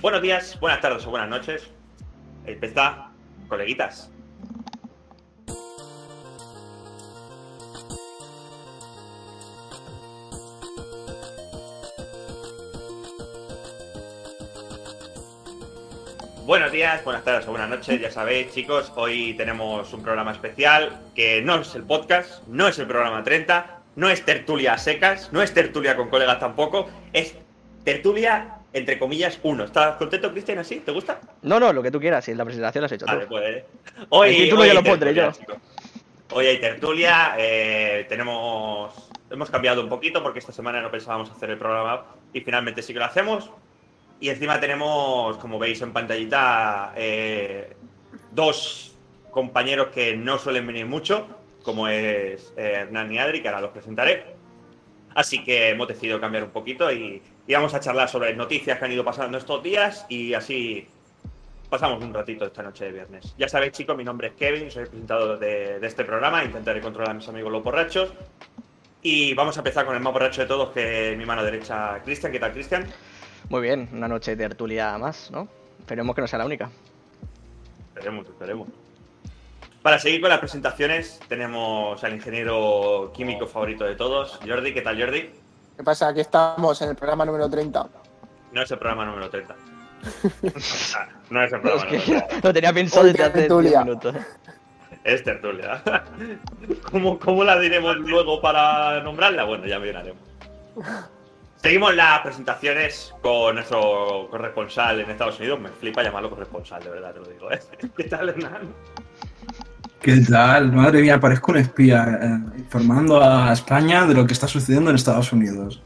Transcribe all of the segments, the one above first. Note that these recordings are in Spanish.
Buenos días, buenas tardes o buenas noches. Empezá, coleguitas. Buenos días, buenas tardes o buenas noches. Ya sabéis, chicos, hoy tenemos un programa especial que no es el podcast, no es el programa 30, no es tertulia a secas, no es tertulia con colegas tampoco, es tertulia entre comillas, uno. ¿Estás contento, Cristian, así? ¿Te gusta? No, no, lo que tú quieras, si la presentación la has hecho Vale, tú. pues. Hoy, El título hoy ya lo pondré tertulia, yo. chicos. Hoy hay tertulia. eh, tenemos. Hemos cambiado un poquito porque esta semana no pensábamos hacer el programa y finalmente sí que lo hacemos. Y encima tenemos, como veis en pantallita, eh, dos compañeros que no suelen venir mucho, como es eh, Hernán y Adri, que ahora los presentaré. Así que hemos decidido cambiar un poquito y, y vamos a charlar sobre noticias que han ido pasando estos días y así pasamos un ratito esta noche de viernes. Ya sabéis, chicos, mi nombre es Kevin, soy el presentador de, de este programa. Intentaré controlar a mis amigos los borrachos. Y vamos a empezar con el más borracho de todos, que es mi mano derecha, Cristian. ¿Qué tal, Cristian? Muy bien, una noche de tertulia más, ¿no? Esperemos que no sea la única. Esperemos, esperemos. Para seguir con las presentaciones, tenemos al ingeniero químico favorito de todos, Jordi. ¿Qué tal, Jordi? ¿Qué pasa? Aquí estamos en el programa número 30. No es el programa número 30. Ah, no es el programa número 30. lo tenía pensado desde hace 10 tertulia. minutos. Es tertulia. ¿Cómo, ¿Cómo la diremos luego para nombrarla? Bueno, ya miraremos. Seguimos las presentaciones con nuestro corresponsal en Estados Unidos. Me flipa llamarlo corresponsal, de verdad te lo digo. ¿eh? ¿Qué tal, Hernán? ¿Qué tal? Madre mía, parezco un espía eh, informando a España de lo que está sucediendo en Estados Unidos.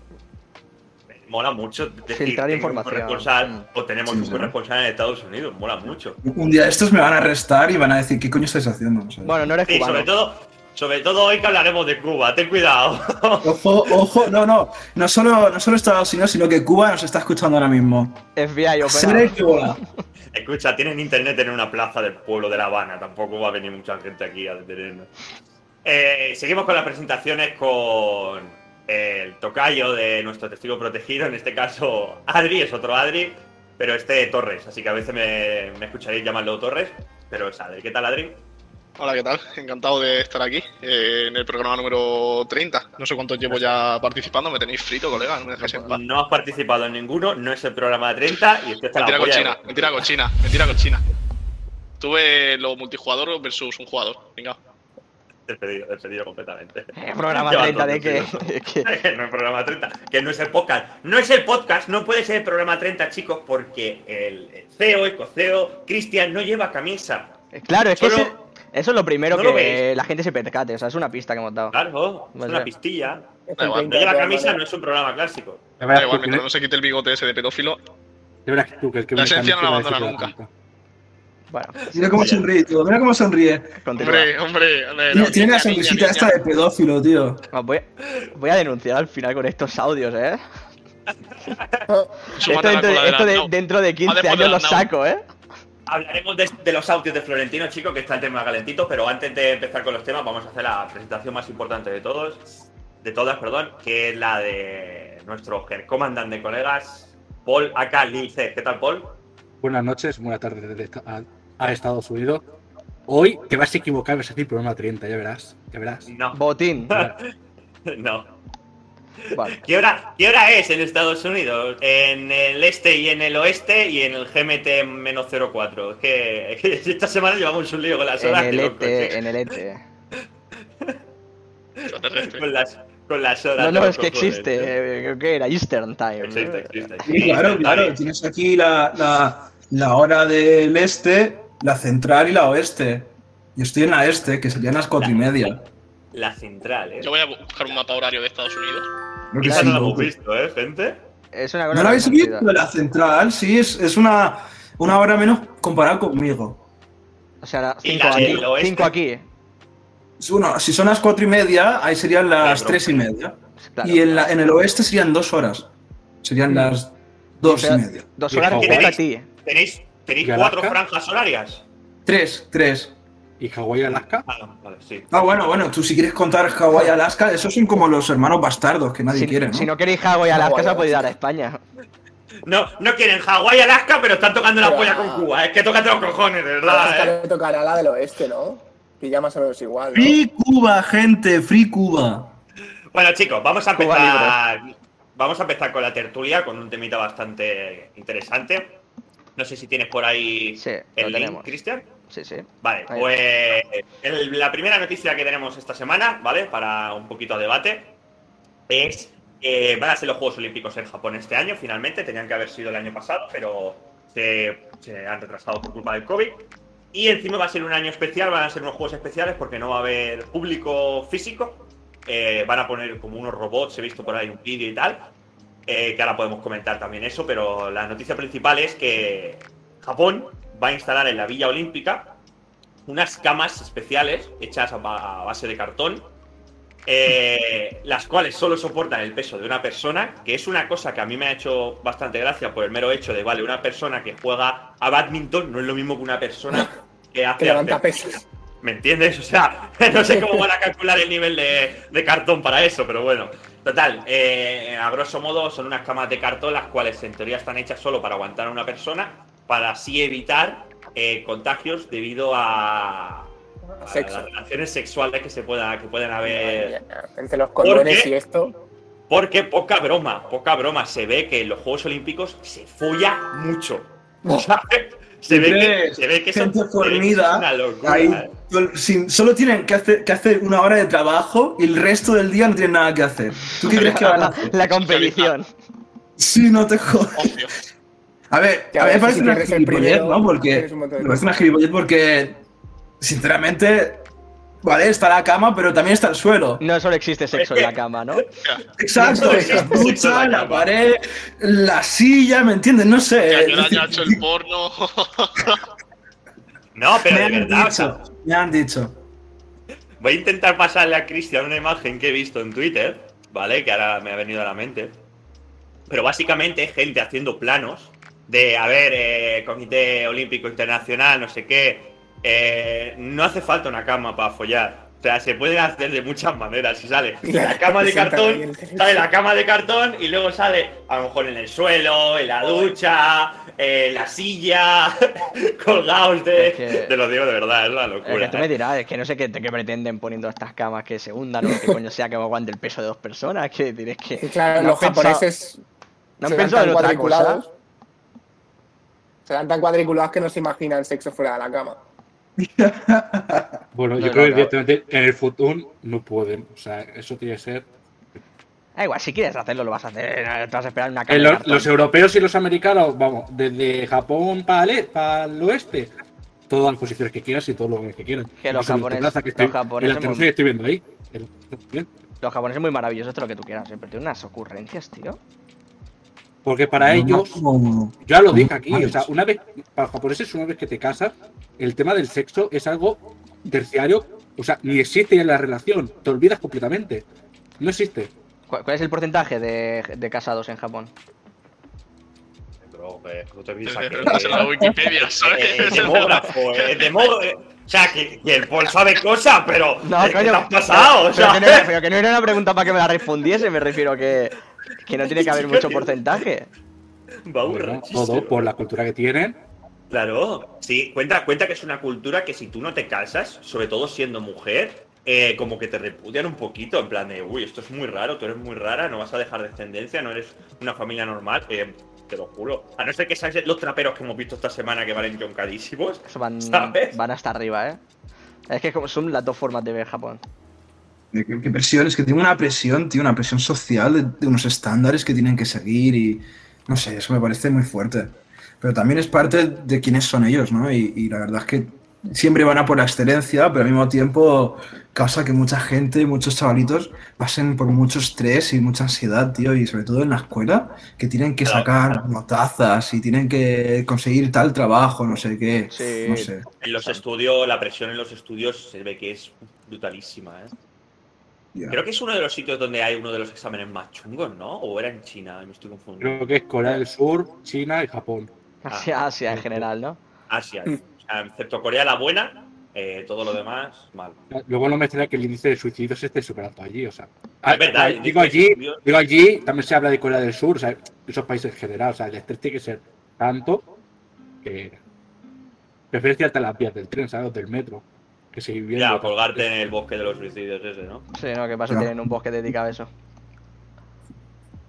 Mola mucho decir Filtrar tengo un información. corresponsal o tenemos Sí, un sí. corresponsal en Estados Unidos. Mola mucho. Un día estos me van a arrestar y van a decir, ¿qué coño estáis haciendo? ¿sabes? Bueno, no eres Sí, cubano. sobre todo, sobre todo hoy que hablaremos de Cuba. Ten cuidado. Ojo, ojo, no, no, no solo, no solo Estados Unidos, sino que Cuba nos está escuchando ahora mismo. FBI Seré open. Escucha, tienen internet en una plaza del pueblo de La Habana. Tampoco va a venir mucha gente aquí a detenernos. Eh, seguimos con las presentaciones con el tocayo de nuestro testigo protegido. En este caso, Adri, es otro Adri, pero este Torres. Así que a veces me, me escucharéis llamarlo Torres, pero es Adri. ¿Qué tal, Adri? Hola, ¿qué tal? Encantado de estar aquí eh, en el programa número 30. No sé cuántos llevo ya participando, me tenéis frito, colega, no me dejáis en paz. No has participado en ninguno, no es el programa 30 y este está la Mentira de- cochina, mentira cochina, mentira cochina. Tuve lo multijugador versus un jugador. Venga. Despedido, despedido completamente. Eh, programa Lleva 30 todo de que, de no es programa 30, que no es el podcast. No es el podcast, no puede ser el programa 30, chicos, porque el el CEO, el coceo, Cristian no lleva camisa. Claro, es que ese- eso es lo primero ¿No lo que veis? la gente se percate. O sea, es una pista que hemos dado. Claro, es una pistilla. Es Da el igual, 30 No lleva de camisa, no es un programa clásico. Da igual, que- mientras no se quite el bigote ese de pedófilo. ya verás tú que el que La esencia no la abandona nunca. Bueno, Mira cómo sonríe, tío, mira cómo sonríe. continúa. Hombre, hombre, hombre, Tiene, tiene la niña, niña, sonrisita esta de pedófilo, tío. Ah, Voy, voy a denunciar al final con estos audios, ¿eh? Súmate Esto a la dentro, cola de, esto de- Arnau. dentro de 15 después de años lo saco, ¿eh? Hablaremos de, de los audios de Florentino, chicos, que está el tema calentito, pero antes de empezar con los temas, vamos a hacer la presentación más importante de todos, de todas, perdón, que es la de nuestro comandante de colegas, Paul C. ¿Qué tal, Paul? Buenas noches, buenas tardes desde a Estados Unidos. Hoy te vas a equivocar, vas a decir programa 30, ya verás, ya verás. No, Botín. no. Vale. ¿Qué hora, ¿Qué hora es en Estados Unidos? En el este y en el oeste y en el GMT-04. Es que, es que esta semana llevamos un lío con las En horas. el de locos, ETE, ¿eh? en el. Extraterrestre. Con las, con las horas. No, no, es que existe. eh, Creo que era Eastern Time. Existe, existe. Sí, claro, claro. Tienes aquí la, la, la hora del este, la central y la oeste. Yo estoy en la este, que serían las cuatro y media. La central, ¿eh? Yo voy a buscar un mapa horario de Estados Unidos. Creo que Esa sí, no la ¿no? hemos visto, ¿eh, gente? Es una cosa ¿No la habéis visto? La central, sí, es, es una, una hora menos comparada conmigo. O sea, ¿Y 5 la aquí. 5 aquí. Bueno, si son las cuatro y media, ahí serían las Claro. tres y media. Claro. Y en, la, en el oeste serían dos horas. Serían las dos y media. Dos ¿Y horas. ¿Tenéis, tenéis ¿Y cuatro franjas horarias? Tres, tres. ¿Y Hawái, Alaska? Ah, vale, sí. Ah, bueno, bueno, tú si quieres contar Hawái y Alaska, esos son como los hermanos bastardos que nadie Si, quiere, ¿no? si no queréis Hawái y Alaska, Hawái, se ha podido dar a Alaska. España. No, no quieren Hawái, Alaska, pero están tocando la Pero, polla con Cuba. Es que tócate los cojones, de verdad. ¿eh? le tocará la del oeste, ¿no? Ya más o menos igual. ¿no? Free Cuba, gente, Free Cuba. Bueno, chicos, vamos a empezar. Vamos a empezar con la tertulia, con un temita bastante interesante. No sé si tienes por ahí Sí, lo el link. Cristian. Sí, sí. Vale, Ahí. pues el- la primera noticia que tenemos esta semana, ¿vale? Para un poquito de debate, es que van a ser los Juegos Olímpicos en Japón este año, finalmente, tenían que haber sido el año pasado, pero se, se han retrasado por culpa del COVID. Y encima va a ser un año especial, van a ser unos Juegos especiales porque no va a haber público físico, eh, van a poner como unos robots, he visto por ahí un vídeo y tal, eh, que ahora podemos comentar también eso, pero la noticia principal es que Japón va a instalar en la Villa Olímpica unas camas especiales hechas a, ba- a base de cartón, eh, las cuales solo soportan el peso de una persona, que es una cosa que a mí me ha hecho bastante gracia por el mero hecho de, vale, una persona que juega a badminton no es lo mismo que una persona que hace... Que levanta pesas. ¿Me entiendes? O sea, no sé cómo van a calcular el nivel de, de cartón para eso, pero bueno. Total, eh, a grosso modo son unas camas de cartón las cuales en teoría están hechas solo para aguantar a una persona, para así evitar eh, contagios debido a, a Sexo. las relaciones sexuales que se pueda, que puedan haber. Entre los qué? y esto. Porque poca broma, poca broma, se ve que en los Juegos Olímpicos se folla mucho. Se ve que, se ve que gente son- fornida, una locura. Ahí, sol- sin- solo tienen que hacer, que hacer una hora de trabajo y el resto del día no tienen nada que hacer. ¿Tú qué crees que van a hacer? la competición. Sí, no te jodas. A ver, Ya a mí me parece si una gilipollez, ¿no? Porque. un Me parece una gilipollez porque. Sinceramente. Vale, está la cama, pero también está el suelo. No solo existe sexo en la cama, ¿no? Exacto, No, la ducha, la no. pared, la silla, ¿me entiendes? No sé. Que es yo le decir, haya hecho el porno. No, pero me de han verdad, o sea, dicho, me han dicho. Voy a intentar pasarle a Cristian una imagen que he visto en Twitter, ¿vale? Que ahora me ha venido a la mente. Pero básicamente es gente haciendo planos de, a ver, eh, Comité Olímpico Internacional, no sé qué. eh, no hace falta una cama para follar. O sea, se pueden hacer de muchas maneras. Y sale la cama de cartón, sale la cama de cartón y luego sale a lo mejor en el suelo, en la ducha, en la silla, colgados de. Es que- Te lo digo de verdad, es la Es locura. que tú ¿eh? me dirás, es que no sé qué, qué pretenden poniendo estas camas que se hundan o que coño sea que aguante el peso de dos personas. Que diré que. Claro, no los pensado- japoneses No han pensado en otra cosa. Serán tan cuadriculados que no se imaginan sexo fuera de la cama. Bueno, No, yo no, creo que directamente en el futuro no pueden. O sea, eso tiene que ser. Da igual, si quieres hacerlo, lo vas a hacer. eh, Te vas a esperar en una cama. Los, los europeos y los americanos, vamos, desde Japón para el, para el oeste, todas las posiciones que quieras y todo lo que quieran. Que los Incluso en la japoneses- que los estoy, japoneses en la terraza muy- que estoy viendo ahí. Bien. Los japoneses muy maravillosos, todo lo que tú quieras, siempre tienen unas ocurrencias, tío. Porque para ellos, Como- ya lo dije aquí, o sea, una vez, para los japoneses, una vez que te casas, el tema del sexo es algo terciario, o sea, ni existe en la relación, te olvidas completamente. No existe. ¿Cuál, cuál es el porcentaje de, de casados en Japón? Bro, eh, no te piensas que- en la Wikipedia, Eh, ¿sabes? demógrafo, eh, demógrafo. eh, O sea, que, que el Paul sabe cosas, pero. No, ¿qué te has pasado? O pero, sea, que no era, pero que no era una pregunta para que me la respondiese, me refiero que, que no tiene que haber mucho porcentaje. va Bueno, todo por la cultura que tienen. Claro, sí, cuenta, cuenta que es una cultura que si tú no te casas, sobre todo siendo mujer, eh, como que te repudian un poquito, en plan de, uy, esto es muy raro, tú eres muy rara, no vas a dejar descendencia, no eres una familia normal, eh, te lo juro. A no ser que sean los traperos que hemos visto esta semana que valen yoncadísimos. Van, ¿Sabes? van hasta arriba, ¿eh? Es que son las dos formas de ver Japón. ¿Qué, qué presión? Es que tiene una presión, tío, una presión social de, de unos estándares que tienen que seguir y no sé, eso me parece muy fuerte. Pero también es parte de quiénes son ellos, ¿no? Y, y la verdad es que siempre van a por la excelencia, pero al mismo tiempo causa que mucha gente, muchos chavalitos pasen por mucho estrés y mucha ansiedad, tío, y sobre todo en la escuela, que tienen que sacar notazas y tienen que conseguir tal trabajo, no sé qué, Sí. no sé. En los estudios, la presión en los estudios se ve que es brutalísima, ¿eh? Creo que es uno de los sitios donde hay uno de los exámenes más chungos, ¿no? ¿O era en China? Me estoy confundiendo. Creo que es Corea del Sur, China y Japón. Asia, Asia en general, ¿no? Asia. O sea, excepto Corea la buena, eh, todo lo demás mal. Luego no me extraña que el índice de suicidios esté súper alto allí, o sea. Ah, Es verdad, ah, digo de que allí, digo allí, también se habla de Corea del Sur, o sea, esos países en general, o sea, el estrés tiene que ser tanto que preferencia a las vías del tren, ¿sabes? Del metro. Que si viviendo- Ya, colgarte en el bosque de los suicidios ese, ¿no? Sí, no, que pasa tienen un bosque dedicado a eso.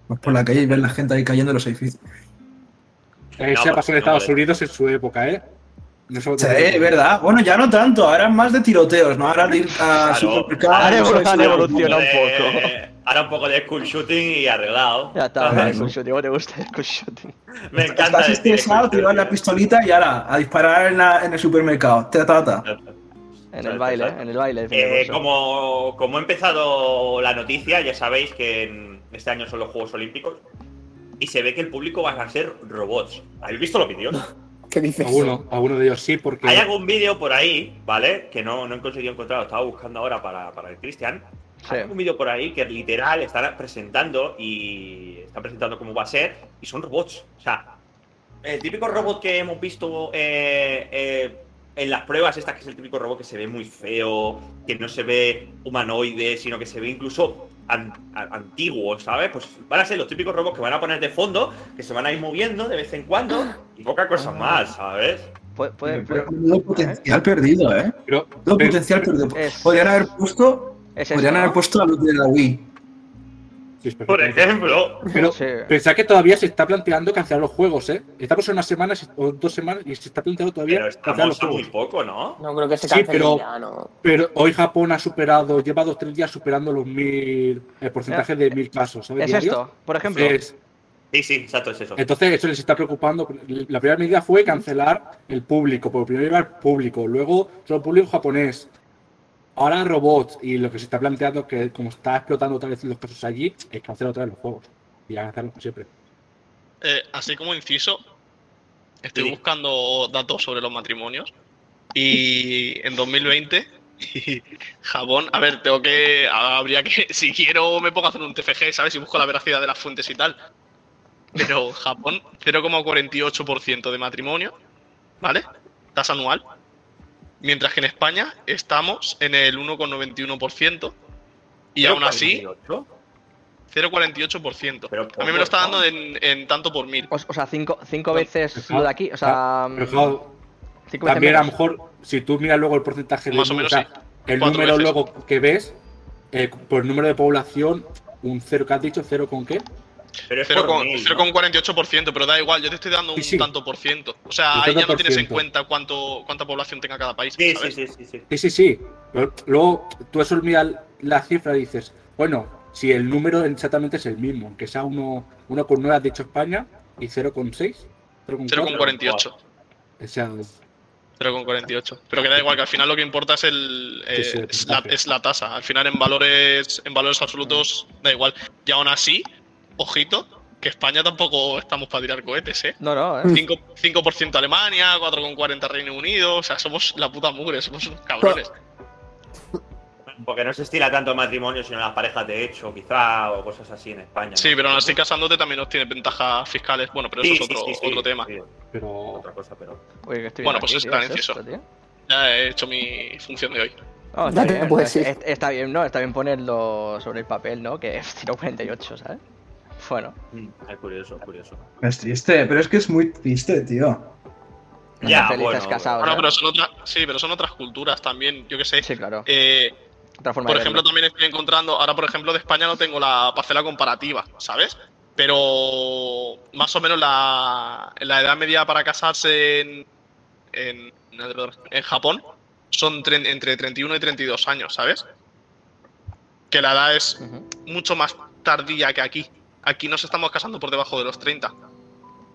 Vas por la calle y ves la gente ahí cayendo en los edificios. Eh, No, se pues, pasó en no, Estados vale. Unidos en su época, ¿eh? Sí, es verdad. Bueno, ya no tanto. Ahora es más de tiroteos, ¿no? Ahora de ir a Claro. Ahora evoluciona un de- Ahora un poco de school shooting y arreglado. Ya está, eso. school shooting, ¿cómo te gusta el school shooting? Me encanta Estás estresado, te la pistolita y ahora a disparar en, la- en el supermercado. Ta, ta, ta. En el baile, en el baile. Eh, como, como ha empezado la noticia, ya sabéis que en- este año son los Juegos Olímpicos y se ve que el público van a ser robots. ¿Habéis visto los vídeos? ¿Qué dices? A uno, a uno de ellos sí, porque. Hay algún vídeo por ahí, ¿vale? Que no, no he conseguido encontrar, lo estaba buscando ahora para, para el Cristian. Sí. Hay un vídeo por ahí que literal están presentando y están presentando cómo va a ser y son robots. O sea, el típico robot que hemos visto eh, eh, en las pruebas, esta que es el típico robot que se ve muy feo, que no se ve humanoide, sino que se ve incluso an- antiguo, ¿sabes? Pues van a ser los típicos robots que van a poner de fondo, que se van a ir moviendo de vez en cuando y poca cosa más, ¿sabes? Puede, puede, Pero potencial perdido, ¿eh? Pero, potencial perdido. Es- Podrían haber puesto, es podrían haber ¿no? puesto la luz de la Wii. Sí, Por ejemplo. Pero Sí. pensad que todavía se está planteando cancelar los juegos, ¿eh? Estamos en unas semanas o dos semanas y se está planteando todavía Pero cancelar los estamos a muy poco, ¿no? No creo que se Sí, cancele pero- ya, ¿no? Pero hoy Japón ha superado, lleva dos tres días superando los mil, el porcentaje de mil casos, ¿sabes? Es esto, por ejemplo. Es- Sí, sí, exacto, es eso. entonces eso les está preocupando. La primera medida fue cancelar el público, por primero iba el público, luego solo público japonés. Ahora robots y lo que se está planteando que como está explotando otra vez los casos allí, es cancelar otra vez los juegos. Y ya cancelarlos como siempre. Eh, así como inciso, estoy Sí. buscando datos sobre los matrimonios y en 2020 Japón, a ver, tengo que, habría que, si quiero me pongo a hacer un TFG, ¿sabes? Y busco la veracidad de las fuentes y tal. Pero Japón, 0,48% de matrimonio, ¿vale? Tasa anual. Mientras que en España estamos en el 1,91%. Y aún así, 48. 0,48%. Pero A mí me lo está dando en, en tanto por mil. O, o sea, cinco, cinco No, veces lo de aquí. O sea, Pero, veces también a lo mejor, si tú miras luego el porcentaje de Más o menos, sea, sí. el Cuatro número veces. luego que ves, eh, por número de población, un cero que has dicho, cero con qué. Pero es Cero por con- mil, cero ¿no? con 48%, pero da igual, yo te estoy dando un Sí, sí. tanto por ciento. O sea, ahí ya no tienes en cuenta cuánto, cuánta población tenga cada país. Sí, sí, ¿sabes? sí, sí, sí. Sí, sí, sí. Pero luego tú eso miras la cifra y dices, bueno, si el número exactamente es el mismo, aunque sea uno, uno con 9 has dicho España y 0,6, 0,4. 0,48. O sea, 0,48. Pero que da igual, que al final lo que importa es el eh, Sí, sí, el es, la, es la tasa. Al final en valores, en valores absolutos da igual. Y aún así, ojito, que España tampoco estamos para tirar cohetes, ¿eh? No, no, ¿eh? 5%, 5% Alemania, 4,40 Reino Unido, o sea, somos la puta mugre, somos unos cabrones. Porque no se estila tanto el matrimonio, sino las parejas de hecho, quizá, o cosas así en España. Sí, ¿no? pero aún así casándote también nos tiene ventajas fiscales. Bueno, pero Sí, eso es otro, sí, sí, otro tema. sí, pero otra cosa, pero. Uy, que estoy Bueno, pues aquí, es tío, gran ¿qué es inciso. esto? Ya he hecho mi función de hoy. No, está bien, pues está, sí. es- está bien, ¿no? Está bien ponerlo sobre el papel, ¿no? Que es tiro 48, ¿sabes? Bueno, mm, Es curioso, curioso. Es triste, pero es que es muy triste, tío. Ya, bueno, casados. Bueno, ¿eh? pero son otras, sí, pero son otras culturas también, yo qué sé. Sí, claro. Eh, Otra forma por de ejemplo, verlo. también estoy encontrando, ahora por ejemplo de España no tengo la parcela comparativa, ¿sabes? Pero más o menos la, la edad media para casarse en, en, en Japón son tre- entre 31 y 32 años, ¿sabes? Que la edad es mucho más tardía que aquí. Aquí nos estamos casando por debajo de los 30.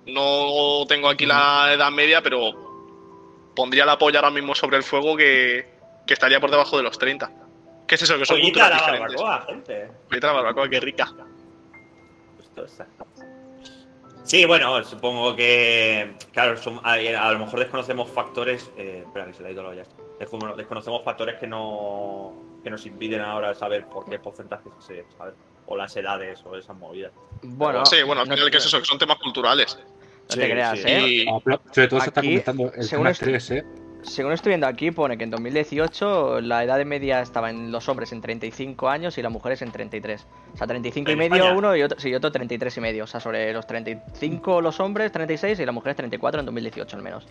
No tengo aquí la edad media, pero pondría la polla ahora mismo sobre el fuego que, que estaría por debajo de los 30. ¿Qué es eso? Que son Pollita la barbacoa, gente. Pollita la barbacoa, qué rica. Sí, bueno, supongo que. Claro, son- a, a lo mejor desconocemos factores. Eh, espera, que se le ha ido la olla. Descono- Desconocemos factores que no. que nos impiden ahora saber por qué porcentajes se. O las edades o esas movidas. Bueno, sí, bueno, al no final, te- ¿qué es eso? Que son temas culturales. No te Sí, creas, sí. ¿eh? No, sobre todo se está comentando el según tema esto- estrés, ¿eh? según estoy viendo aquí, pone que en 2018 la edad de media estaba en los hombres en 35 años y las mujeres en 33. O sea, 35 y ¿En medio España? uno y otro, sí, otro 33 y medio. O sea, sobre los 35 los hombres, 36 y las mujeres 34 en 2018 al menos.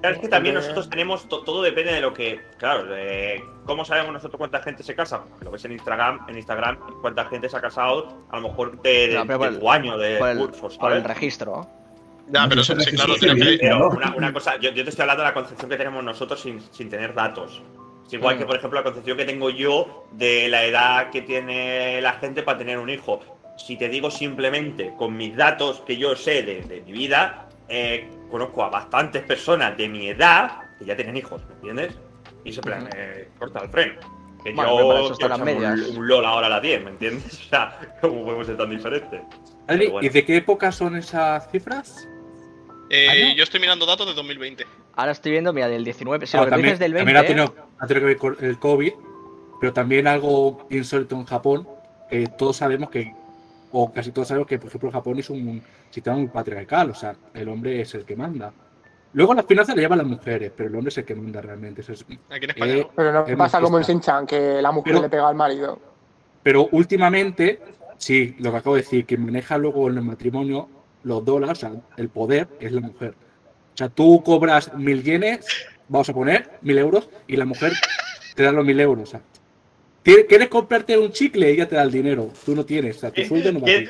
Claro, es que también nosotros tenemos, to- todo depende de lo que, claro, de cómo sabemos nosotros cuánta gente se casa. Lo ves en Instagram, en Instagram, cuánta gente se ha casado, a lo mejor de, de, No, de el- tu año de Por el, curso, por el registro. Ya, pero Eso sí, claro, tiene que- Pero una, una cosa, yo, yo te estoy hablando de la concepción que tenemos nosotros sin, sin tener datos. Es igual Mm. que, por ejemplo, la concepción que tengo yo de la edad que tiene la gente para tener un hijo. Si te digo simplemente con mis datos que yo sé de, de mi vida, eh, conozco a bastantes personas de mi edad que ya tienen hijos, ¿me entiendes? Y se plan, eh, corta el freno. Que Bueno, eso yo están las medias. un, un LOL ahora a las 10, ¿me entiendes? O sea, ¿cómo podemos ser tan diferentes? Pero bueno. ¿Y de qué época son esas cifras? Eh, ¿Año? yo estoy mirando datos de 2020. Ahora estoy viendo, mira, del 19. Si Ah, lo que también, dices del también 20. ha tenido, ha tenido que ver con el COVID, pero también algo insólito en Japón, que todos sabemos que, o casi todos sabemos que, por ejemplo, Japón es un sistema muy patriarcal, o sea, el hombre es el que manda. Luego las finanzas le llevan las mujeres, pero el hombre es el que manda realmente. eso es- Aquí en España Eh, no. Pero no Es pasa como en. Shin-Chan, que la mujer Pero- le pega al marido. Pero últimamente, sí, lo que acabo de decir, que maneja luego en el matrimonio los dólares, o sea, el poder es la mujer. O sea, tú cobras mil yenes, vamos a poner, mil euros, y la mujer te da los mil euros. O sea, ¿quieres comprarte un chicle? Ella te da el dinero. Tú no tienes, o sea, tu sueldo no va a ti.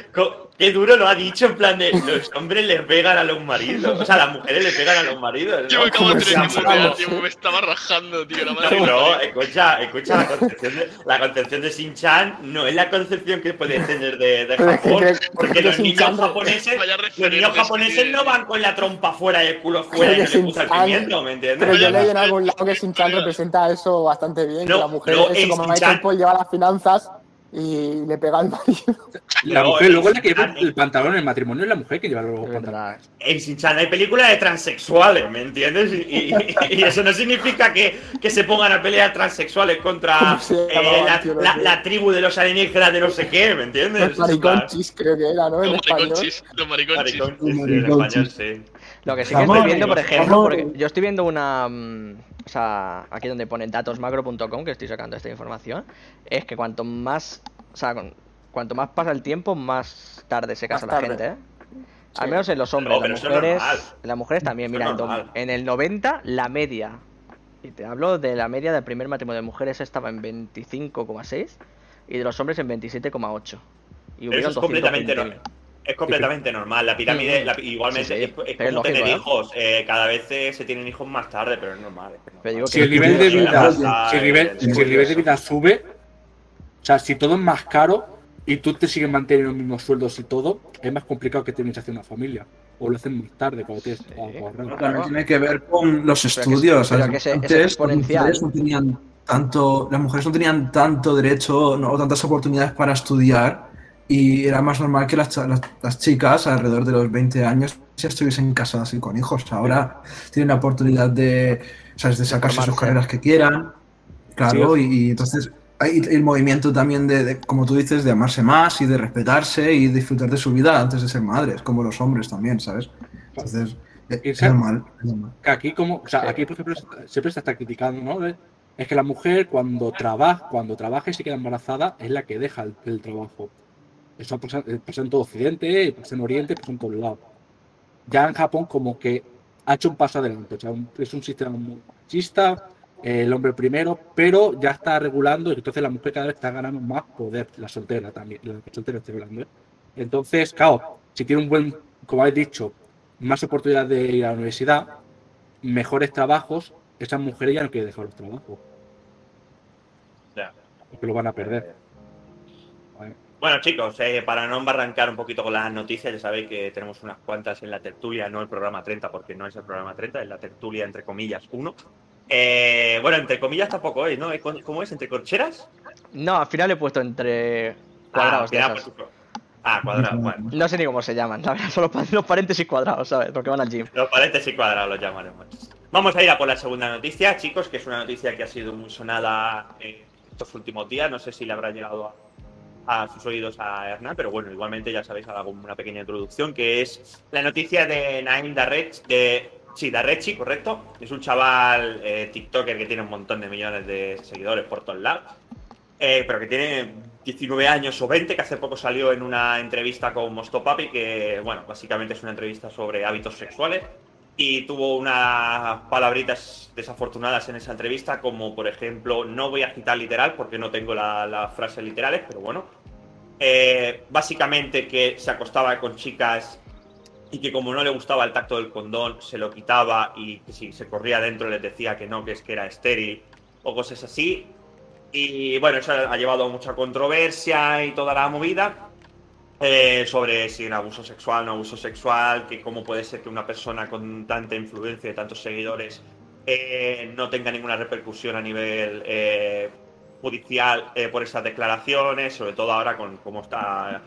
¿Qué, duro lo ha dicho, en plan de los hombres le pegan a los maridos. O sea, las mujeres le pegan a los maridos. ¿no? Yo me acabo de tener que mutear, tío, me estaba rajando, tío. La No, madre no, escucha, escucha la concepción de, la concepción de Shin-Chan no es la concepción que puedes tener de, de Pero Japón. Porque los niños japoneses, los niños japoneses no van con la trompa fuera y el culo fuera y no les gusta el pimiento, ¿me Pero entiendes? yo Oye, leí en algún lado que Shin-Chan representa eso bastante bien, No, que la mujer, no, eso, como me ha dicho Shin-Chan- el Paul, lleva las finanzas y le pega al marido. La mujer, luego la que lleva el pantalón en el matrimonio es la mujer que lleva los Es pantalones. verdad. En Shin-Chan hay películas de transexuales, ¿me entiendes? Y, y- y eso no significa que, que se pongan a pelear transexuales contra ¿Cómo se eh, la, tribu de los alienígenas de no sé qué, ¿me entiendes? Los mariconchis, creo que era, ¿no? En Los mariconchis, los mariconchis. Sí, en Mariconchis. español, sí. Lo que sí que estoy viendo, por ejemplo, porque yo estoy viendo una. O sea, aquí donde pone datosmacro.com, que estoy sacando esta información, es que cuanto más. O sea, con- cuanto más pasa el tiempo, más tarde se casa Más la tarde. gente, ¿eh? Al menos en los hombres, No, las mujeres. normal. Las mujeres también, mira, es en, el 90 la media. Y te hablo de la media del primer matrimonio de mujeres estaba en 25,6 y de los hombres en 27,8. Y hubieron eso es completamente 220.000. normal. Es completamente normal. La pirámide, la- igualmente, Sí, sí. es, es Pero es como tener ¿eh? hijos. eh, cada vez se tienen hijos más tarde, pero es normal. es normal. Pero digo Si el nivel de vida, si el nivel, el- si el nivel de vida sube, o sea, si todo es más caro y tú te sigues manteniendo los mismos sueldos y todo, es más complicado que tienes que hacer una familia. O lo hacen más tarde cuando tienes. También tiene que ver con los Pero que- estudios. las exponencial. mujeres no tenían tanto, las mujeres no tenían tanto derecho no, o tantas oportunidades para estudiar y era más normal que las, las, las chicas alrededor de los 20 años ya estuviesen casadas y con hijos. Ahora tienen la oportunidad de, ¿sabes? de sacarse sus carreras que quieran. Claro, Sí. y, y entonces hay el movimiento también de, de, como tú dices, de amarse más y de respetarse y disfrutar de su vida antes de ser madres, como los hombres también, ¿sabes? Entonces, es, normal. es normal. Aquí como, o sea, aquí por ejemplo siempre se está criticando, ¿no? De- Es que la mujer cuando trabaja, cuando trabaja y se queda embarazada es la que deja el, el trabajo. Eso pasa, eh, pasa en todo Occidente, pasa en Oriente, pasa en todos lados. Ya en Japón como que ha hecho un paso adelante, o sea, un- es un sistema muy machista, eh, el hombre primero, pero ya está regulando y entonces la mujer cada vez está ganando más poder, la soltera también, la soltera estoy hablando. ¿eh? Entonces, claro, si tiene un buen, como habéis dicho, más oportunidades de ir a la universidad, mejores trabajos, esas mujeres ya no quieren dejar los trabajos, Ya. porque lo van a perder. Bueno, chicos, eh, para no embarrancar un poquito con las noticias, ya sabéis que tenemos unas cuantas en la tertulia, no el programa 30, porque no es el programa 30, es la tertulia entre comillas 1. Eh, bueno, entre comillas tampoco es, ¿no? ¿Cómo cómo es? ¿Entre corcheras? No, al final he puesto entre Ah, cuadrados de pues, ah, cuadrados, bueno. No sé ni cómo se llaman, la verdad, son los, los paréntesis cuadrados, ¿sabes? Porque van al gym. Los paréntesis cuadrados los llamaremos. Vamos a ir a por la segunda noticia, chicos, que es una noticia que ha sido muy sonada eh, estos últimos días. No sé si le habrá llegado a, a sus oídos a Hernán, pero bueno, igualmente ya sabéis, hago una pequeña introducción, que es la noticia de Nine Darrech de Sí, Darrechi, correcto. Es un chaval eh, TikToker que tiene un montón de millones de seguidores por todos lados. Eh, pero que tiene 19 años o 20, que hace poco salió en una entrevista con Mosto Papi, que, bueno, básicamente es una entrevista sobre hábitos sexuales. Y tuvo unas palabritas desafortunadas en esa entrevista, como por ejemplo, no voy a citar literal porque no tengo la- las frases literales, pero bueno. Eh, básicamente que se acostaba con chicas y que como no le gustaba el tacto del condón, se lo quitaba y que si se corría adentro les decía que no, que es que era estéril o cosas así. Y bueno, eso ha llevado a mucha controversia y toda la movida eh, sobre si era abuso sexual, no abuso sexual, que cómo puede ser que una persona con tanta influencia y tantos seguidores eh, no tenga ninguna repercusión a nivel judicial eh, por esas declaraciones, sobre todo ahora con cómo está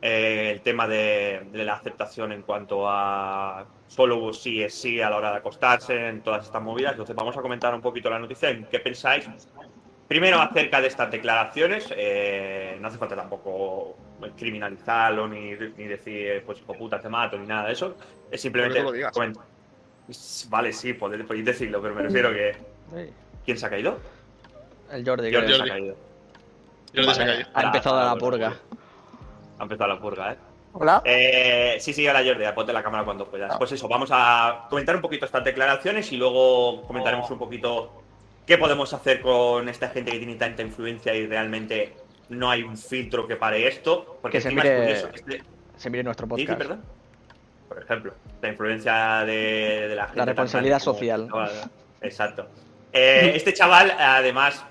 eh, el tema de, de la aceptación en cuanto a solo sí es sí a la hora de acostarse, en todas estas movidas. Entonces vamos a comentar un poquito la noticia, en qué pensáis. Primero acerca de estas declaraciones, eh, no hace falta tampoco criminalizarlo ni, ni decir pues hijo puta te mato ni nada de eso. Es simplemente lo digas. Vale, sí, podéis, podéis decirlo, pero me refiero que. ¿quién se ha caído? El Jordi, Jordi creo. se ha Jordi. caído. Sé Vale. qué hay. Ha empezado Ah, la purga. Ha empezado la purga, ¿eh? Hola. Eh, sí, sí, ahora Jordi, ponte la cámara cuando puedas. Pues eso, vamos a comentar un poquito estas declaraciones y luego comentaremos un poquito qué podemos hacer con esta gente que tiene tanta influencia y realmente no hay un filtro que pare esto. Porque Que se mire- es curioso, este- Se mire nuestro ¿Sí, sí, podcast. perdón? Por ejemplo, la influencia de, de la gente. tan responsabilidad como social. Exacto. Eh, este chaval, además,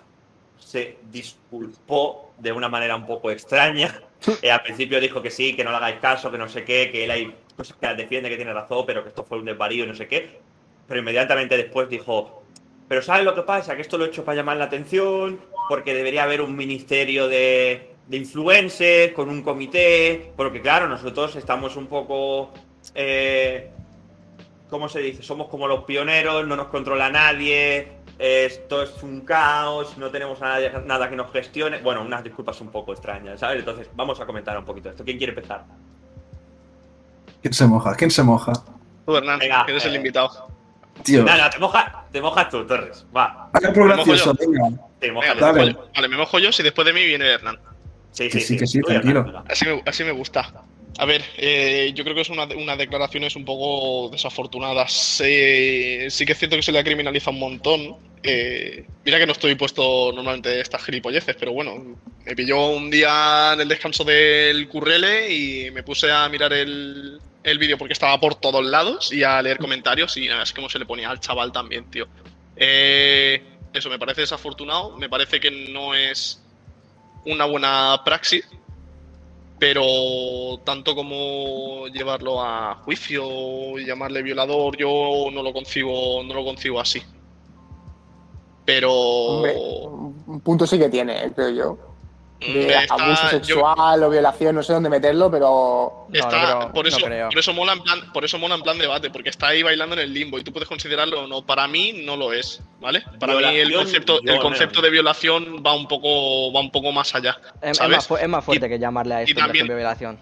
se disculpó de una manera un poco extraña. Eh, al principio dijo que sí, que no le hagáis caso, que no sé qué, que él hay cosas que defiende, que tiene razón, pero que esto fue un desvarío y no sé qué. Pero inmediatamente después dijo, pero ¿sabes lo que pasa? Que esto lo he hecho para llamar la atención, porque debería haber un ministerio de, de influencers, con un comité, porque claro, nosotros estamos un poco... Eh, ¿Cómo se dice? Somos como los pioneros, no nos controla nadie, esto es un caos, no tenemos a nadie- nada que nos gestione. Bueno, unas disculpas un poco extrañas, ¿sabes? Entonces, vamos a comentar un poquito esto. ¿Quién quiere empezar? ¿Quién se moja? ¿Quién se moja? Tú, Hernán, Venga, que eres el eh. invitado. Tío, No, no, te, moja, te mojas tú, Torres. Va, haga algo ¿Me mojo gracioso, venga. te Venga, mojas. dale. yo. Vale, me mojo yo si después de mí viene Hernán. Sí, Que sí, que sí, Tú ya, tranquilo. venga. Así me, así me gusta. A ver, eh, yo creo que es una, unas declaraciones un poco desafortunadas. Eh, sí que es cierto que se le criminaliza un montón. Eh, mira que no estoy puesto normalmente estas gilipolleces, pero bueno, me pilló un día en el descanso del currele y me puse a mirar el, el vídeo porque estaba por todos lados y a leer comentarios y es como se le ponía al chaval también, tío. Eh, eso me parece desafortunado, me parece que no es una buena praxis pero tanto como llevarlo a juicio y llamarle violador, yo no lo concibo, no lo concibo así. Pero un punto sí que tiene, creo yo. De está- abuso yo- sexual o violación, no sé dónde meterlo, pero. No, está- no creo- por eso, no creo. por eso mola en plan, por eso mola en plan debate, porque está ahí bailando en el limbo y tú puedes considerarlo o no. Para mí no lo es, ¿vale? Para mí el concepto, yo el concepto de violación va un poco, va un poco más allá. Es, más, es más fuerte que llamarle a esto, también- violación.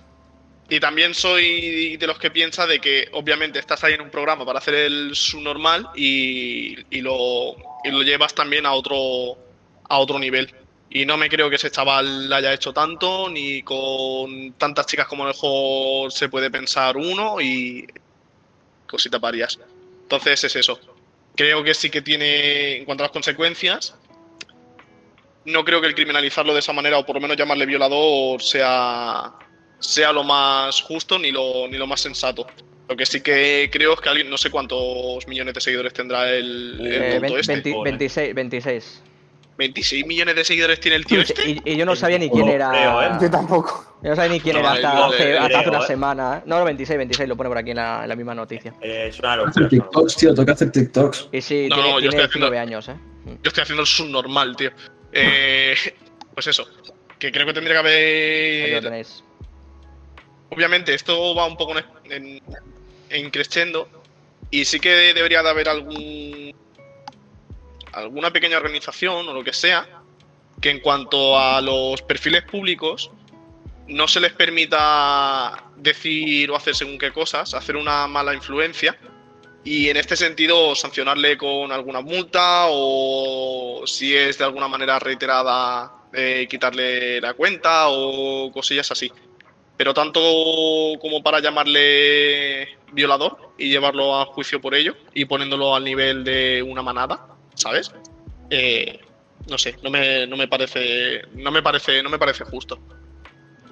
Y también soy de los que piensa de que obviamente estás ahí en un programa para hacer el subnormal y, y lo, y lo llevas también a otro, a otro nivel. Y no me creo que ese chaval haya hecho tanto, ni con tantas chicas como a lo mejor se puede pensar uno y cosita varias. Entonces es eso. Creo que sí que tiene, en cuanto a las consecuencias, no creo que el criminalizarlo de esa manera, o por lo menos llamarle violador, sea, sea lo más justo ni lo, ni lo más sensato. Lo que sí que creo es que alguien, no sé cuántos millones de seguidores tendrá el, el Eh, tonto vein- este. 20 26, 26. 26 millones de seguidores tiene el tío este. Y, y yo no sabía ni quién era. creo, ¿eh? Yo tampoco. Yo no sabía ni quién No, era hasta, no, hace, creo, hasta hace una ¿eh? semana. ¿eh? No, no, 26, 26, lo pone por aquí en la, en la misma noticia. Eh, es una locura. TikToks, tío, toca hacer TikToks. Y sí, No, tiene, no, yo tiene estoy haciendo- 19 años, ¿eh? Yo estoy haciendo el subnormal, tío. Eh, pues eso. Que creo que tendría que Ahí lo haber. tenéis. Obviamente, esto va un poco en, en, en crescendo. Y sí que debería de haber algún. Alguna pequeña organización o lo que sea. Que en cuanto a los perfiles públicos. No se les permita decir o hacer según qué cosas, hacer una mala influencia. Y en este sentido, sancionarle con alguna multa o si es de alguna manera reiterada, eh, quitarle la cuenta o cosillas así. Pero tanto como para llamarle violador y llevarlo a juicio por ello y poniéndolo al nivel de una manada, ¿sabes? Eh, no sé, no me, no me parece. No me parece. No me parece justo.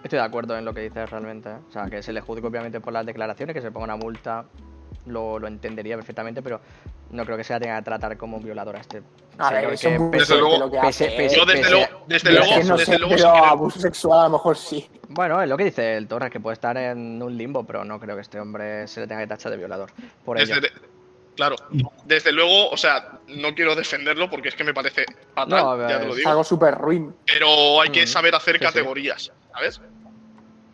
Estoy de acuerdo en lo que dices realmente. ¿eh? O sea, que se le juzgue obviamente por las declaraciones, que se ponga una multa, lo, lo entendería perfectamente, pero no creo que se la tenga que tratar como un violador a este. A ver, es Desde luego- ¿eh? Yo desde luego, desde Es luego, que no desde sé, luego, si pero quiere- abuso sexual a lo mejor sí. Bueno, es lo que dice el Torres, que puede estar en un limbo, pero no creo que este hombre se le tenga que tachar de violador. Por ello. desde- claro, desde luego, o sea, no quiero defenderlo porque es que me parece fatal, No, ver, ya te lo Es digo. algo súper ruin. Pero hay que Mm, saber hacer sí, sí. categorías, ¿sabes?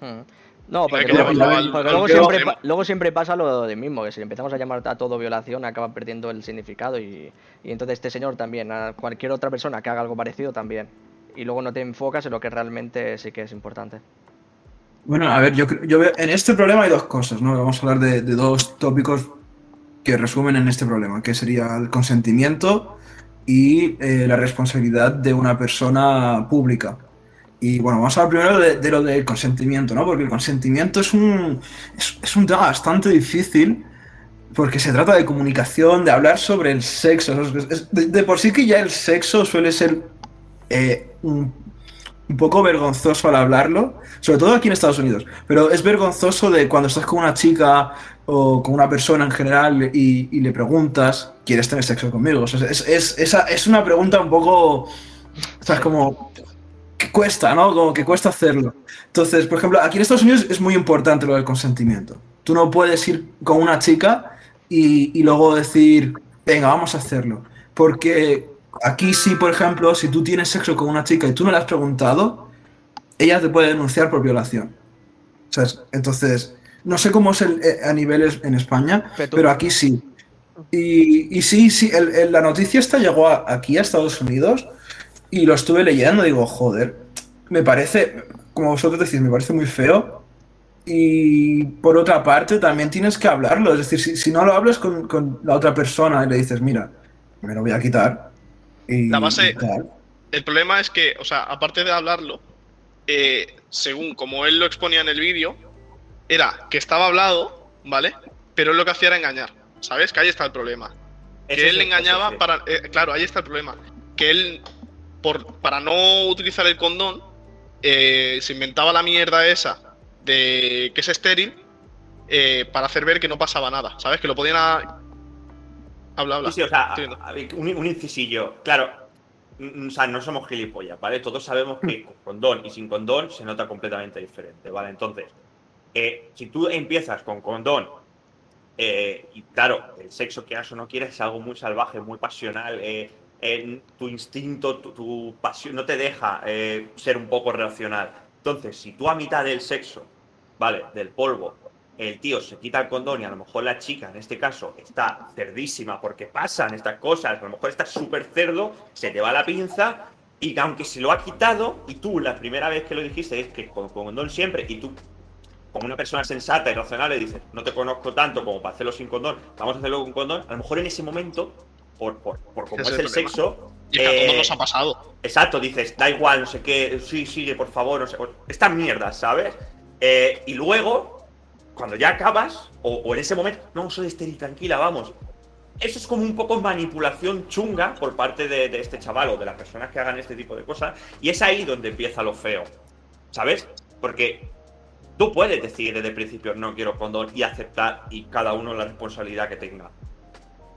Mm. No, porque, que luego, al- porque siempre, pa- luego siempre pasa lo de mismo, que si empezamos a llamar a todo violación acaba perdiendo el significado y, y entonces este señor también, a cualquier otra persona que haga algo parecido también. Y luego no te enfocas en lo que realmente sí que es importante. Bueno, a ver, yo, creo- yo veo, en este problema hay dos cosas, ¿no? Vamos a hablar de, de dos tópicos que resumen en este problema, que sería el consentimiento y eh, la responsabilidad de una persona pública. Y bueno, vamos a hablar primero de, lo del consentimiento, ¿no? Porque el consentimiento es un, es, un tema bastante difícil porque se trata de comunicación, de hablar sobre el sexo. De por sí que ya el sexo suele ser eh, un, un poco vergonzoso al hablarlo, sobre todo aquí en Estados Unidos, pero es vergonzoso de cuando estás con una chica o con una persona en general y, le preguntas, ¿quieres tener sexo conmigo? Es, es, esa- es una pregunta un poco, o sea, es como que cuesta, ¿no? Como que cuesta hacerlo. Entonces, por ejemplo, aquí en Estados Unidos es muy importante lo del consentimiento. Tú no puedes ir con una chica y, y luego decir, venga, vamos a hacerlo. Porque aquí sí, por ejemplo, si tú tienes sexo con una chica y tú no le has preguntado, ella te puede denunciar por violación. ¿Sabes? Entonces, no sé cómo es el- eh, a niveles en España, Pero aquí sí. Y, y sí, sí, el- el- la noticia esta llegó a- aquí a Estados Unidos y lo estuve leyendo, digo, joder, me parece, como vosotros decís, me parece muy feo. Y por otra parte, también tienes que hablarlo. Es decir, si, si no lo hablas con, con la otra persona y le dices, mira, me lo voy a quitar. Y, La base- y tal. El problema es que, o sea, aparte de hablarlo, eh, según como él lo exponía en el vídeo, era que estaba hablado, ¿vale? Pero él lo que hacía era engañar, ¿sabes? Que ahí está el problema. Que él el- engañaba sí. para. eh, claro, ahí está el problema. Que él, por, para no utilizar el condón, eh, se inventaba la mierda esa de que es estéril eh, para hacer ver que no pasaba nada, ¿sabes? Que lo podían. a- Habla, habla. Sí, sí, o sea, un, un incisillo. Claro, mm, o sea, no somos gilipollas, ¿vale? Todos sabemos que con condón y sin condón se nota completamente diferente, ¿vale? Entonces, eh, si tú empiezas con condón, eh, y claro, el sexo que o no quieres es algo muy salvaje, muy pasional, eh, tu instinto, tu, pasión no te deja ser un poco racional. Entonces, si tú a mitad del sexo, ¿vale? Del polvo, el tío se quita el condón y a lo mejor la chica, en este caso, está cerdísima porque pasan estas cosas, a lo mejor está súper cerdo, se te va la pinza y aunque se lo ha quitado y tú la primera vez que lo dijiste es que con condón siempre y tú como una persona sensata y racional le dices, no te conozco tanto como para hacerlo sin condón, vamos a hacerlo con condón, a lo mejor en ese momento, por, por, por cómo Ese es el sexo, Y que a todos eh, nos ha pasado. Exacto, dices, da igual, no sé qué, sí, sigue, por favor, no sé. Estas mierdas, ¿sabes? Eh, y luego, cuando ya acabas, o, o en ese momento, no, soy estéril, tranquila, vamos. Eso es como un poco manipulación chunga por parte de, de este chaval o de las personas que hagan este tipo de cosas. Y es ahí donde empieza lo feo, ¿sabes? Porque tú puedes decir desde el principio, no quiero condón, y aceptar, y cada uno la responsabilidad que tenga.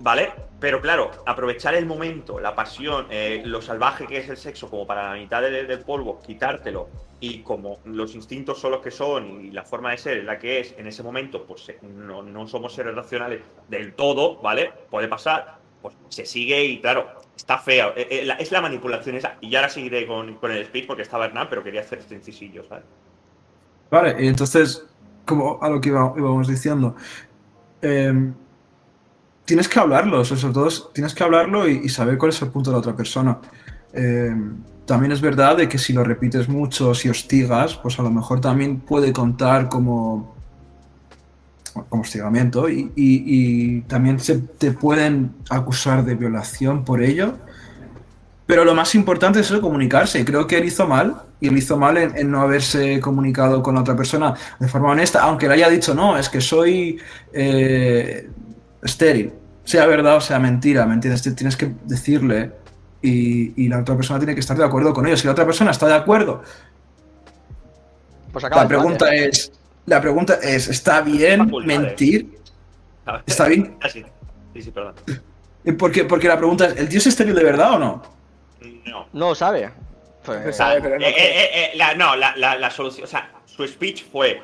¿Vale? Pero claro, aprovechar el momento, la pasión, eh, lo salvaje que es el sexo, como para la mitad de- del polvo, quitártelo, y como los instintos son los que son y la forma de ser es la que es, en ese momento, pues eh, no, no somos seres racionales del todo, ¿vale? Puede pasar, pues se sigue y claro, está feo. Eh, eh, es la manipulación esa. Y ahora seguiré con, con el speech porque estaba Hernán, pero quería hacer este incisillo, ¿sabes? Vale, y entonces, como a lo que íbamos diciendo, em, tienes que hablarlo, o sea, sobre todo es- tienes que hablarlo y, y saber cuál es el punto de la otra persona. Em, también es verdad de que si lo repites mucho, si hostigas, pues a lo mejor también puede contar como como hostigamiento y, y- y también se te pueden acusar de violación por ello. Pero lo más importante es eso, comunicarse. Y creo que él hizo mal, y él hizo mal en, en no haberse comunicado con la otra persona de forma honesta, aunque le haya dicho, no, es que soy eh, estéril. Sea verdad o sea mentira, ¿me entiendes? Tienes que decirle y, y la otra persona tiene que estar de acuerdo con ello. Si la otra persona está de acuerdo, Pues acaba la el debate. pregunta es, la pregunta es, ¿está bien mentir? Está bien. Ah, sí. sí, sí, perdón. Porque, porque la pregunta es, ¿el tío es estéril de verdad o no? No. No sabe. Pues, No sabe, pero no Eh, eh, eh, la, no, la, la, la solución, o sea, su speech fue,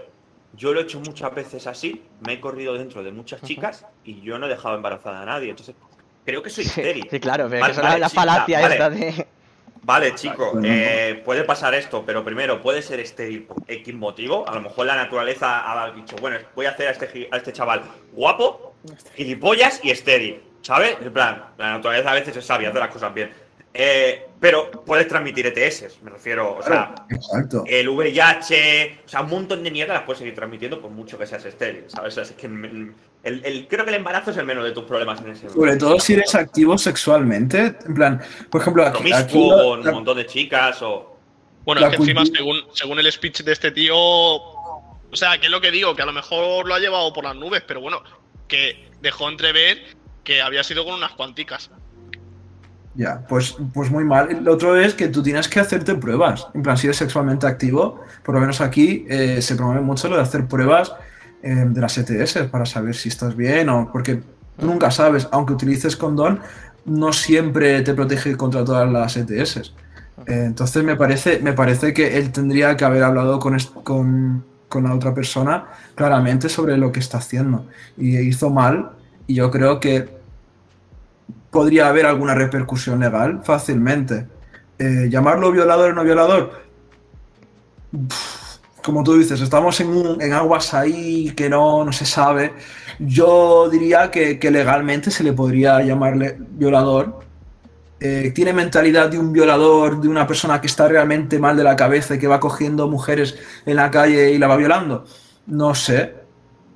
yo lo he hecho muchas veces así, me he corrido dentro de muchas chicas y yo no he dejado embarazada a nadie, entonces creo que soy sí, estéril. sí, claro, pero Vale, que esa es vale, la, chica, falacia vale. esta de. Vale, chico, eh, puede pasar esto, pero primero, puede ser estéril por X motivo. A lo mejor la naturaleza ha dicho, bueno, voy a hacer a este, a este chaval guapo, gilipollas y estéril, ¿sabes? En plan, la naturaleza a veces es sabia, hace las cosas bien. Eh, pero puedes transmitir ETS, me refiero, o sea, Exacto. el VIH, o sea, un montón de mierda las puedes seguir transmitiendo por mucho que seas estéril, ¿sabes? O sea, es que el, el- creo que el embarazo es el menos de tus problemas en ese Sobre todo si eres activo sexualmente. En plan, por ejemplo, aquí, aquí Promiscuo la- con la- un montón de chicas o... Bueno, es que encima, según, según el speech de este tío. O sea, que es lo que digo, que a lo mejor lo ha llevado por las nubes, pero bueno, que dejó entrever que había sido con unas cuanticas. Ya, pues, pues muy mal. Lo otro es que tú tienes que hacerte pruebas. En plan, si eres sexualmente activo, por lo menos aquí eh, se promueve mucho lo de hacer pruebas eh, de las ETS para saber si estás bien o. Porque tú nunca sabes, aunque utilices condón, no siempre te protege contra todas las ETS. Eh, entonces me parece, me parece que él tendría que haber hablado con, con, con la otra persona claramente sobre lo que está haciendo. Y hizo mal. Y yo creo que podría haber alguna repercusión legal fácilmente. Eh, llamarlo violador o no violador, como tú dices, estamos en, un- en aguas ahí que no, no se sabe. Yo diría que, que legalmente se le podría llamarle violador. Eh, tiene mentalidad de un violador, de una persona que está realmente mal de la cabeza y que va cogiendo mujeres en la calle y la va violando. No sé,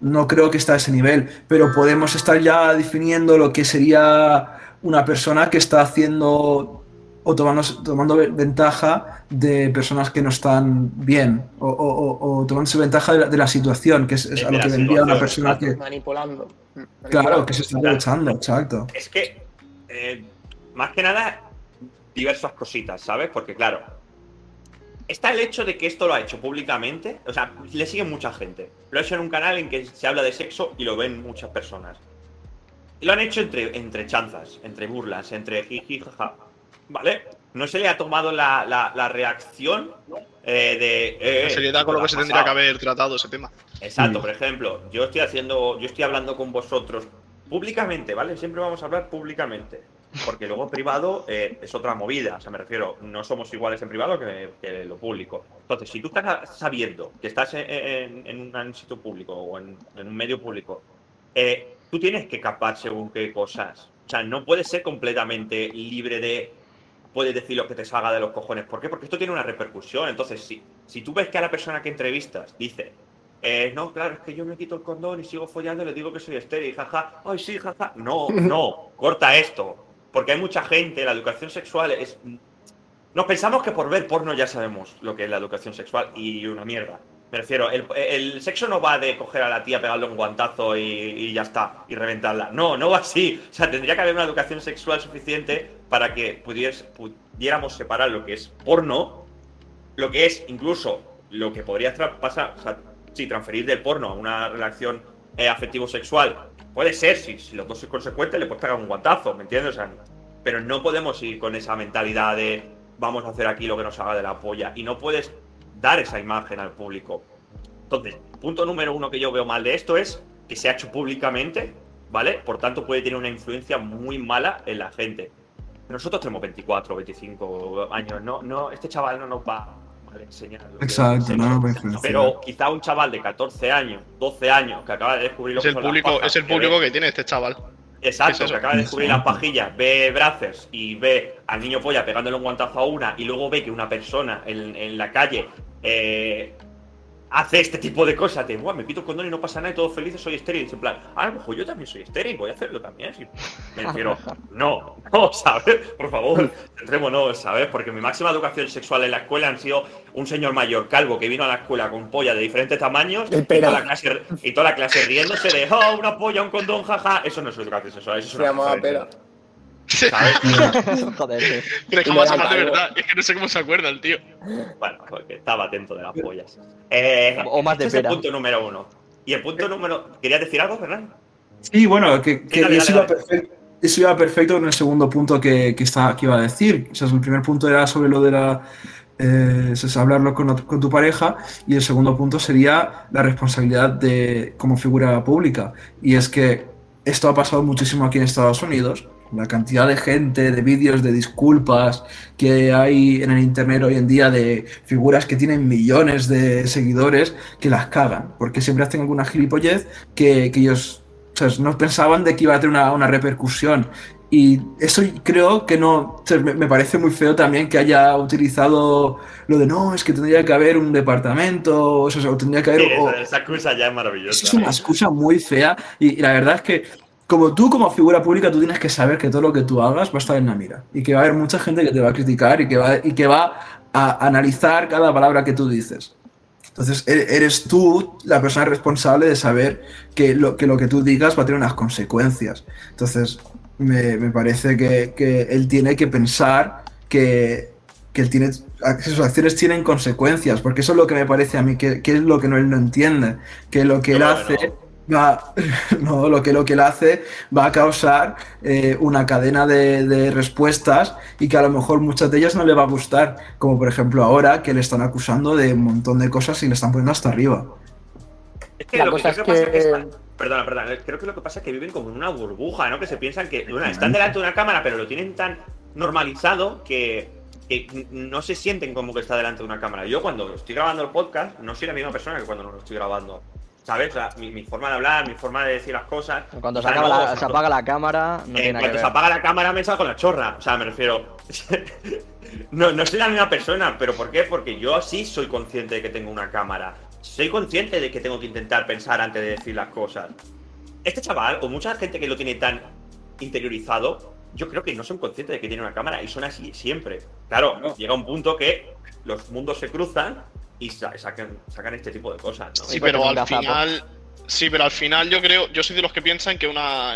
no creo que está a ese nivel, pero podemos estar ya definiendo lo que sería una persona que está haciendo o tomando, tomando ve- ventaja de personas que no están bien o, o- o- o tomándose ventaja de la, de la situación, que es, a lo que vendría una persona que, Manipulando. claro, que se está aprovechando, exacto. Es que, eh, más que nada, diversas cositas, ¿sabes? Porque, claro, está el hecho de que esto lo ha hecho públicamente, o sea, le sigue mucha gente. Lo ha hecho en un canal en que se habla de sexo y lo ven muchas personas. Y lo han hecho entre, entre chanzas, entre burlas, entre jiji, jaja. ¿Vale? No se le ha tomado la, la- la reacción eh, de. eh, La seriedad con lo ¿qué que se tendría que haber tratado ese tema. Exacto, Mm. por ejemplo, yo estoy haciendo, yo estoy hablando con vosotros públicamente, ¿vale? Siempre vamos a hablar públicamente. Porque luego privado eh, es otra movida. O sea, me refiero, no somos iguales en privado que, que lo público. Entonces, si tú estás sabiendo que estás en, en- en un sitio público o en, en un medio público, eh, tú tienes que capar según qué cosas. O sea, no puedes ser completamente libre de. Puedes decir lo que te salga de los cojones. ¿Por qué? Porque esto tiene una repercusión. Entonces, si, si tú ves que a la persona que entrevistas dice, eh, no, claro, es que yo me quito el condón y sigo follando y le digo que soy estéril, jaja, ay, sí, jaja. No, no, corta esto. Porque hay mucha gente, la educación sexual es. Nos pensamos que por ver porno ya sabemos lo que es la educación sexual y una mierda. Me refiero, el, sexo no va de coger a la tía, pegarle un guantazo y, ya está, y reventarla. No, no va así. O sea, tendría que haber una educación sexual suficiente para que pudiéramos separar lo que es porno, lo que es incluso lo que podría pasar, o sea, sí, transferir del porno a una relación eh, afectivo-sexual. Puede ser, si, si los dos son consecuentes, le puedes pegar un guantazo, ¿me entiendes? O sea, pero no podemos ir con esa mentalidad de vamos a hacer aquí lo que nos haga de la polla. Y no puedes dar esa imagen al público. Entonces, punto número uno que yo veo mal de esto es que se ha hecho públicamente, ¿vale? Por tanto, puede tener una influencia muy mala en la gente. Nosotros tenemos 24, 25 años, no, no, este chaval no nos va a enseñar. lo que es Exacto, el no nos va a influenciar. Pero quizá un chaval de 14 años, 12 años, que acaba de descubrir lo Es que el son las público, pajas, es el que público ve- que tiene este chaval. Exacto, que acaba de descubrir las pajillas, ve brazos y ve al niño polla pegándole un guantazo a una y luego ve que una persona en, en la calle eh, hace este tipo de cosas. De, "Buah, me quito el condón y no pasa nada y todos felices, soy estéril. En plan, ah, a lo mejor yo también soy estéril, voy a hacerlo también. sí". Me refiero, no, no, ¿sabes? Por favor, centrémonos, ¿sabes? Porque mi máxima educación sexual en la escuela han sido un señor mayor calvo que vino a la escuela con polla de diferentes tamaños y toda, la clase, y toda la clase riéndose de, oh, una polla, un condón, jaja. Eso no es educación sexual, eso es Se una llamaba pera. ¿Sabes? Joder. Pero es que de da verdad. Es que no sé cómo se acuerda el tío. Bueno, porque estaba atento de las pollas. Eh, O más de este es el punto número uno. Y el punto número. ¿Querías decir algo, Fernando? Sí, bueno, que, que Sí, dale, eso, dale, iba dale. perfecto, eso iba perfecto con el segundo punto que, que, está, que iba a decir. O sea, el primer punto era sobre lo de la. eh, es hablarlo con, con tu pareja y el segundo punto sería la responsabilidad de como figura pública y es que esto ha pasado muchísimo aquí en Estados Unidos la cantidad de gente de vídeos de disculpas que hay en el internet hoy en día de figuras que tienen millones de seguidores que las cagan porque siempre hacen alguna gilipollez que, que ellos o sea, no pensaban de que iba a tener una, una repercusión. Y eso creo que no. o sea, me, me parece muy feo también que haya utilizado lo de no, es que tendría que haber un departamento, o sea, tendría que haber. Sí, esa, esa excusa ya es maravillosa. es una excusa muy fea. Y, y la verdad es que, como tú, como figura pública, tú tienes que saber que todo lo que tú hagas va a estar en la mira. Y que va a haber mucha gente que te va a criticar y que va, y que va a analizar cada palabra que tú dices. Entonces, e- eres tú la persona responsable de saber que lo que, lo que tú digas va a tener unas consecuencias. Entonces, me, me parece que, que él tiene que pensar que, que él tiene, que sus acciones tienen consecuencias, porque eso es lo que me parece a mí, que, es lo que no, él no entiende, que lo que él No, hace... Va, no, lo que lo que él hace va a causar eh, una cadena de, de respuestas y que a lo mejor muchas de ellas no le va a gustar, como por ejemplo ahora que le están acusando de un montón de cosas y le están poniendo hasta arriba. Es que La lo que cosa creo es que pasa que- es que están- Perdona, perdona. Creo que lo que pasa es que viven como en una burbuja, ¿no? Que se piensan que una, están delante de una cámara, pero lo tienen tan normalizado que, que no se sienten como que está delante de una cámara. Yo cuando estoy grabando el podcast no soy la misma persona que cuando no lo estoy grabando. ¿Sabes? O sea, mi, mi forma de hablar, mi forma de decir las cosas. Cuando o se, acaba no, la- o sea, se apaga la cámara, no eh, tiene nada que cuando se ver. apaga la cámara me salgo con la chorra. O sea, me refiero. no, no soy la misma persona, pero ¿por qué? Porque yo sí soy consciente de que tengo una cámara. Soy consciente de que tengo que intentar pensar antes de decir las cosas. Este chaval, o mucha gente que lo tiene tan interiorizado, yo creo que no son conscientes de que tiene una cámara y son así siempre. Claro, No. llega un punto que los mundos se cruzan y sa- sacan, sacan este tipo de cosas, ¿no? Sí, pero al final. Sí, pero al final yo creo. Yo soy de los que piensan que una.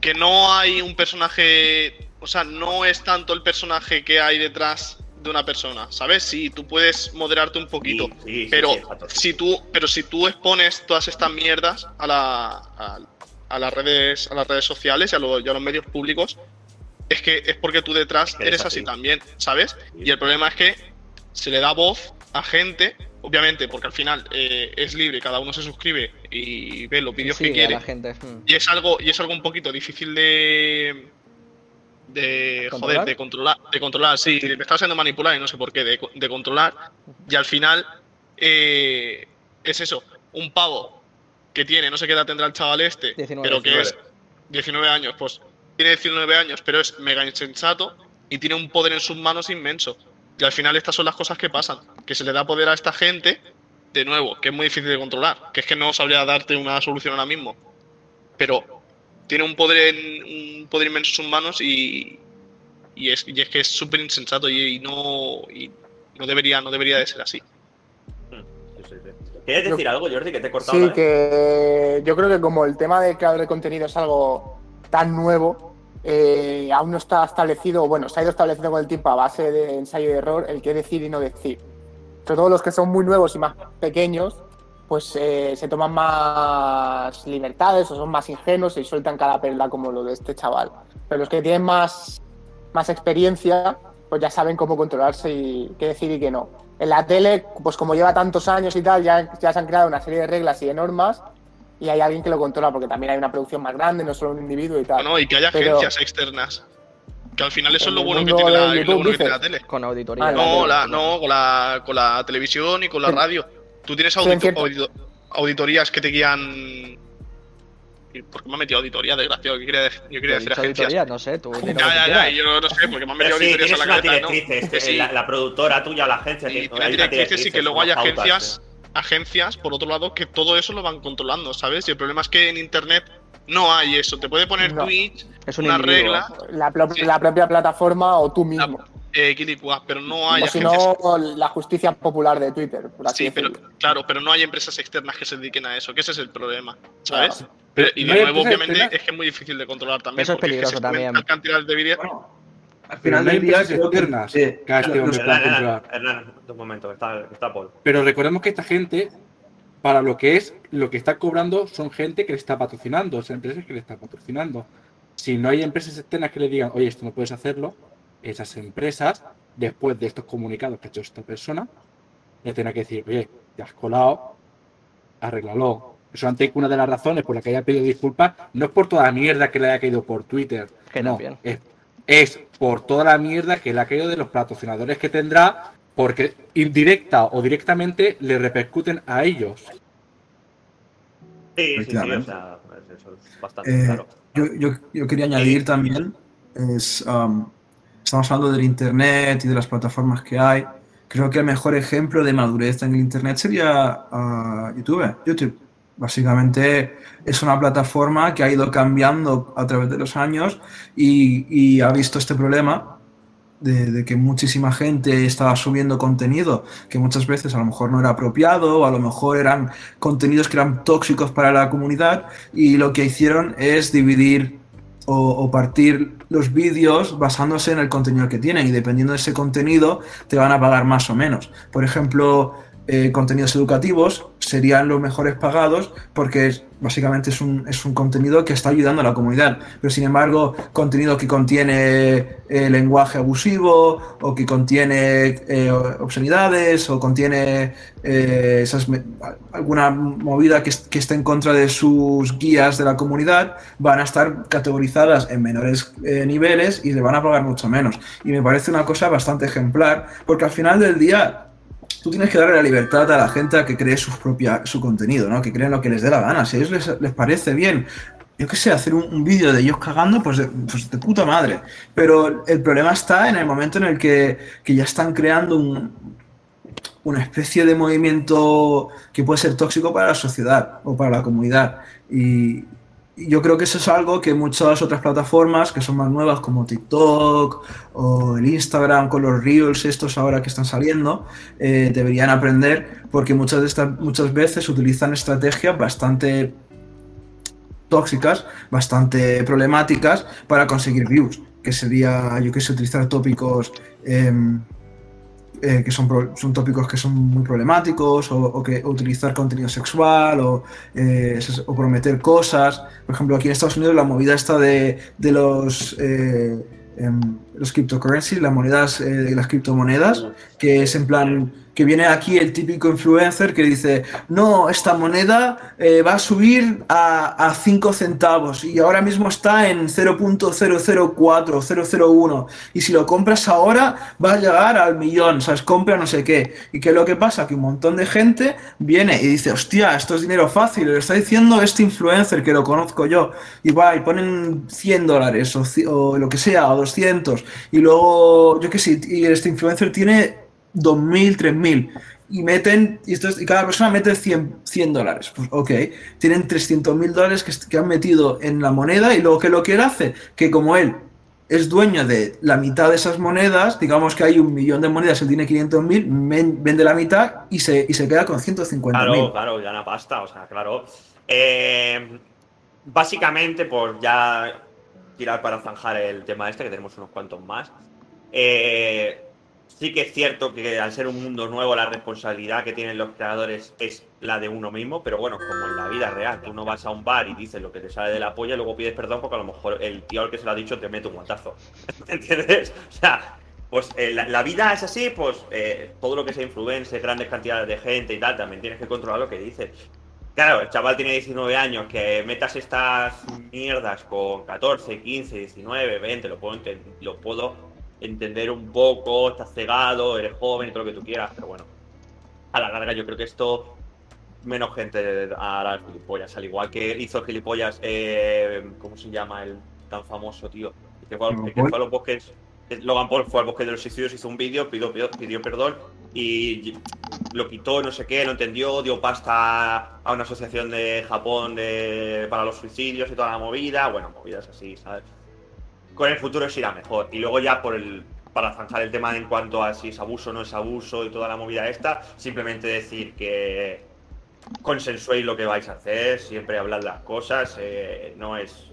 Que no hay un personaje. O sea, no es tanto el personaje que hay detrás de una persona, ¿sabes? Sí, tú puedes moderarte un poquito. Sí, sí, pero sí, si tú. Pero si tú expones todas estas mierdas a la. a, a las redes. a las redes sociales y a, lo- y a los medios públicos. Es que es porque tú detrás Eres eres así. así también, ¿sabes? Y el problema es que se le da voz a gente, obviamente, porque al final eh, es libre, cada uno se suscribe y ve los vídeos Sí, que quiere. la gente. mm. Y es algo, y es algo un poquito difícil de. de. ¿Controlar? joder, de controlar. De controlar, sí. Me está haciendo manipular y no sé por qué, de, de controlar. Y al final. eh, es eso. Un pavo que tiene, no sé qué edad tendrá el chaval este, 19, pero que 19. es 19 años, pues tiene 19 años, pero es mega insensato y tiene un poder en sus manos inmenso. Y al final estas son las cosas que pasan, que se le da poder a esta gente, de nuevo, que es muy difícil de controlar, que es que no sabría darte una solución ahora mismo. Pero tiene un poder, en- un poder inmenso en sus manos y, y, es, y es que es súper insensato y, y no, y no, debería, no debería de ser así. Sí, sí, sí. ¿Quieres decir Yo- algo, Jordi, que te he cortado? Sí, eh? que yo creo que como el tema de creador de contenido es algo tan nuevo, eh, aún no está establecido, bueno, se ha ido estableciendo con el tiempo a base de ensayo y error el qué decir y no decir. Sobre todo los que son muy nuevos y más pequeños, pues eh, se toman más libertades o son más ingenuos y sueltan cada perla como lo de este chaval. Pero los que tienen más, más experiencia, pues ya saben cómo controlarse y qué decir y qué no. En la tele, pues como lleva tantos años y tal, ya, ya se han creado una serie de reglas y de normas y hay alguien que lo controla porque también hay una producción más grande, no solo un individuo y tal. Bueno, y que haya Pero- agencias externas. Que al final eso es lo bueno que tiene la, de lo YouTube, bueno que tiene la dices. tele. Con auditoría. Ah, No, la no con, la, con la televisión y con la Sí. radio. Tú tienes Sí, audito- audito- auditorías que te guían ¿Y ¿Por qué me ha metido auditoría, desgraciado? ¿Qué quería, yo quería decir agencias? auditoría, no sé, tú Ya, ya, ya, yo no sé, porque me han metido sí, auditorías en la cabeza, ¿no? eh, sí. la, la productora tuya o la agencia Y tiene- directrices y que luego hay pautas, agencias, por otro lado, que todo eso lo van controlando, ¿sabes? Y el problema es que en internet no hay eso. Te puede poner No. Twitch Es un una individuo. regla, La, pro- Sí. la propia plataforma o tú mismo. eh, Guilicua, pero no hay o si agencias. no, la justicia popular de Twitter, por así Sí, pero decirlo. claro, pero no hay empresas externas que se dediquen a eso, que ese es el problema, ¿sabes? Claro. Pero- y de nuevo, obviamente, externas. es que es muy difícil de controlar también. Eso es peligroso se suben también. tal cantidades de vídeos. Bueno, al Pero final no hay del día empresas creo que, externas este hombre Hernán. Hernán, un momento, está, está Paul. Pero recordemos que esta gente, para lo que es, lo que está cobrando son gente que le está patrocinando, son empresas que le están patrocinando. Si no hay empresas externas que le digan, oye, esto no puedes hacerlo, esas empresas, después de estos comunicados que ha hecho esta persona, le tendrán que decir, oye, te has colado, arréglalo. Eso antes que una de las razones por la que haya pedido disculpas no es por toda la mierda que le haya caído por Twitter. Que no, es, es por toda la mierda que le ha caído de los patrocinadores que tendrá, porque indirecta o directamente le repercuten a ellos. Sí, sí, sí, o sea, eso es bastante Eh, claro. Yo, yo- yo quería añadir también, es, um, estamos hablando del Internet y de las plataformas que hay. Creo que el mejor ejemplo de madurez en el Internet sería ah, YouTube. YouTube. Básicamente es una plataforma que ha ido cambiando a través de los años y, ha visto este problema de, que muchísima gente estaba subiendo contenido que muchas veces a lo mejor no era apropiado o a lo mejor eran contenidos que eran tóxicos para la comunidad y lo que hicieron es dividir o, o partir los vídeos basándose en el contenido que tienen y dependiendo de ese contenido te van a pagar más o menos. Por ejemplo, eh, contenidos educativos serían los mejores pagados porque es- básicamente es un, es un contenido que está ayudando a la comunidad. Pero sin embargo, contenido que contiene eh, lenguaje abusivo o que contiene eh, obscenidades o contiene eh, alguna movida que, que esté en contra de sus guías de la comunidad, van a estar categorizadas en menores niveles y le van a pagar mucho menos. Y me parece una cosa bastante ejemplar porque al final del día tú tienes que darle la libertad a la gente a que cree su, propia, su contenido, ¿no? Que creen lo que les dé la gana. Si a ellos les, les parece bien, yo qué sé, hacer un, vídeo de ellos cagando, pues de, pues de puta madre. Pero el problema está en el momento en el que, que ya están creando un- una especie de movimiento que puede ser tóxico para la sociedad o para la comunidad. Y yo creo que eso es algo que muchas otras plataformas que son más nuevas como TikTok o el Instagram con los Reels estos ahora que están saliendo eh, deberían aprender porque muchas de estas muchas veces utilizan estrategias bastante tóxicas, bastante problemáticas para conseguir views, que sería, yo que sé, utilizar tópicos em, eh, que son, pro- son tópicos que son muy problemáticos, o, o que utilizar contenido sexual, o, eh, o prometer cosas. Por ejemplo, aquí en Estados Unidos la movida esta de, de los, eh, em, los cryptocurrencies, las monedas, eh, las criptomonedas, que es en plan que viene aquí el típico influencer que dice, no, esta moneda eh, va a subir a, 5 centavos y ahora mismo está en 0.004, 001 y si lo compras ahora va a llegar al millón, ¿sabes? Compra no sé qué. ¿Y qué es lo que pasa? Que un montón de gente viene y dice, hostia, esto es dinero fácil, lo está diciendo este influencer que lo conozco yo y va y ponen 100 dólares o, o lo que sea, o 200 y luego, yo qué sé, y este influencer tiene 2.000, 3.000 y meten, y, esto es- y cada persona mete 100, 100 dólares. Pues ok, tienen 300.000 dólares que, que han metido en la moneda y luego que lo que él hace, que como él es dueño de la mitad de esas monedas, digamos que hay un millón de monedas, él tiene 500.000, men- vende la mitad y se, y se queda con 150.000. Claro, claro, ya una pasta, o sea, claro. Eh, básicamente, por ya tirar para zanjar el tema este, que tenemos unos cuantos más. eh, sí que es cierto que al ser un mundo nuevo, la responsabilidad que tienen los creadores es la de uno mismo, pero bueno, como en la vida real, tú no vas a un bar y dices lo que te sale de la polla luego pides perdón porque a lo mejor el tío al que se lo ha dicho te mete un guantazo. ¿Entiendes? O sea, pues eh, la, vida es así, pues eh, todo lo que sea influencer, grandes cantidades de gente y tal, también tienes que controlar lo que dices. Claro, el chaval tiene 19 años, que metas estas mierdas con 14, 15, 19, 20, lo puedo, lo puedo entender un poco, estás cegado, eres joven y todo lo que tú quieras, pero bueno, a la larga yo creo que esto menos gente a las gilipollas. Al igual que hizo gilipollas, eh, ¿cómo se llama el tan famoso, tío? El que fue, al- el que fue a los bosques. Logan Paul fue al bosque de los suicidios, hizo un vídeo, pidió, pidió, pidió perdón y lo quitó, no sé qué, no entendió, dio pasta a una asociación de Japón de, para los suicidios y toda la movida. Bueno, movidas así, ¿sabes? Con el futuro se irá mejor. Y luego ya por el para zanjar el tema en cuanto a si es abuso o no es abuso y toda la movida esta, simplemente decir que consensuéis lo que vais a hacer, siempre hablad las cosas, eh, no es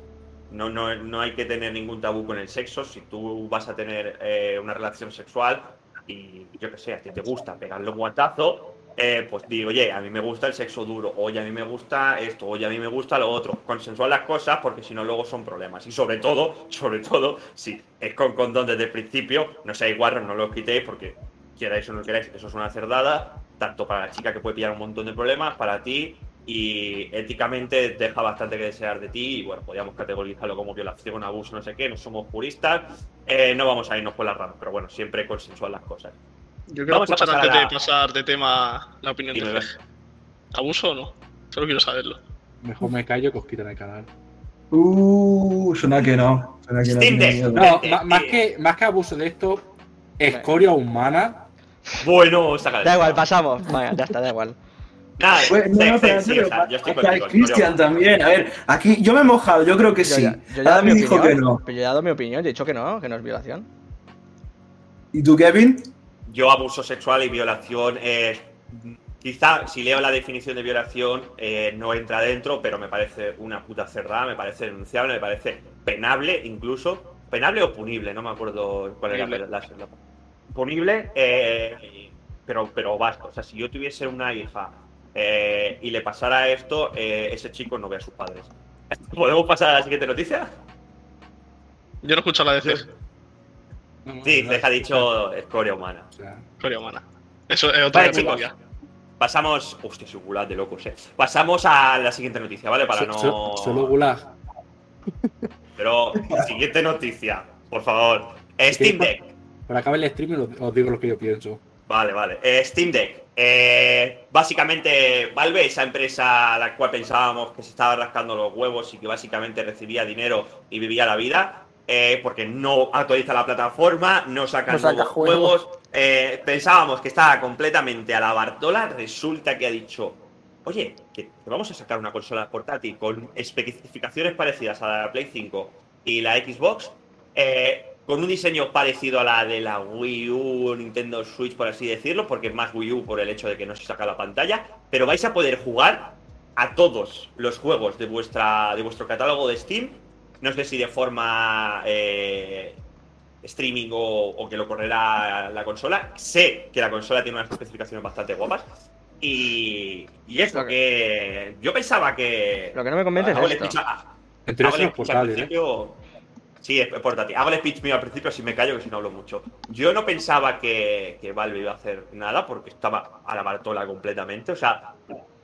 no, no, no hay que tener ningún tabú con el sexo. Si tú vas a tener eh, una relación sexual y yo que sé, a ti te gusta pegarle un guantazo, eh, pues digo, oye, a mí me gusta el sexo duro, oye, a mí me gusta esto, oye, a mí me gusta lo otro. Consensuar las cosas porque si no luego son problemas. Y sobre todo, sobre todo, si es con condón desde el principio, no seáis guarros, no lo quitéis porque queráis o no queráis, eso es una cerdada, tanto para la chica que puede pillar un montón de problemas, para ti, y éticamente deja bastante que desear de ti, y bueno, podríamos categorizarlo como violación, abuso, no sé qué, no somos juristas, eh, no vamos a irnos por las ramas, pero bueno, siempre consensuar las cosas. Yo quiero Vamos a escuchar pasar antes a la- de pasar de tema la opinión Dime, de. Fej. ¿Abuso o no? Solo quiero saberlo. Mejor me callo que os quitan el canal. Uh, suena que no. Suena que no más, que, más que abuso de esto, escoria humana. Bueno, saca Da igual, pasamos. Venga, ya está, da igual. Nada, Bueno, no, sí, no, sí, pero en sí, serio, o sea, yo estoy aquí hay contigo, Cristian Antonio. también. A ver, aquí yo me he mojado, yo creo que Yo sí. ya, yo Adam mi dijo opinión, que no. Pero yo he dado mi opinión, he dicho que no, que no es violación. ¿Y tú, Kevin? Yo abuso sexual y violación, eh, quizá si leo la definición de violación eh, no entra dentro, pero me parece una puta cerrada, me parece denunciable, me parece penable incluso, penable o punible, no me acuerdo cuál era la, la- la- punible, eh, pero pero basta, o sea, si yo tuviese una hija eh, y le pasara esto, eh, ese chico no ve a sus padres. ¿Podemos pasar a la siguiente noticia? Yo no escucho la de. Sí, les ha dicho escoria humana. Corea humana. Eso es otra Vale, chicos. Pasamos. Hostia, soy gulag de locos, eh. Pasamos a la siguiente noticia, ¿vale? Para no. so- solo gulag. Pero, siguiente noticia, por favor. Steam Deck. Para acabar el stream os os digo lo que yo pienso. Vale, vale. Eh, Steam Deck. Eh, básicamente, Valve, esa empresa a la cual pensábamos que se estaba rascando los huevos y que básicamente recibía dinero y vivía la vida, eh, porque no actualiza la plataforma, no saca No saca nuevos juegos. juegos. eh, pensábamos que estaba completamente a la Bartola. Resulta que ha dicho: Oye, que vamos a sacar una consola portátil con especificaciones parecidas a la Play 5 y la Xbox. eh, con un diseño parecido a la de la Wii U, Nintendo Switch, por así decirlo, porque es más Wii U por el hecho de que no se saca la pantalla, pero vais a poder jugar a todos los juegos de, vuestra, de vuestro catálogo de Steam, no sé si de forma eh, streaming o, o que lo correrá la consola. Sé que la consola tiene unas especificaciones bastante guapas. Y, y esto Lo que- que yo pensaba que... Lo que no me convence hago es el esto. speech a- En teoría hago el speech al ¿eh? principio- Sí, es portátil. Hago el speech mío al principio, así me callo, que si no hablo mucho. Yo no pensaba que, que Valve iba a hacer nada porque estaba a la Bartola completamente. O sea,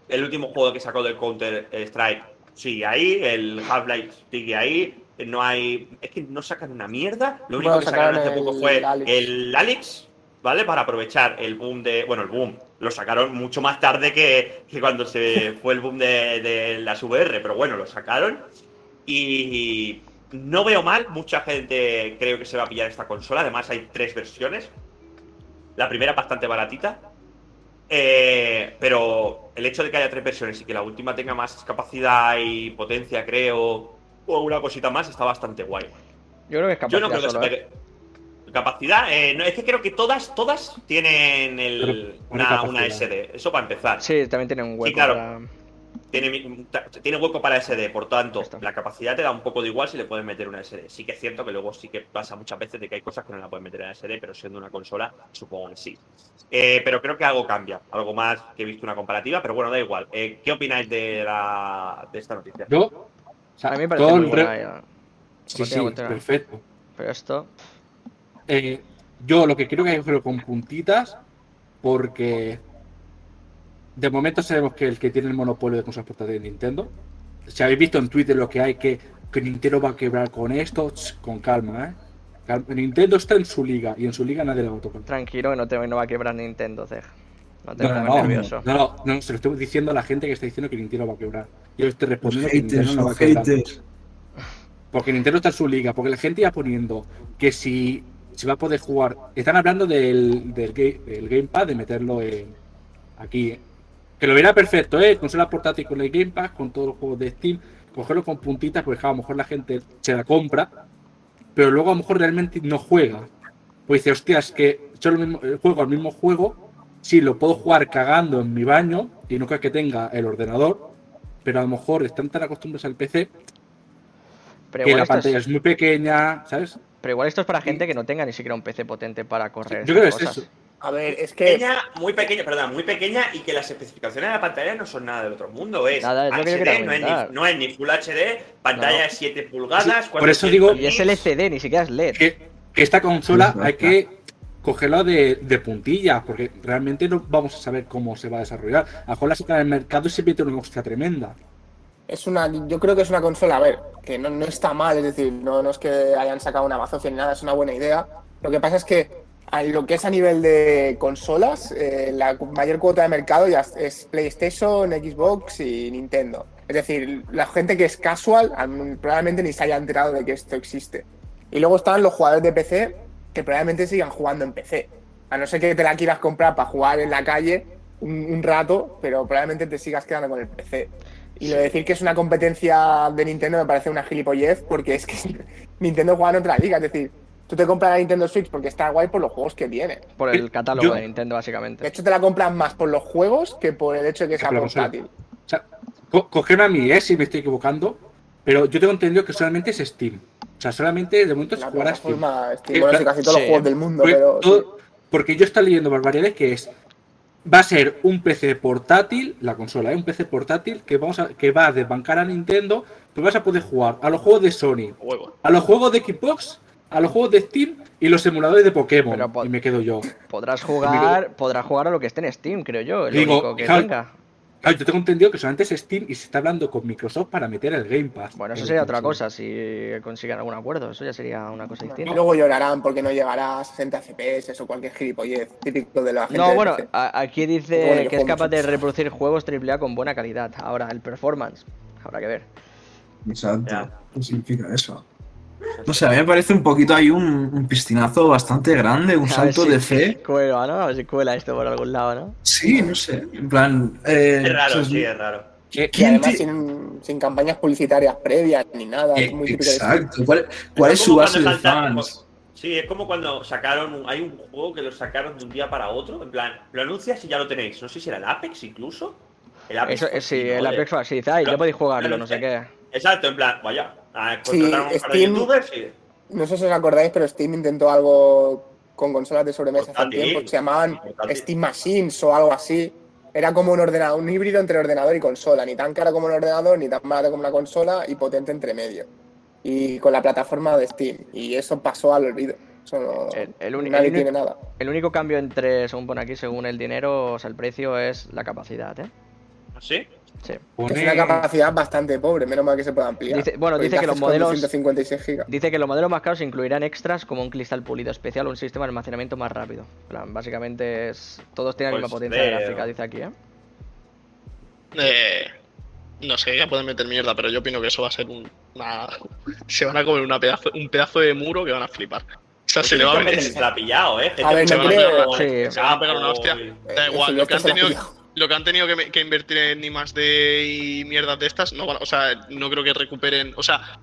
el último juego que sacó del Counter Strike sigue ahí, el Half-Life sigue ahí. No hay. Es que no sacan una mierda. Lo único Bueno, que sacaron hace poco fue Alex. el Alex, ¿vale? Para aprovechar el boom de. Bueno, el boom. Lo sacaron mucho más tarde que, que cuando se fue el boom de, de las VR, pero bueno, lo sacaron. Y no veo mal, mucha gente creo que se va a pillar esta consola. Además, hay tres versiones. La primera bastante baratita. Eh, pero el hecho de que haya tres versiones y que la última tenga más capacidad y potencia, creo, o una cosita más, está bastante guay. Yo creo que es Yo capacidad no creo que solo, ¿eh? Capacidad, eh, no, es que creo que todas, todas tienen el- una, una capacidad. SD. Eso para empezar. Sí, también tiene un hueco claro. para... Tiene, tiene hueco para SD, por tanto, la capacidad te da un poco de igual si le puedes meter una SD. Sí que es cierto que luego sí que pasa muchas veces de que hay cosas que no la puedes meter en SD, pero siendo una consola, supongo que sí. Eh, pero creo que algo cambia, algo más que he visto una comparativa, pero bueno, da igual. Eh, ¿Qué opináis de, la, de esta noticia? Yo. o sea, A mí me parece muy re- buena idea. Sí, sí, perfecto. Pero esto... Eh, yo lo que quiero que hay que hacerlo con puntitas, porque de momento sabemos que el que tiene el monopolio de consolas portátiles es Nintendo. Si habéis visto en Twitter lo que hay, que, que Nintendo va a quebrar con esto, con calma, ¿eh? Cal- Nintendo está en su liga y en su liga nadie le va a tocar. Tranquilo, que no, te, no va a quebrar Nintendo, Zeg. No te No, pongas no, no, nervioso. no, no, no, se lo estoy diciendo a la gente que está diciendo que Nintendo va a quebrar. Yo estoy respondiendo que haters, Nintendo no va a quebrar. haters. Porque Nintendo está en su liga, porque la gente ya poniendo que si se va a poder jugar. Están hablando del, del Gamepad, de meterlo en, aquí. Que lo verá perfecto, ¿eh? Consola portátil con el Gamepad, con todos los juegos de Steam, cogerlo con puntitas, porque a lo mejor la gente se la compra, pero luego a lo mejor realmente no juega. Pues dice, hostia, es que yo lo mismo, eh, juego al mismo juego, sí, lo puedo jugar cagando en mi baño y nunca que tenga el ordenador, pero a lo mejor están tan acostumbrados al PC Pero que la pantalla es, es muy pequeña, ¿sabes? pero igual esto es para gente que no tenga ni siquiera un PC potente para correr. Yo creo que es eso. A ver, es que. Pequeña, muy pequeña, perdón, muy pequeña y que las especificaciones de la pantalla no son nada del otro mundo. Es Nada, es lo que yo HD, no, es ni, no es ni Full HD, pantalla No. de 7 pulgadas. Sí, por eso digo- 400 Y es LCD, ni siquiera es LED. Que, que esta consola hay que cogerla de, de puntilla, porque realmente no vamos a saber cómo se va a desarrollar. A lo mejor la sacan en el mercado y se mete una hostia tremenda. Es una, yo creo que es una consola, a ver, que no, no está mal, es decir, no, no es que hayan sacado una bazofia ni nada, es una buena idea. Lo que pasa es que a lo que es a nivel de consolas, eh, la mayor cuota de mercado ya es- PlayStation, Xbox y Nintendo. Es decir, la gente que es casual al- probablemente ni se haya enterado de que esto existe. Y luego están los jugadores de PC que probablemente sigan jugando en PC. A no ser que te la quieras comprar para jugar en la calle un, un rato, pero probablemente te sigas quedando con el PC. Y lo de decir que es una competencia de Nintendo me parece una gilipollez porque es que Nintendo juega en otra liga. Es decir, tú te compras la Nintendo Switch porque está guay por los juegos que tiene. Por el Yo- catálogo de Nintendo, De básicamente. hecho, te la compras más por los juegos que por el hecho de que sea portátil. O sea, co- cogerme a mí, ¿eh? si me estoy equivocando, pero yo tengo entendido que solamente es Steam. O sea, solamente de momento se La jugará Steam. Steam. Bueno, sí, casi todos sí. los juegos del mundo, Porque, pero. sí. porque yo estoy leyendo barbaridades que es va a ser un PC portátil, la consola, ¿eh? un PC portátil que vamos a, que va a desbancar a Nintendo, pero vas a poder jugar a los juegos de Sony, a los juegos de Xbox, a los juegos de Steam y los emuladores de Pokémon. Pero po- y me quedo yo. Podrás jugar, podrás jugar a lo que esté en Steam, creo yo. Digo, único que claro, tenga. Claro, yo tengo entendido que solamente es Steam y se está hablando con Microsoft para meter el Game Pass. Bueno, eso sería otra cosa, si consiguen algún acuerdo. Eso ya sería una cosa Y distinta. luego llorarán porque no llegará a 60 FPS o cualquier gilipollez típico de la gente. No, bueno, aquí dice que es capaz de reproducir juegos AAA con buena calidad. Ahora, el performance, habrá que ver. Exacto. ¿Qué significa eso? No sé, a mí me parece un poquito ahí un, un piscinazo bastante grande, un A salto si de fe. Cuela, ¿no? A ver si cuela esto por algún lado, ¿no? Sí, no sé. En plan. eh, Es raro, o sea, sí, es raro. Que- Y ¿quién además te- sin, sin campañas publicitarias previas ni nada. es muy. Exacto. ¿Cuál, cuál es su base de fans? Sí, es como cuando sacaron. un- Hay un juego que lo sacaron de un día para otro. En plan, lo anuncias y ya lo tenéis. No sé si era el Apex incluso. El Apex. Eso, eh, sí, el Apex ay, ya podéis jugarlo, lo- no sé qué. Exacto, en plan, vaya. A- Sí, Contrataron un par de Steam- youtubers y. No sé si os acordáis, pero Steam intentó algo con consolas de sobremesa hace un tiempo. Se llamaban Portátil. Steam Machines o algo así. Era como un ordenador, un híbrido entre ordenador y consola. Ni tan caro como un ordenador, ni tan barato como una consola y potente entre medio. Y con la plataforma de Steam. Y eso pasó al olvido. Eso no- El- nadie el tiene nada. El único cambio entre, según pone aquí, según el dinero, o sea, el precio es la capacidad, ¿eh? ¿Sí? Sí. Es una capacidad bastante pobre, menos mal que se pueda ampliar. Dice- bueno, dice ¿qué que los modelos- 256 gigas. Dice que los modelos más caros incluirán extras como un cristal pulido especial o un sistema de almacenamiento más rápido. En plan, básicamente es, todos tienen la Pues misma potencia de veo. gráfica, dice aquí, ¿eh? Eh, no sé, ya pueden meter mierda, pero yo opino que eso va a ser un, una. Se van a comer una pedazo, un pedazo de muro que van a flipar. O sea, se le va a venir. se la ha pillado, ¿eh? A ver, que no se creo- va a- Sí. Se van a pegar una hostia. Da Eh, igual, lo que han tenido. Lo que han tenido que, invertir en I más D y mierdas de estas, no van, o sea, no creo que recuperen, o sea,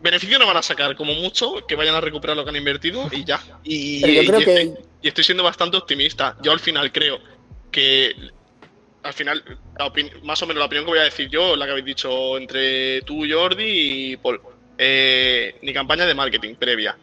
beneficio no van a sacar como mucho, que vayan a recuperar lo que han invertido y ya. Y, Pero yo creo y- que y estoy siendo bastante optimista. Yo al final creo que al final, la más o menos la opinión que voy a decir yo, la que habéis dicho entre tú, Jordi y Paul. Eh, ni campaña de marketing previa.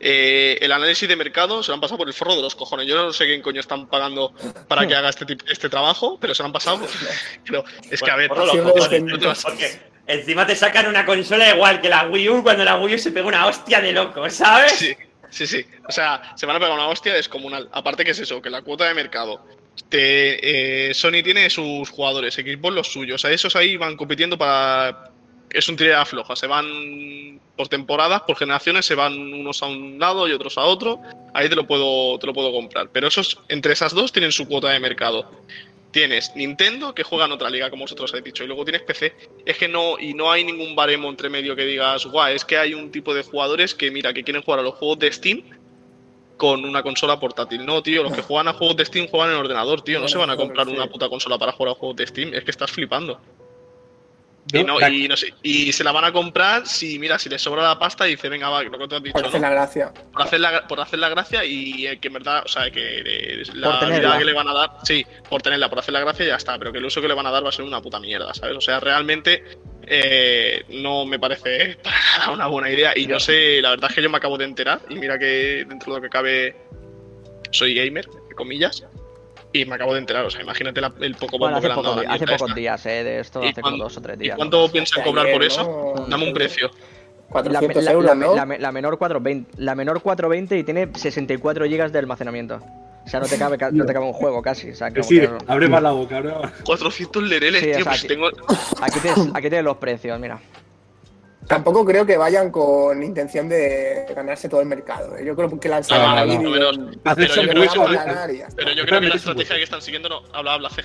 Eh, el análisis de mercado se lo han pasado por el forro de los cojones. Yo no sé quién coño están pagando para que haga este, este trabajo, pero se lo han pasado. Pero es que a ver, Bueno, los cojones, no porque encima te sacan una consola igual que la Wii U cuando la Wii U se pega una hostia de loco, ¿sabes? Sí, sí, sí. O sea, se van a pegar una hostia descomunal. Aparte que es eso, que la cuota de mercado. Te, eh, Sony tiene sus jugadores, Xbox los suyos. A esos ahí van compitiendo para es un tirada floja. Se van por temporadas, por generaciones, se van unos a un lado y otros a otro. Ahí te lo puedo, te lo puedo comprar. Pero esos, entre esas dos tienen su cuota de mercado. Tienes Nintendo, que juega en otra liga, como vosotros habéis dicho, y luego tienes PC. Es que no, y no hay ningún baremo entre medio que digas, guau, es que hay un tipo de jugadores que, mira, que quieren jugar a los juegos de Steam con una consola portátil. No, tío, los que juegan a juegos de Steam juegan en ordenador, tío. No se van a comprar una puta consola para jugar a juegos de Steam. Es que estás flipando. Y, no, la- y, no sé, y se la van a comprar si, mira, si les sobra la pasta y dice, venga, va, lo que te has dicho, Por hacer ¿no? la gracia. por hacer la, por hacer la gracia y eh, que en verdad, o sea, que eh, la vida que le van a dar, sí, por tenerla, por hacer la gracia ya está, pero que el uso que le van a dar va a ser una puta mierda, ¿sabes? O sea, realmente eh, no me parece para nada una buena idea y no sé, la verdad es que yo me acabo de enterar y mira que dentro de lo que cabe soy gamer, entre comillas, y me acabo de enterar, o sea, imagínate la- el poco Bueno, bombo que hace, le han dado hace pocos días, eh, de esto, ¿Y hace como dos o tres ¿Y días. cuánto piensan cobrar por Ayer, eso? ¿no? Dame un precio. La, 400 la- euros, la- ¿no? la- la menor 420, la menor 420 y tiene 64 GB de almacenamiento. O sea, no te cabe, ca- no te cabe un juego casi. O sea, Que como sí, que- abre más la boca, abre más. 400 lereles, Sí, o tío, sea, pues que- tengo... aquí, tienes, aquí tienes los precios, mira. Tampoco creo que vayan con intención de ganarse todo el mercado. ¿eh? Yo creo que lanzan No, no, ahí no, pero- Pero un yo "Yo creo que a ganar", y ya está. Pero yo creo que Espérame, la estrategia que están siguiendo no. Habla, habla, C.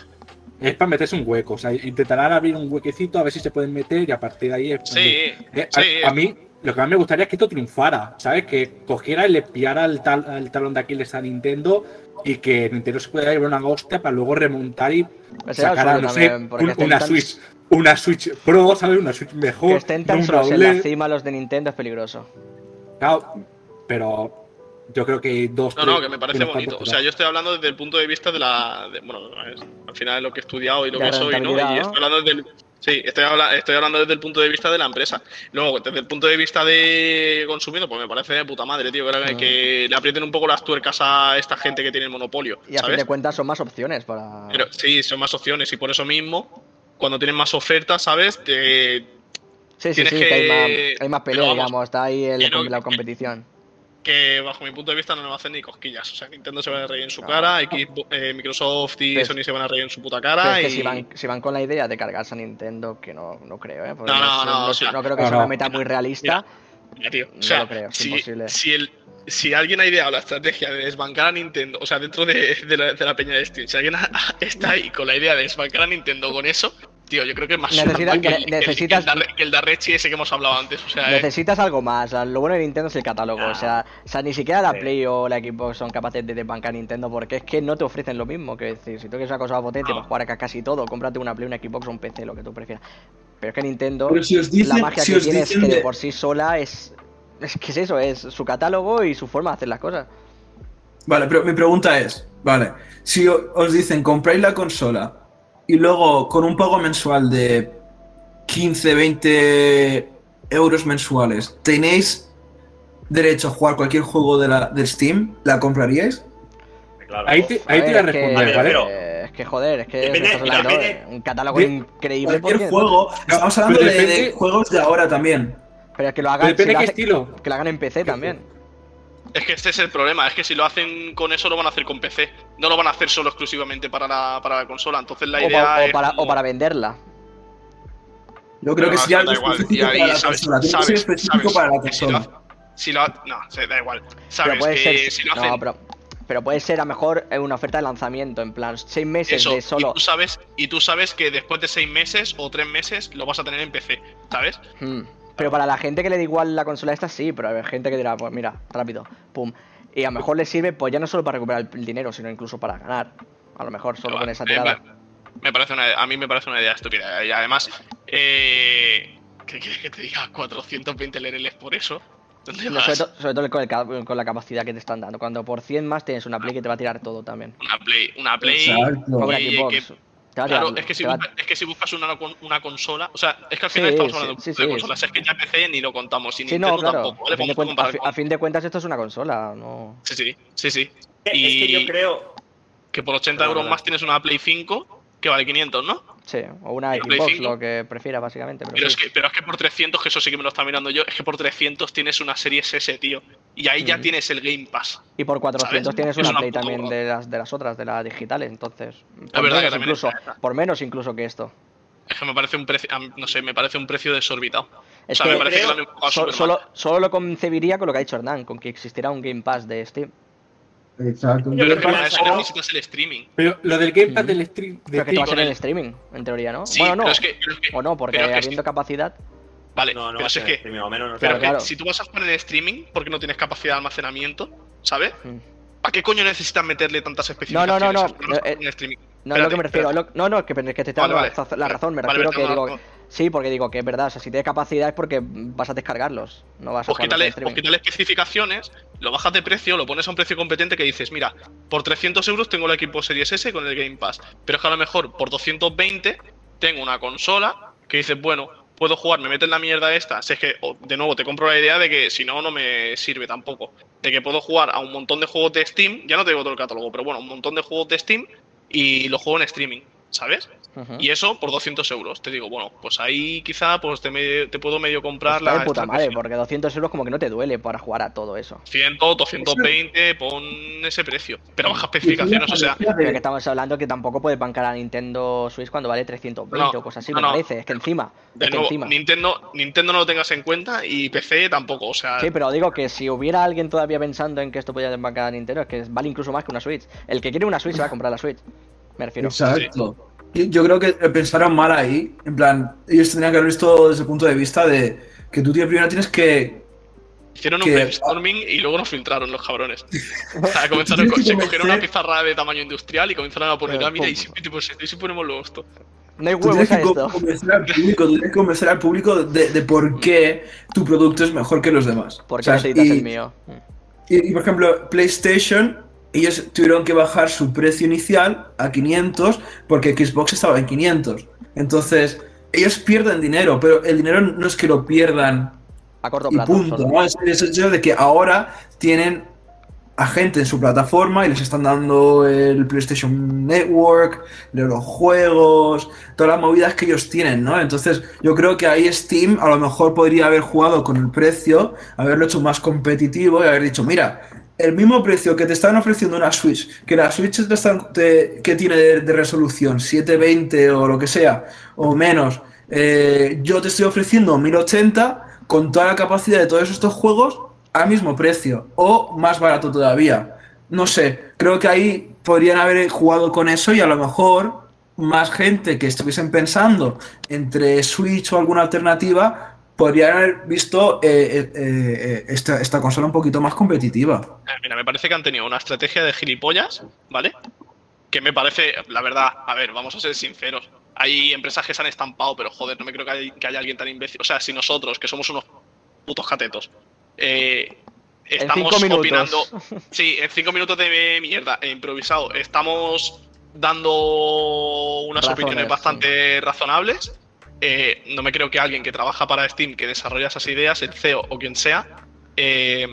Es para meterse un hueco, o sea, intentarán abrir un huequecito a ver si se pueden meter y a partir de ahí. es- Sí, Eh, sí. a, a mí lo que más me gustaría es que esto triunfara, ¿sabes? Que cogiera y le pillara el, tal, el talón de Aquiles a Nintendo y que Nintendo se pudiera llevar una hostia para luego remontar y sacar, sueño no sé, un- una tan- Switch, una Switch Pro, ¿sabes? Una Switch mejor. Que estén tan solos en la cima los de Nintendo es peligroso. Claro, pero yo creo que dos. No, no, que me parece bonito. O sea, yo estoy hablando desde el punto de vista de la. de- bueno, es- al final es lo que he estudiado y lo que soy, ¿no? Y estoy hablando desde el. Sí, estoy, habla- estoy hablando desde el punto de vista de la empresa. Luego, desde el punto de vista de consumidor, pues me parece de puta madre, tío. Que, Mm. que le aprieten un poco las tuercas a esta gente que tiene el monopolio. Y a fin ¿sabes? de cuentas son más opciones para. Pero sí, son más opciones y por eso mismo, cuando tienen más ofertas, ¿sabes? Te, sí, sí, tienes sí, que- que hay más, hay más pelea, vamos, digamos. Está ahí el- quiero la que- competición. que bajo mi punto de vista no le va a hacer ni cosquillas. O sea, Nintendo se va a reír en su No. cara, Xbox- eh, Microsoft y Pero- Sony se van a reír en su puta cara. es que y... si van, si van con la idea de cargarse a Nintendo, que no, no creo, ¿eh? Porque No, no, es- no, o sea, no creo que no, sea una no. meta muy realista. Mira, tío, o No sea, lo creo, es si, imposible. si, el, si alguien ha ideado la estrategia de desbancar a Nintendo, o sea, dentro de, de la, de la peña de Steam, si alguien ha- está ahí con la idea de desbancar a Nintendo con eso, tío, yo creo que es más Necesita- sonante que, el- ne- que el- necesitas- que el, Darre- que el Darrechi ese que hemos hablado antes. O sea, eh, Necesitas algo más. Lo bueno de Nintendo es el catálogo. O, sea, o sea, ni siquiera la Sí. Play o la Xbox son capaces de desbancar a Nintendo porque es que no te ofrecen lo mismo. Que decir, si tú quieres una cosa potente No. para jugar a casi todo, cómprate una Play, una Xbox o un PC, lo que tú prefieras. Pero es que Nintendo, Pero si os dicen, la magia si que tiene es que de- por sí sola es. Es que es eso, es su catálogo y su forma de hacer las cosas. Vale, pero mi pregunta es, vale, si os dicen compráis la consola y luego con un pago mensual de 15, 20 euros mensuales, ¿tenéis derecho a jugar cualquier juego de, la, de Steam? ¿La compraríais? Claro. Ahí te, ahí te a que- ¿vale? pero- es que joder, es que Depende- estás hablando de depende- un catálogo de- increíble. Cualquier porque- juego. Estamos hablando de, de juegos de ahora también. Pero es que lo hagan, Depende si de lo qué hace- estilo. que lo hagan en PC también. Es que este es el problema, es que si lo hacen con eso lo van a hacer con PC. No lo van a hacer solo exclusivamente para la, para la consola. Entonces la O, idea pa- o es para, como- o para venderla. Yo creo Pero que sí algo da igual. específico Y ahí para la sabes- consola. Tiene que ser sabes- específico sabes para la que si lo consola. si no, se da igual. Sabes Pero puede que ser. si lo hacen No, pero, pero puede ser a lo mejor una oferta de lanzamiento, en plan, seis meses eso, de solo. y tú sabes y tú sabes que después de seis meses o tres meses lo vas a tener en PC, ¿sabes? Hmm. Pero para la gente que le da igual la consola esta, sí, pero hay gente que dirá, pues mira, rápido, pum. Y a lo mejor le sirve, pues ya no solo para recuperar el dinero, sino incluso para ganar. A lo mejor solo con esa tirada. Me, parece una, a mí me parece una idea estúpida. Y además, eh, ¿qué quieres que te diga? 420 LRLs por eso. ¿Dónde No, vas? sobre, to- sobre todo con, el ca- con la capacidad que te están dando. Cuando por 100 más tienes una Play que te va a tirar todo también. Una Play, una Play. Exacto. Una Xbox. que- Claro, es que, si buscas, es que si buscas una, con- una consola, o sea, es que al final Sí, estamos hablando sí, de sí. consolas, es que ya PC ni lo contamos, y Sí, Nintendo no, claro. tampoco, ¿vale? a, fin de Vamos a a fi- fin de cuentas esto es una consola, no... Sí, sí, sí, sí. Es que Y yo creo. que por 80 euros más tienes una Play 5 que vale 500, ¿no? Sí, o una Pero Xbox, 5. lo que prefiera básicamente. Pero, Pero sí. es, que, pero es que por 300, que eso sí que me lo está mirando yo, es que por 300 tienes una serie S, tío. Y ahí ya Ujú. tienes el Game Pass. Y por 400 ¿sabes? tienes Es una una Play también de las, de las otras, de las digitales, entonces... Por verdad que menos también incluso, por menos incluso que esto. Es que me parece un precio, no sé, me parece un precio desorbitado. Es o sea, que me parece que creo- lo so- supermal. solo, solo lo concebiría con lo que ha dicho Hernán, con que existiera un Game Pass de Steam. Exacto. Yo creo es que para eso necesitas el streaming. Pero lo del Gamepad del stream. De Pero que te va a ser el- streaming, en teoría, ¿no? Sí, bueno, no. pero es que, pero es que- O no, porque que habiendo capacidad. Vale, No, no pero a es que, streaming, o menos no pero que si tú vas a jugar en streaming porque no tienes capacidad de almacenamiento, ¿sabes? Mm. ¿Para qué coño necesitas meterle tantas No, especificaciones? no, no, no, a eh, streaming? No es lo que me refiero. lo- no, no, que, te Vale, vale. la- razón. Me Vale, refiero me que digo. Sí, porque digo que es verdad. O sea, si tienes capacidad es porque vas a descargarlos. No vas a Pues en quítale, pues quítale especificaciones, lo bajas de precio, lo pones a un precio competente que dices, mira, por 300 euros tengo el equipo Series S con el Game Pass. Pero es que a lo mejor por 220 tengo una consola que dices, bueno, puedo jugar, me meten la mierda esta. Si es que, de nuevo, te compro la idea de que si no, no me sirve tampoco. De que puedo jugar a un montón de juegos de Steam, ya no te digo todo el catálogo, pero bueno, un montón de juegos de Steam y los juego en streaming, ¿sabes? Y eso por 200 euros. Te digo, bueno, pues ahí quizá pues te, me- te puedo medio comprar la de puta madre, porque 200 euros como que no te duele para jugar a todo eso. 100, 220, pon ese precio. Pero baja especificaciones, o sea, Pero que estamos hablando que tampoco puedes bancar a Nintendo Switch cuando vale 320 No, o cosas así, no, me no. parece. Es que encima. de es que nuevo, encima. Nintendo, Nintendo no lo tengas en cuenta y PC tampoco, o sea, Sí, pero digo que si hubiera alguien todavía pensando en que esto podía bancar a Nintendo, es que vale incluso más que una Switch. El que quiere una Switch se va a comprar la Switch. Me refiero. Exacto. Yo, yo creo que pensaron mal ahí. En plan, ellos tendrían que haber visto desde el punto de vista de que tú tío, primero tienes que. hicieron un brainstorming y luego nos filtraron los cabrones. O sea, comenzaron, se cogieron una pizarra de tamaño industrial y comenzaron a poner, ah, mira, y si, tipo, si, si ponemos luego esto. No hay Tú huevos tienes a que esto. convencer al público, tú tienes que convencer al público de, de por qué tu producto es mejor que los demás. ¿Por qué ¿sabes? necesitas Y- el mío? Mm. Y, y, por ejemplo, PlayStation, ellos tuvieron que bajar su precio inicial a 500 porque Xbox estaba en 500. Entonces, ellos pierden dinero, pero el dinero no es que lo pierdan A corto y plazo. punto. solo. ¿no? Es es el hecho de que ahora tienen a gente en su plataforma y les están dando el PlayStation Network, los juegos, todas las movidas que ellos tienen, ¿no? Entonces, yo creo que ahí Steam a lo mejor podría haber jugado con el precio, haberlo hecho más competitivo y haber dicho, mira, el mismo precio que te están ofreciendo una Switch, que la Switch te están- que tiene de, de resolución 720 o lo que sea, o menos, eh, yo te estoy ofreciendo 1080 con toda la capacidad de todos estos juegos al mismo precio o más barato todavía. No sé, creo que ahí podrían haber jugado con eso y a lo mejor más gente que estuviesen pensando entre Switch o alguna alternativa podrían haber visto eh, eh, eh, esta, esta consola un poquito más competitiva. Eh, Mira, me parece que han tenido una estrategia de gilipollas, ¿vale? Que me parece, la verdad, a ver, vamos a ser sinceros. Hay empresas que se han estampado, pero joder, no me creo que, hay- que haya alguien tan imbécil. O sea, si nosotros, que somos unos putos catetos, eh, estamos opinando. Sí, en cinco minutos de mierda, e improvisado, estamos dando unas Razones, opiniones sí. bastante razonables. Eh, no me creo que alguien que trabaja para Steam, que desarrolla esas ideas, el CEO o quien sea, eh,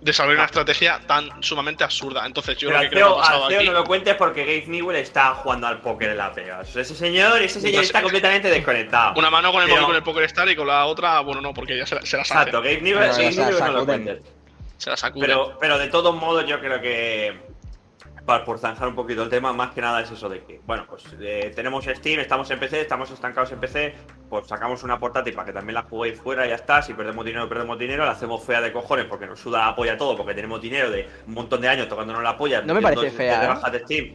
desarrolle una estrategia tan sumamente absurda. Entonces, yo Pero creo al que creo que CEO, ha pasado al CEO aquí. no lo cuentes porque Gabe Newell está jugando al póker en Las Vegas. Ese señor, ese señor Pues- está completamente desconectado. Una mano con el Pero- con el Poker Star y con la otra, bueno, no, porque ya se, la- se hace. Exacto, Gabe Newell, Pero Gabe Newell no lo cuentes. Se la sacude. Pero, pero de todos modos, yo creo que. Para, por zanjar un poquito el tema, más que nada es eso de que, bueno, pues eh, tenemos Steam, estamos en PC, estamos estancados en PC, pues sacamos una portátil para que también la juguéis fuera y ya está. Si perdemos dinero, perdemos dinero, la hacemos fea de cojones porque nos suda la polla todo, porque tenemos dinero de un montón de años tocándonos la polla. No me parece fea, ¿eh? bajas de Steam.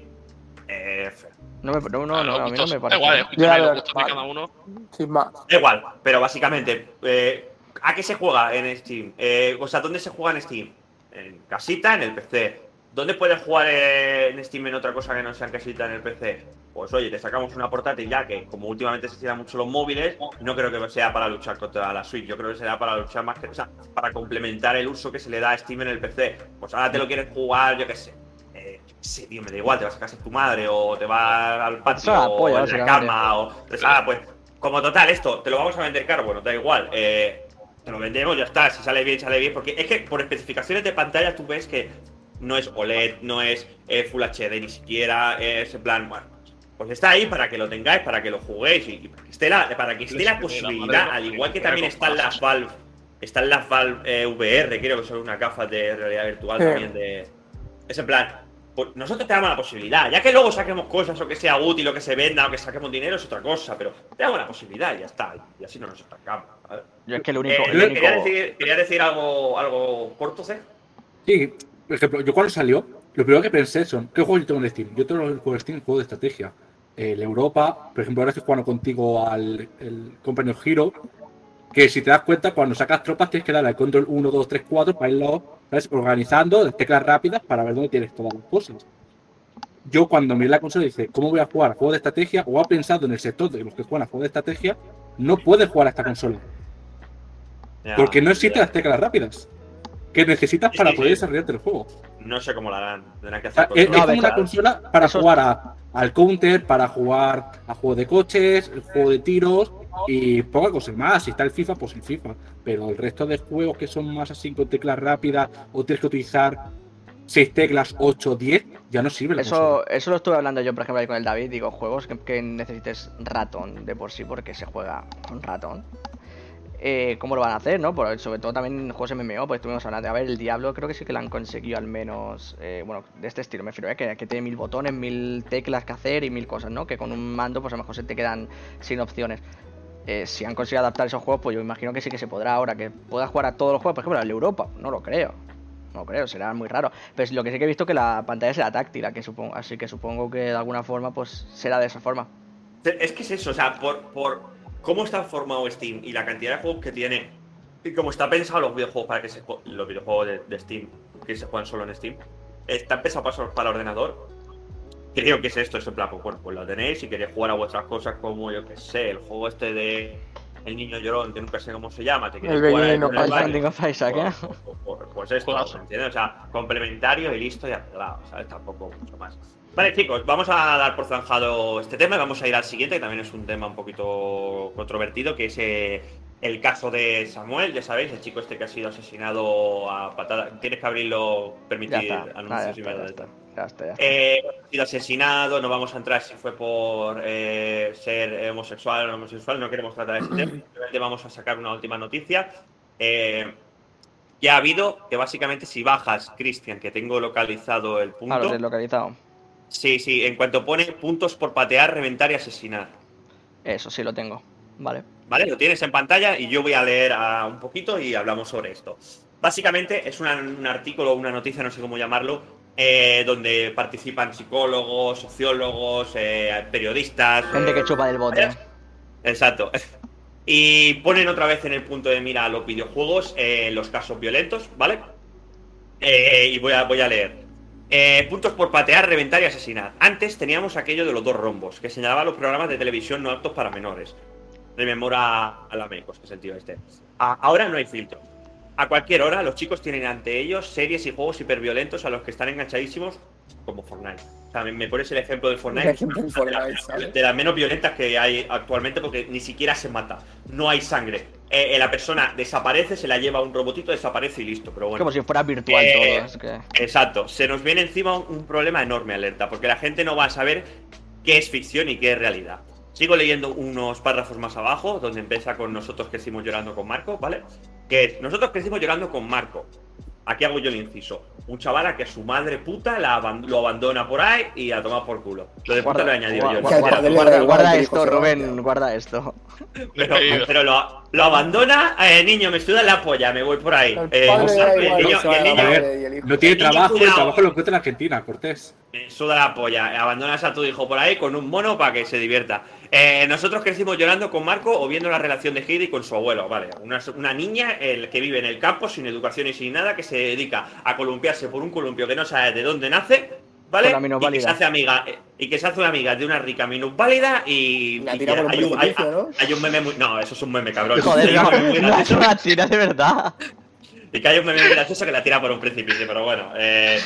Eh, fea. No, me, no, no, no, a mí no me da parece. igual, Ya, los de cada uno. Sin más. Da igual, pero básicamente, eh, ¿a qué se juega en Steam? Eh, o sea, ¿dónde se juega en Steam? En casita, en el PC. ¿Dónde puedes jugar eh, en Steam en otra cosa que no sea en casita en el PC? Pues oye, te sacamos una portátil ya que como últimamente se tiran mucho los móviles, no creo que sea para luchar contra la Switch, yo creo que será para luchar más que, o sea, para complementar el uso que se le da a Steam en el PC. Pues ahora te lo quieres jugar, yo qué sé. Eh, yo qué sé, tío, me da igual, te vas a casa de tu madre o te vas al patio la o polla, en la cama o pues, ah, pues como total esto, te lo vamos a vender caro, bueno, da igual. Eh, te lo vendemos, ya está, si sale bien, sale bien, porque es que por especificaciones de pantalla tú ves que no es OLED, no es eh, Full HD ni siquiera, es en plan, bueno, pues está ahí para que lo tengáis, para que lo juguéis y, y para que esté la, para que esté la posibilidad, al igual que también están las Valve, están las Valve eh, VR, creo que son unas gafas de realidad virtual Sí. también de... Es en plan, pues nosotros te damos la posibilidad. Ya que luego saquemos cosas o que sea útil o que se venda o que saquemos dinero es otra cosa, pero te damos la posibilidad y ya está. Y así no nos estancamos. ¿vale? Yo es que el único. Eh, el único- quería, decir, quería decir algo, algo corto, C. Sí, por ejemplo, yo cuando salió, lo primero que pensé son, ¿qué juegos yo tengo en Steam? Yo tengo el juego de Steam, juego de estrategia. El Europa, por ejemplo, ahora estoy jugando contigo al el Company of Hero, que si te das cuenta, cuando sacas tropas tienes que darle al control 1, 2, 3, 4 para irlo ¿sabes? organizando de teclas rápidas para ver dónde tienes todas las cosas. Yo cuando miré la consola dice, ¿cómo voy a jugar a juegos de estrategia? O ha pensado en el sector de los que juegan a juegos de estrategia, no puedes jugar a esta consola. Porque no existen las teclas rápidas que necesitas para sí, poder sí. desarrollarte el juego. No sé cómo la harán. Tendrán que O sea, hacer es, como una consola para Eso jugar a- al counter, para jugar a juegos de coches, el juego de tiros y poca cosa más. Si está el FIFA, pues el FIFA. Pero el resto de juegos que son más así con teclas rápidas o tienes que utilizar 6 teclas, 8, 10, ya no sirve la Eso, consola. eso lo estuve hablando yo, por ejemplo, ahí con el David. Digo, juegos que, que necesites ratón de por sí, porque se juega con ratón. Eh, ¿Cómo lo van a hacer, no? Por- sobre todo también en juegos MMO, pues estuvimos hablando. A ver, el Diablo creo que sí que lo han conseguido al menos. eh, bueno, de este estilo me refiero, ¿eh? que, que tiene mil botones, mil teclas que hacer y mil cosas, ¿no? Que con un mando, pues a lo mejor se te quedan sin opciones. Eh, si han conseguido adaptar esos juegos, pues yo imagino que sí que se podrá ahora. Que puedas jugar a todos los juegos, por ejemplo, al Europa, no lo creo. No creo, será muy raro. Pero lo que sí que he visto que la pantalla será táctil, que supongo, así que supongo que de alguna forma pues será de esa forma. Es que es eso, o sea, por, por cómo está formado Steam y la cantidad de juegos que tiene y cómo está pensado los videojuegos para que se los videojuegos de, de Steam que se juegan solo en Steam, está pensado para, para el ordenador. Creo que es esto, es en plan, pues bueno, pues lo tenéis si queréis jugar a vuestras cosas como yo que sé, el juego este de El Niño Llorón, que nunca sé cómo se llama, te El jugar el ¿eh? pues, pues- pues esto. ¿entiendes? O sea, complementario y listo y arreglado, ¿sabes? Tampoco mucho más. Vale, chicos, vamos a dar por zanjado este tema y vamos a ir al siguiente, que también es un tema un poquito controvertido, que es eh, el caso de Samuel, ya sabéis, el chico este que ha sido asesinado a patada. Tienes que abrirlo, permitir anuncios y está, ya está, ya está. Eh, ha sido asesinado, no vamos a entrar si fue por eh, ser homosexual o no homosexual, no queremos tratar este tema, simplemente vamos a sacar una última noticia. Eh, ya ha habido que básicamente si bajas, Cristian, que tengo localizado el Ah, lo punto. Sí, sí, en cuanto pone puntos por patear, reventar y asesinar. Eso sí lo tengo. Vale. ¿Vale? Lo tienes en pantalla y yo voy a leer un poquito y hablamos sobre esto. Básicamente es una- un artículo, una noticia, no sé cómo llamarlo, eh, donde participan psicólogos, sociólogos, eh, periodistas. Gente que eh, chupa del bote. ¿vale? Exacto. Y ponen otra vez en el punto de mira a los videojuegos eh, los casos violentos, ¿vale? Eh, y voy a, voy a leer. Eh, puntos por patear, reventar y asesinar. Antes teníamos aquello de los dos rombos, que señalaba los programas de televisión no aptos para menores. Rememora a la Mecos, que tío este. Ahora no hay filtro. A cualquier hora, los chicos tienen ante ellos series y juegos hiperviolentos a los que están enganchadísimos, como Fortnite. O sea, me, me pones el ejemplo del Fortnite, El que es una ejemplo de, las Fortnite, de las menos violentas que hay actualmente, porque ni siquiera se mata. No hay sangre. Eh, eh, la persona desaparece, se la lleva a un robotito, desaparece y listo. Pero Es bueno. como si fuera virtual Eh, todo. Es que... Exacto, se nos viene encima un, un problema enorme, alerta, porque la gente no va a saber qué es ficción y qué es realidad. Sigo leyendo unos párrafos más abajo, donde empieza con nosotros crecimos llorando con Marco, ¿vale? Que es, nosotros crecimos llorando con Marco. Aquí hago yo el inciso. Un chaval a que su madre puta la aban- lo abandona por ahí y a tomar por culo. Lo de puta lo he añadido yo. guarda, guarda, guarda- guarda esto, Rubén, guarda esto. Pero, pero lo, lo abandona, eh, niño, me suda la polla, me voy por ahí. No tiene El niño trabajo, el trabajo lo encuentra en Argentina, Cortés. Eh, Suda la polla, abandonas a tu hijo por ahí con un mono para que se divierta. Eh, nosotros crecimos llorando con Marco o viendo la relación de Heidi con su abuelo, ¿vale? Una, una niña el, que vive en el campo sin educación y sin nada, que se dedica a columpiarse por un columpio que no sabe de dónde nace, ¿vale? Y que se hace amiga, y que se hace una amiga de una rica minusválida y, La y tira que por un hay, un, hay- hay un meme muy. No, eso es un meme, cabrón. Joder, no, no es una tira de verdad. Y que hay un meme muy gracioso que la tira por un precipicio, pero bueno. eh,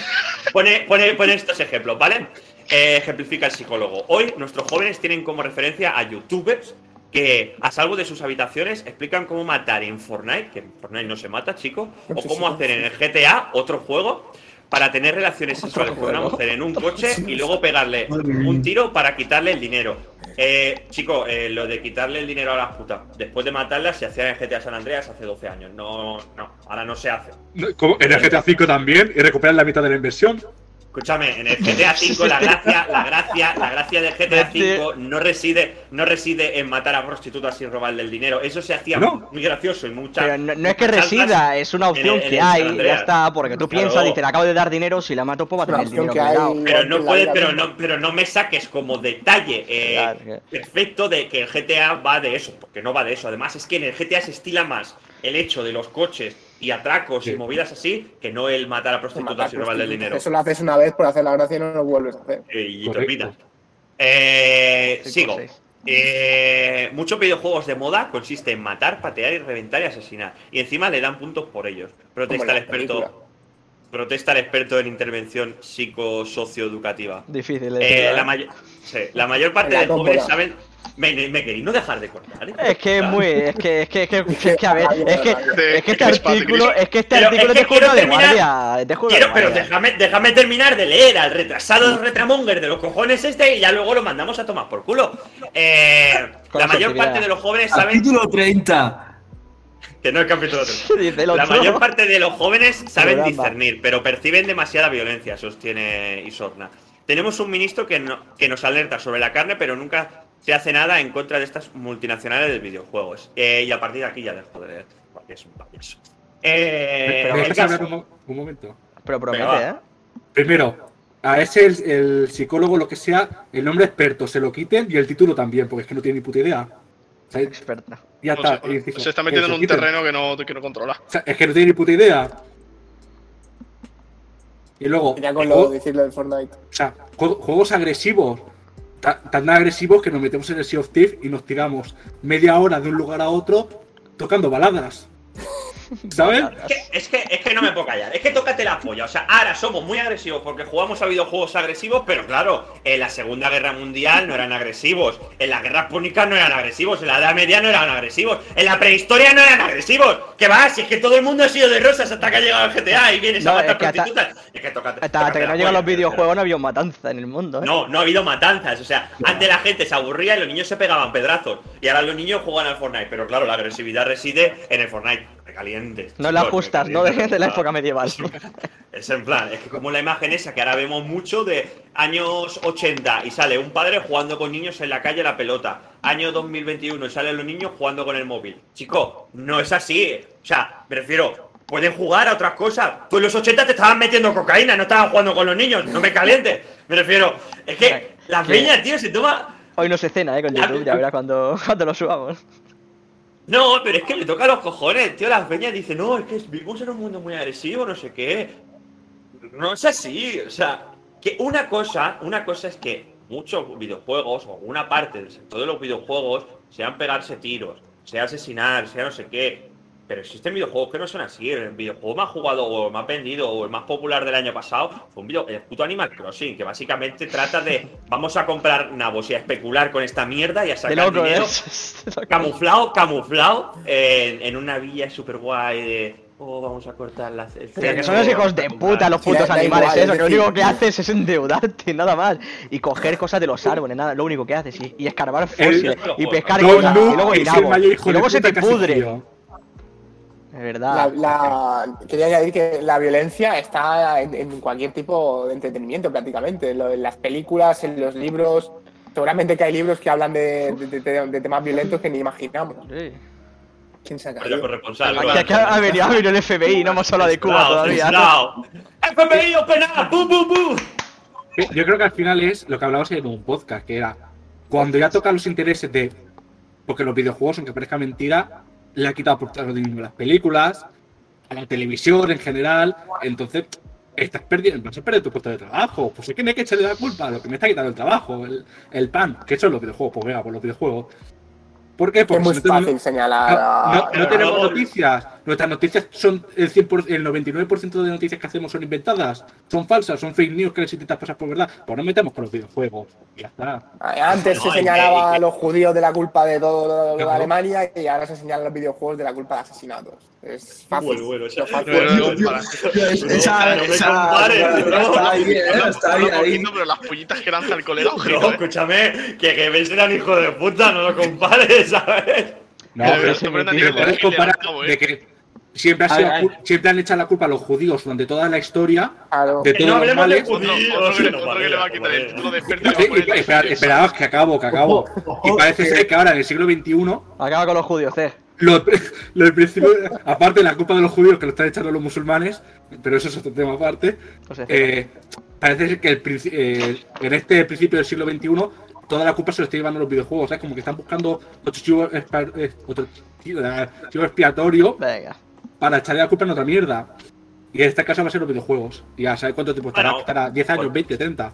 pone, pone, pone estos ejemplos, ¿vale? Eh, ejemplifica el psicólogo. Hoy nuestros jóvenes tienen como referencia a youtubers que, a salvo de sus habitaciones, explican cómo matar en Fortnite, que en Fortnite no se mata, chico, o cómo hacer en el GTA, otro juego, para tener relaciones sexuales con una mujer en un coche y luego pegarle un tiro para quitarle el dinero. Eh, chico, eh, lo de quitarle el dinero a las putas después de matarlas se hacía en GTA San Andreas hace 12 años. No, no, ahora no se hace. En el GTA V también, y recuperan la mitad de la inversión. Escúchame, en el GTA V la gracia, la gracia, la gracia del GTA V no reside, no reside en matar a prostitutas y robarle el dinero. Eso se hacía No. muy gracioso y muchas. Pero no, no es que resida, es una opción en el- que en el hay, ya está, porque tú Claro. piensas, dices, le acabo de dar dinero, si la mato, pues va a Una tener el dinero que hay. Pero no puedes, pero no, pero no me saques como detalle eh, Claro, perfecto de que el GTA va de eso, porque no va de eso. Además, es que en el GTA se estila más el hecho de los coches y atracos Sí. y movidas así que no el matar a Matar prostitutas y robarle el dinero. Eso lo haces una vez por hacer la gracia y no lo vuelves a hacer. Y te olvidas. Eh, sigo. Eh, muchos videojuegos de moda consiste en matar, patear y reventar y asesinar. Y encima le dan puntos por ellos. Protesta el experto. película. Protesta el experto en intervención psico-socioeducativa. Difícil Eh, la, ¿eh? sí, la mayor parte La de jóvenes saben. Me, me queréis no dejar de cortar. ¿eh? Es que es muy, es que, es que, es que, es que, a ver, es que, es que este Crispa, de artículo, es que este Pero artículo es es que de juego quiero de guardia, es de juego de Quiero, pero guardia. déjame, déjame terminar de leer al retrasado retramonger de los cojones este y ya luego lo mandamos a tomar por culo. Eh, la mayor parte de los jóvenes saben Capítulo 30. que no es capítulo 3. Dice el La otro. mayor parte de los jóvenes saben discernir, pero perciben demasiada violencia, sostiene Isorna. Tenemos un ministro que, no- que nos alerta sobre la carne, pero nunca se hace nada en contra de estas multinacionales de videojuegos. Eh, y a partir de aquí ya dejo de leer, porque es un payaso. Eh, Pero déjame caso- un, mo- un momento. Pero promete, Venga, ¿eh? Primero, a ese el, el psicólogo, lo que sea, el nombre experto se lo quiten y el título también, porque es que no tiene ni puta idea. O sea, Experta. ya está. se está metiendo en un quiten. terreno que no, que no controla. O sea, es que no tiene ni puta idea. Y luego, Ya con juego- lo decirlo del Fortnite. o sea, ju- juegos agresivos. Ta- Tan agresivos que nos metemos en el Sea of Thieves y nos tiramos media hora de un lugar a otro tocando baladas. ¿Sabes? Es que, es, que, es que no me puedo callar, es que tócate la polla. O sea, ahora somos muy agresivos porque jugamos a videojuegos agresivos, pero claro, en la Segunda Guerra Mundial no eran agresivos, en la Guerra Púnica no eran agresivos, en la Edad Media no eran agresivos, en la prehistoria no eran agresivos. ¿Qué va? Si es que todo el mundo ha sido de rosas hasta que ha llegado el GTA y vienes No, a matar es que hasta- prostitutas. Es que tócate, Hasta, hasta que no llegan los videojuegos no había un matanza en el mundo, ¿eh? No, no ha habido matanzas. O sea, antes la gente se aburría y los niños se pegaban pedrazos. Y ahora los niños juegan al Fortnite. Pero claro, la agresividad reside en el Fortnite. No las justas, no de, la época medieval. Es en plan, es que como la imagen esa que ahora vemos mucho de años 80 y sale un padre jugando con niños en la calle a la pelota. Año 2021 y salen los niños jugando con el móvil. Chico, no es así. O sea, me refiero, pueden jugar a otras cosas. Tú en los 80 te estaban metiendo cocaína, no estaban jugando con los niños. No me calientes. Me refiero, es que la Que- peña, tío, se toma... Hoy no se cena, ¿eh? Con YouTube, ya verás cuando, cuando lo subamos. No, pero es que le toca los cojones, tío. Las peñas dicen, no, es que vivimos en un mundo muy agresivo, no sé qué. No es así, o sea, que una cosa, una cosa es que muchos videojuegos, o una parte del sector de los videojuegos, sean pegarse tiros, sea asesinar, sea no sé qué. Pero existen videojuegos que no son así. El videojuego más jugado o el más vendido o el más popular del año pasado fue un video, el puto Animal Crossing, que básicamente trata de vamos a comprar nabos y a especular con esta mierda y a sacar loco, ¿eh? dinero. Loco. Camuflado, camuflado, en, en una villa súper guay de. Oh, vamos a cortar la. el Pero que son los hijos de puta, los putos animales, igual, eso, es que lo único que haces es endeudarte, nada más. Y coger cosas de los árboles, nada, lo único que haces. Y, y escarbar fósiles, y pescar cosas, y luego mayor hijo y luego se te pudre. De La, verdad. la- quería añadir que la violencia está en, en cualquier tipo de entretenimiento prácticamente. Lo- en las películas, en los libros. Seguramente que hay libros que hablan de, de- de- de temas violentos que ni imaginamos. Sí. ¿Quién se ha caído? corresponsal. Aquí, aquí ha, venido, ha venido el FBI, no hemos hablado de Cuba todavía. FBI open up, boom, boom, boom. Sí, Yo creo que al final es lo que hablamos en un podcast, que era cuando ya tocan los intereses de. Porque los videojuegos, aunque parezca mentira, le ha quitado protagonismo a las películas, a la televisión en general. Entonces, estás perdiendo, vas a perder tu puesto de trabajo. Pues es que no hay que echarle la culpa a lo que me está quitando el trabajo, el, el pan, que son los videojuegos. Pues venga, por los videojuegos. ¿Por qué? Es Porque muy si no tenemos- fácil señalar. no, no- no tenemos no. noticias. Nuestras noticias son el 100%, el 99% de noticias que hacemos son inventadas, son falsas, son fake news que les intentas pasar por verdad. Pues nos metemos con los videojuegos. Ya está. Antes No, se señalaba que- a los judíos de la culpa de todo lo de Claro. Alemania y ahora se señalan los videojuegos de la culpa de asesinatos. Es fácil. Bueno, bueno. No, no, no. Esa, no me esa- compares, bro. está ahí, eh, está ahí, Habla ahí. poquito, pero las pollitas que lanza el colega, No, ojito, eh. escúchame, que, era un hijo de puta, no lo compares, ¿sabes? No, Eh, pero puedes comparar eh. de que siempre, ha sido han echado la culpa a los judíos durante toda la historia Claro. de Que no todos los hablemos de males. Esperaos que acabo, que acabo. Y parece que- ser que ahora en el siglo XXI Acaba con los judíos, eh. Lo, lo del principio, aparte de la culpa de los judíos que lo están echando los musulmanes, pero eso es otro tema aparte, sé. eh, parece ser que el eh, en este principio del siglo XXI toda la culpa se lo está llevando los videojuegos, ¿sabes? Como que están buscando otro chivo, eh, otro chivo- chivo expiatorio Venga. Para echarle la culpa en otra mierda. Y en este caso va a ser los videojuegos. Y ya sabes cuánto tiempo estará, Bueno, estará 10 años, pues- 20, 30.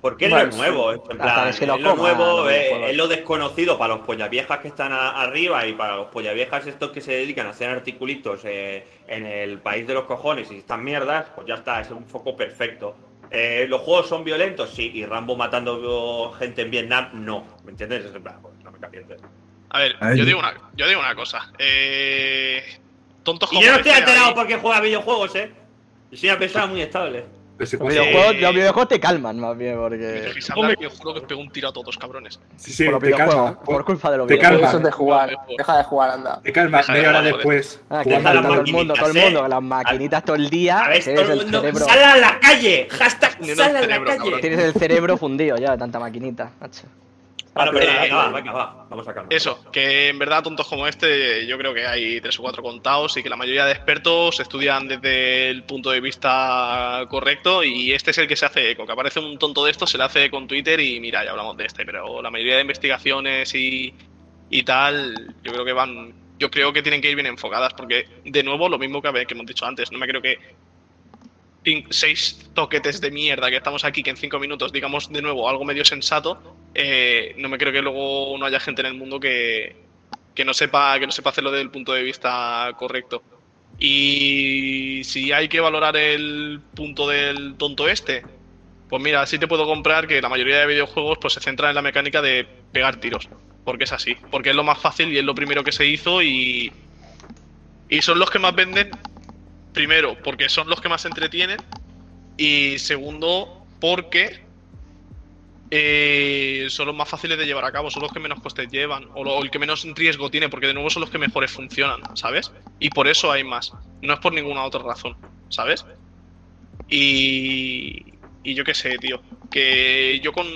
Porque es Bueno, lo nuevo, es, en que lo es lo coman nuevo, los es, lo desconocido para los pollaviejas que están a- arriba y para los pollaviejas estos que se dedican a hacer articulitos eh, en el país de los cojones y estas mierdas, pues ya está, es un foco perfecto. Eh, ¿Los juegos son violentos? Sí, y Rambo matando gente en Vietnam, no. ¿Me entiendes? Es en plan, pues, no me calientes. A ver, A yo- digo una, yo digo una cosa. Eh, tontos Y como yo no estoy alterado ahí- porque juega videojuegos, ¿eh? Yo soy una persona muy estable. Los videojuegos, eh, los videojuegos te calman más bien, porque. Que yo juro que os pego un tiro a todos, cabrones. sí, sí, por te calma. por culpa de los te videojuegos. calma. Eso es de jugar. Deja de jugar, anda. Te calma, media hora después. Ah, que está todo el mundo, todo el maquinitas, mundo, ¿eh? con las maquinitas todo el día. A ver, todo el mundo, ¡sal a la calle! Hashtag sal a la calle. tienes el cerebro fundido ya de tanta maquinita, macho. Bueno, pero Eh, venga, va, venga, va. Vamos a calmar. Eso, que en verdad tontos como este, yo creo que hay tres o cuatro contados y que la mayoría de expertos estudian desde el punto de vista correcto y este es el que se hace eco, que aparece un tonto de estos, se le hace eco en Twitter y mira, ya hablamos de este, pero la mayoría de investigaciones y, y tal, yo creo que van, yo creo que tienen que ir bien enfocadas porque de nuevo lo mismo que, que hemos dicho antes, no me creo que cin- seis toquetes de mierda que estamos aquí, que en cinco minutos digamos de nuevo algo medio sensato, eh, no me creo que luego no haya gente en el mundo que, que no sepa que no sepa hacerlo desde el punto de vista correcto. Y si hay que valorar el punto del tonto este, pues mira, sí te puedo comprar que la mayoría de videojuegos pues se centran en la mecánica de pegar tiros, porque es así, porque es lo más fácil y es lo primero que se hizo y y son los que más venden primero porque son los que más entretienen y segundo porque eh, son los más fáciles de llevar a cabo, son los que menos costes llevan, o, o el que menos riesgo tiene, porque de nuevo son los que mejores funcionan, ¿sabes? Y por eso hay más, no es por ninguna otra razón, ¿sabes? Y, y yo qué sé, tío, que yo con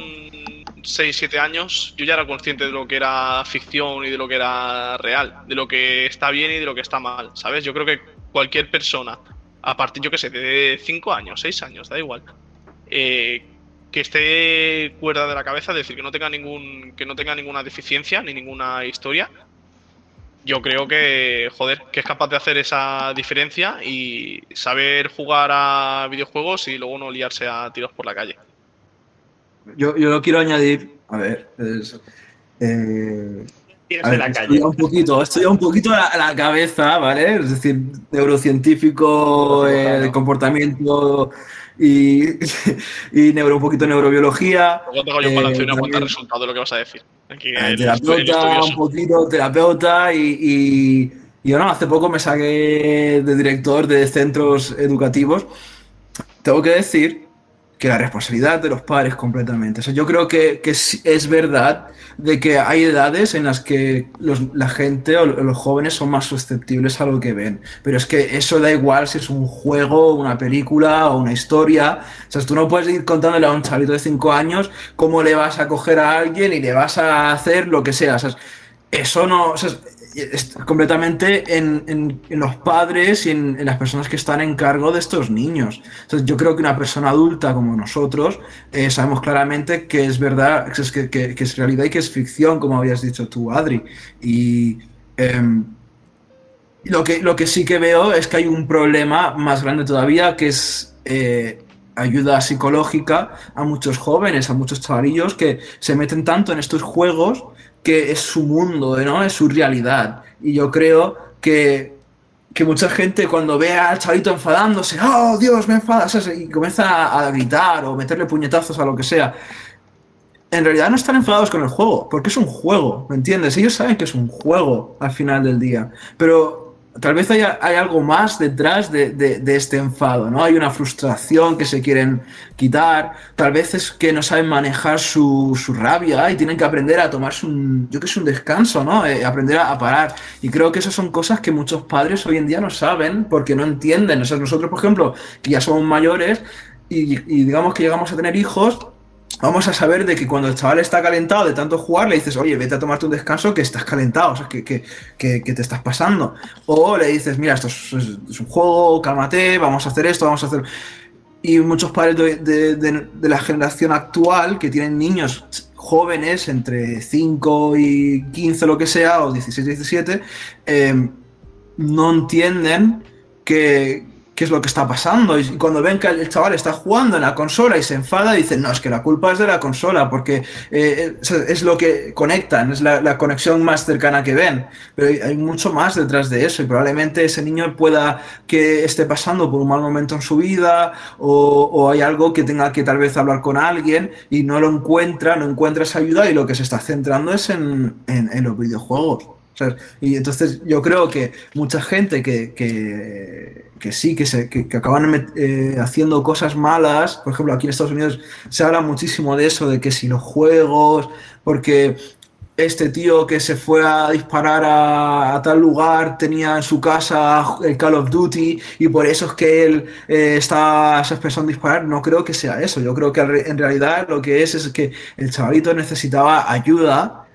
6, 7 años, yo ya era consciente de lo que era ficción y de lo que era real, de lo que está bien y de lo que está mal, ¿sabes? Yo creo que cualquier persona, a partir, yo qué sé, de 5 años, 6 años, da igual, eh, que esté cuerda de la cabeza, es decir, que no tenga ningún que no tenga ninguna deficiencia ni ninguna historia. Yo creo que, joder, que es capaz de hacer esa diferencia y saber jugar a videojuegos y luego no liarse a tiros por la calle. Yo, yo lo quiero añadir, a ver, es, eh, Tienes ver, la he calle. un poquito, he estudiado un poquito la, la cabeza, ¿vale? Es decir, neurocientífico, eh, de comportamiento y, y neuro, un poquito de neurobiología. Luego tengo yo un Eh, balance y de también- resultados de lo que vas a decir. Aquí Eh, el, el terapeuta, un poquito terapeuta y, y, y yo no, hace poco me saqué de director de centros educativos. Tengo que decir que la responsabilidad de los padres completamente. O sea, yo creo que, que es verdad de que hay edades en las que los- la gente o los jóvenes son más susceptibles a lo que ven. Pero es que eso da igual si es un juego, una película o una historia. O sea, tú no puedes ir contándole a un chavito de 5 años cómo le vas a coger a alguien y le vas a hacer lo que sea. O sea, eso no. o sea, completamente en, los padres y en, las personas que están en cargo de estos niños. Yo creo que una persona adulta como nosotros eh, sabemos claramente que es verdad, que es, que, que- que es realidad y que es ficción, como habías dicho tú, Adri. Y em, lo, que, lo que sí que veo es que hay un problema más grande todavía, que es eh, ayuda psicológica a muchos jóvenes, a muchos chavalillos que se meten tanto en estos juegos que es su mundo, ¿no? Es su realidad. Y yo creo que, que mucha gente cuando ve al chavito enfadándose, oh Dios, me enfadas, y comienza a gritar o meterle puñetazos a lo que sea. En realidad no están enfadados con el juego, porque es un juego, ¿me entiendes? Ellos saben que es un juego al final del día. Pero tal vez haya, hay algo más detrás de, de- este enfado, ¿no? Hay una frustración que se quieren quitar, tal vez es que no saben manejar su, su rabia y tienen que aprender a tomarse un, yo que sé, un descanso, ¿no? Eh, aprender a, parar. Y creo que esas son cosas que muchos padres hoy en día no saben porque no entienden. O sea, nosotros, por ejemplo, que ya somos mayores y digamos que llegamos a tener hijos, vamos a saber de que cuando el chaval está calentado de tanto jugar, le dices, oye, vete a tomarte un descanso que estás calentado, o sea, que, que, que- te estás pasando. O le dices, mira, esto es, un juego, cálmate, vamos a hacer esto, vamos a hacer... Y muchos padres de- de la generación actual que tienen niños jóvenes entre 5 y 15, lo que sea, o 16, 17, eh, no entienden que, qué es lo que está pasando. Y cuando ven que el chaval está jugando en la consola y se enfada, dicen, no, es que la culpa es de la consola, porque eh, es, es lo que conectan, es la, conexión más cercana que ven. Pero hay, mucho más detrás de eso y probablemente ese niño pueda que esté pasando por un mal momento en su vida o, hay algo que tenga que tal vez hablar con alguien y no lo encuentra, no encuentra esa ayuda y lo que se está centrando es en- en los videojuegos. Y entonces yo creo que mucha gente que, que, sí, que, se, que, acaban eh, haciendo cosas malas, por ejemplo, aquí en Estados Unidos se habla muchísimo de eso, de que si los juegos, porque este tío que se fue a disparar a, tal lugar tenía en su casa el Call of Duty y por eso es que él eh, está expresó en disparar. No creo que sea eso. Yo creo que en realidad lo que es es que el chavalito necesitaba ayuda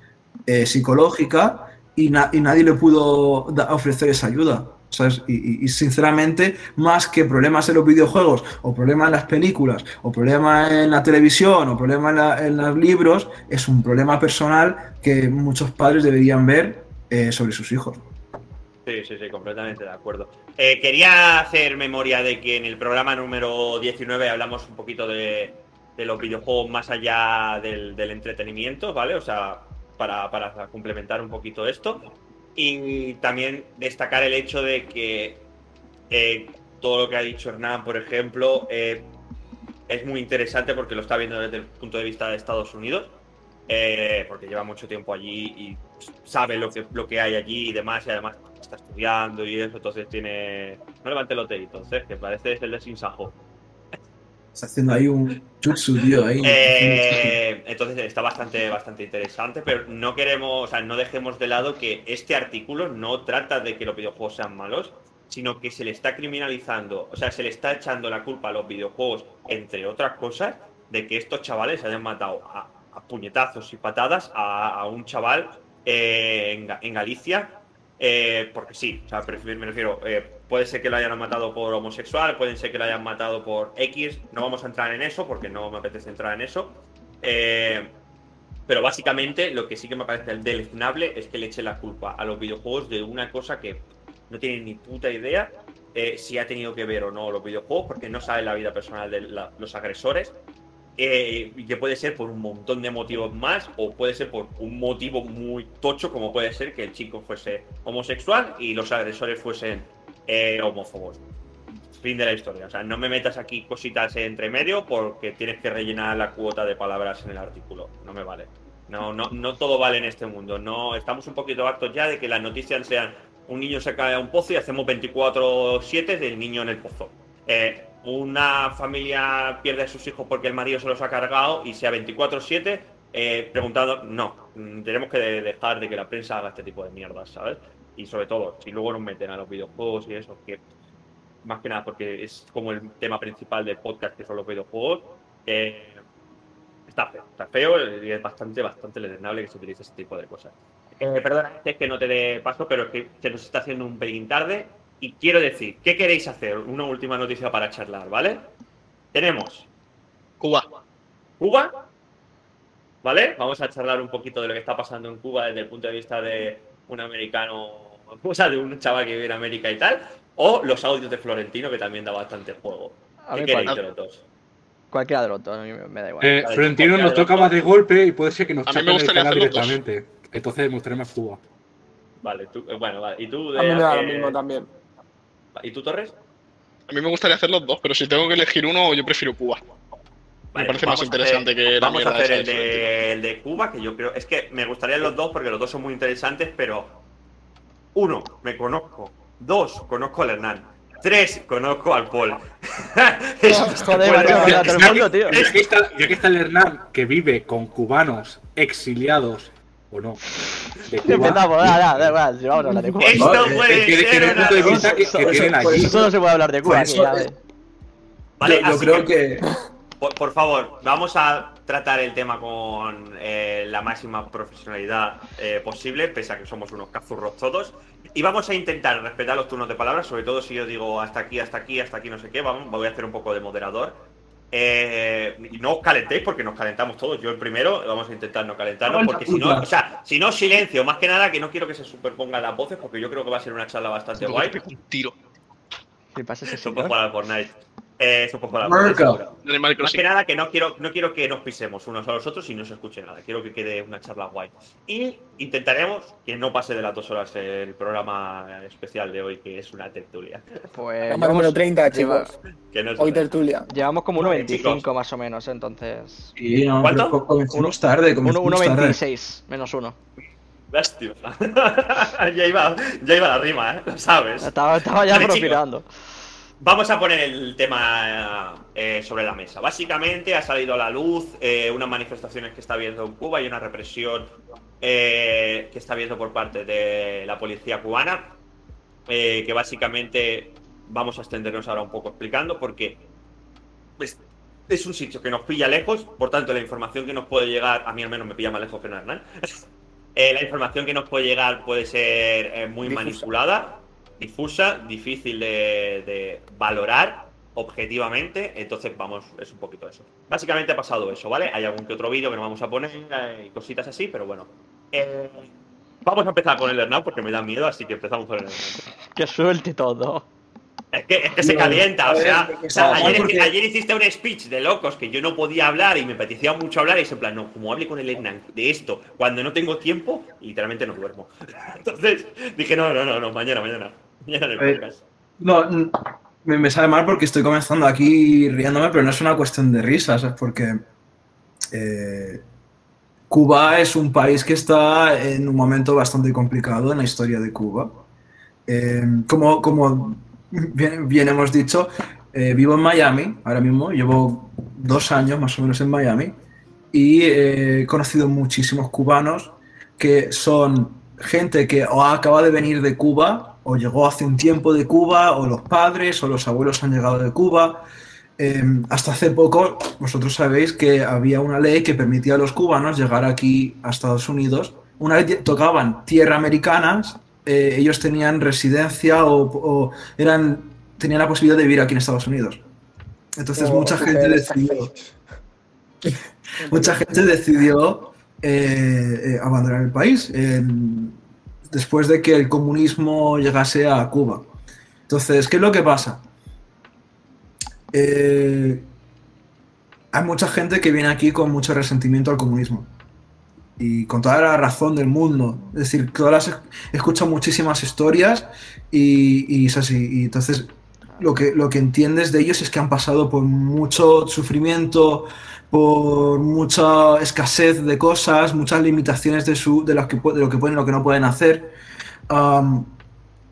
eh, psicológica y, na- y nadie le pudo ofrecer esa ayuda. ¿sabes? Y, y- sinceramente, más que problemas en los videojuegos, o problemas en las películas, o problemas en la televisión, o problemas en, la- en los libros, es un problema personal que muchos padres deberían ver eh, sobre sus hijos. Sí, sí, sí, completamente de acuerdo. Eh, quería hacer memoria de que en el programa número 19 hablamos un poquito de, de los videojuegos más allá del entretenimiento, ¿vale? O sea, para, para complementar un poquito esto. Y también destacar el hecho de que eh, todo lo que ha dicho Hernán, por ejemplo, eh, es muy interesante porque lo está viendo desde el punto de vista de Estados Unidos, eh, porque lleva mucho tiempo allí y sabe lo que, lo que hay allí y demás, y además está estudiando y eso, entonces tiene... No levante los deditos, ¿eh? que parece el de Sinsajo. Está haciendo ahí un jutsu, tío. Ahí. Eh, entonces está bastante, bastante interesante, pero no queremos, o sea, no dejemos de lado que este artículo no trata de que los videojuegos sean malos, sino que se le está criminalizando, o sea, se le está echando la culpa a los videojuegos, entre otras cosas, de que estos chavales hayan matado a, puñetazos y patadas a, un chaval eh, en Galicia, eh, porque sí, o sea, me refiero, eh, puede ser que lo hayan matado por homosexual, puede ser que lo hayan matado por X, no vamos a entrar en eso porque no me apetece entrar en eso. Eh, pero básicamente lo que sí que me parece deleznable es que le eche la culpa a los videojuegos de una cosa que no tienen ni puta idea eh, si ha tenido que ver o no los videojuegos, porque no sabe la vida personal de los agresores. Eh, que puede ser por un montón de motivos más, o puede ser por un motivo muy tocho, como puede ser que el chico fuese homosexual y los agresores fuesen eh, homófobos. Fin de la historia. O sea, no me metas aquí cositas entre medio porque tienes que rellenar la cuota de palabras en el artículo. No me vale. No, no, no todo vale en este mundo. No, estamos un poquito hartos ya de que las noticias sean un niño se cae a un pozo y hacemos 24-7 del niño en el pozo. Eh, una familia pierde a sus hijos porque el marido se los ha cargado y sea 24-7 eh, preguntando, no, mm, tenemos que de- dejar de que la prensa haga este tipo de mierdas, ¿sabes? Y sobre todo, si luego nos meten a los videojuegos y eso, que más que nada porque es como el tema principal del podcast, que son los videojuegos, eh, está feo, está feo y es bastante, bastante lesionable que se utilice ese tipo de cosas. Eh, perdona, es que no te dé paso, pero es que se nos está haciendo un pelín tarde. Y quiero decir, ¿qué queréis hacer? Una última noticia para charlar, ¿vale? Tenemos Cuba. Cuba, ¿vale? Vamos a charlar un poquito de lo que está pasando en Cuba desde el punto de vista de un americano, o sea, de un chaval que vive en América y tal. O los audios de Florentino, que también da bastante juego. A ¿Qué queréis cual- de los dos? cualquiera de los dos, a mí me da igual. Eh, Vale, Florentino nos de toca más de golpe y puede ser que nos A chapen el canal directamente. Entonces me gustaría más Cuba. Vale, tú, eh, bueno, vale. ¿Y tú, A mí me da lo mismo también. ¿Y tú, Torres? A mí me gustaría hacer los dos, pero si tengo que elegir uno, yo prefiero Cuba. Vale, parece más interesante hacer- que la Vamos a hacer el de el de Cuba, que yo creo. Es que me gustarían los dos porque los dos son muy interesantes, pero. Uno, me conozco Dos, conozco al Hernán. Tres, conozco al Paul. Joder, ya que está el Hernán que vive con cubanos exiliados o no de Cuba, Empezamos, da, da, da igual, si vamos a hablar de Cuba. Esto Vale, puede que- que- que ser una punto de cosa. vista que, que tienen allí. Eso no se puede hablar de Cuba, Por aquí, ves. Vale, yo, yo así creo que- que, Por, por favor, vamos a tratar el tema con eh, la máxima profesionalidad eh, posible, pese a que somos unos cazurros todos. Y vamos a intentar respetar los turnos de palabra, sobre todo si yo digo hasta aquí, hasta aquí, hasta aquí, no sé qué. Vamos, voy a hacer un poco de moderador. Eh, y no os calentéis porque nos calentamos todos. Yo el primero, vamos a intentar no calentarnos porque si no, o sea, si no, silencio. Más que nada que no quiero que se superpongan las voces porque yo creo que va a ser una charla bastante guay. un tiro. ¿Qué pasa ese señor? al Fortnite. Eh, Fortnite. America. seguro. En Animal Más que nada que no quiero, no quiero que nos pisemos unos a los otros y no se escuche nada. Quiero que quede una charla guay. Y intentaremos que no pase de las dos horas el programa especial de hoy, que es una tertulia. Pues llevamos- número 30, lleva- chicos. Que no es Hoy tertulia. Llevamos como Vale, 1.25 chicos. más o menos, entonces. y no, ¿Cuánto? pero co- comenzamos tarde, comenzamos tarde. 1.26 menos 1. Hostia. ya, iba, ya iba la rima, ¿eh? Lo sabes. Estaba, estaba ya Vale, chicos. profilando. Vamos a poner el tema eh, sobre la mesa. Básicamente ha salido a la luz eh, unas manifestaciones que está habiendo en Cuba y una represión eh, que está habiendo por parte de la policía cubana, eh, que básicamente vamos a extendernos ahora un poco explicando porque es, es un sitio que nos pilla lejos, por tanto la información que nos puede llegar, a mí al menos me pilla más lejos que a Hernán, la información que nos puede llegar puede ser muy Difusa. manipulada, difusa, difícil de, de valorar objetivamente, entonces vamos, es un poquito eso. Básicamente ha pasado eso, ¿vale? Hay algún que otro vídeo que no vamos a poner eh, y cositas así, pero bueno. Eh, vamos a empezar con el Hernán porque me da miedo, así que empezamos con el Hernán. Que suelte todo. Es que, es que se calienta, o sea, o ayer hiciste un speech de locos que yo no podía hablar y me apetecía mucho hablar y es en plan, no, como hable con el Hernán de esto, cuando no tengo tiempo, literalmente no duermo. Entonces dije, no, no, no, no, mañana, mañana. Podcast. No, me, sabe mal porque estoy comenzando aquí riéndome, pero no es una cuestión de risas, es porque eh, Cuba es un país que está en un momento bastante complicado en la historia de Cuba. Eh, como, como bien, bien hemos dicho, eh, vivo en Miami ahora mismo, llevo dos años más o menos en Miami y eh, he conocido muchísimos cubanos que son gente que o acaba de venir de Cuba o llegó hace un tiempo de Cuba o los padres o los abuelos han llegado de Cuba. Eh, hasta hace poco vosotros sabéis que había una ley que permitía a los cubanos llegar aquí a Estados Unidos. Una vez tocaban tierra americanas, eh, ellos tenían residencia o, o eran, tenían la posibilidad de vivir aquí en Estados Unidos. Entonces Oh, mucha gente decidió, mucha gente decidió eh, eh, abandonar el país en- después de que el comunismo llegase a Cuba. Entonces, ¿qué es lo que pasa? Eh, hay mucha gente que viene aquí con mucho resentimiento al comunismo. Y con toda la razón del mundo. Es decir, todas las, muchísimas historias y, y es así. Y entonces, lo que, lo que entiendes de ellos es que han pasado por mucho sufrimiento, por mucha escasez de cosas, muchas limitaciones de, su, de, las que, de lo que pueden y lo que no pueden hacer.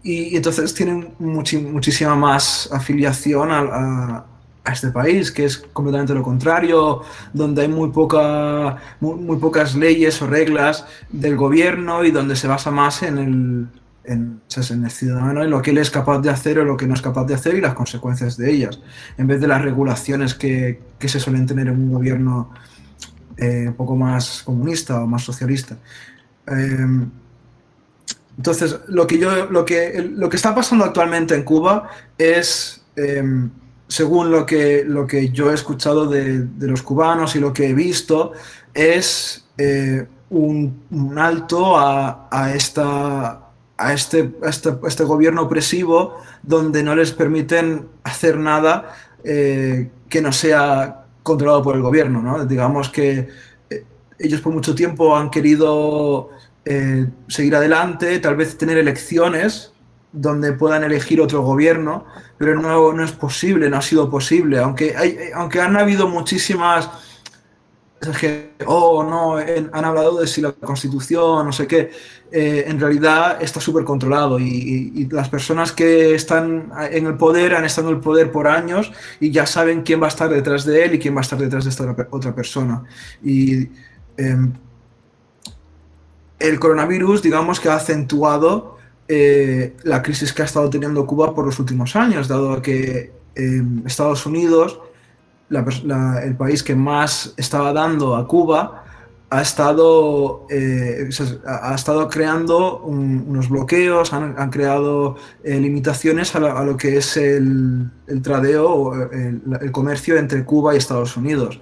Y, entonces tienen muchi- muchísima más afiliación a, este país, que es completamente lo contrario, donde hay muy, poca, muy pocas leyes o reglas del gobierno y donde se basa más en el, en, en el ciudadano, en lo que él es capaz de hacer o lo que no es capaz de hacer y las consecuencias de ellas, en vez de las regulaciones que, que se suelen tener en un gobierno eh, un poco más comunista o más socialista. Em, entonces, lo que, yo, lo, que, lo que está pasando actualmente en Cuba es, em, según lo que, lo que yo he escuchado de, de los cubanos y lo que he visto, es eh, un, un alto a, a esta, a, este, este, este gobierno opresivo donde no les permiten hacer nada eh, que no sea controlado por el gobierno. ¿no? Digamos que eh, ellos por mucho tiempo han querido eh, seguir adelante, tal vez tener elecciones donde puedan elegir otro gobierno, pero no, no es posible, no ha sido posible, aunque, hay, aunque han habido muchísimas que, oh, no, han hablado de si la constitución, no sé qué, eh, en realidad está súper controlado y, las personas que están en el poder han estado en el poder por años y ya saben quién va a estar detrás de él y quién va a estar detrás de esta otra- otra persona. Y em, el coronavirus, digamos que ha acentuado eh, la crisis que ha estado teniendo Cuba por los últimos años, dado que em, Estados Unidos el país que más estaba dando a Cuba ha estado, eh, ha estado creando un- unos bloqueos, han, han creado eh, limitaciones a lo, que es el, el tradeo o el, el comercio entre Cuba y Estados Unidos.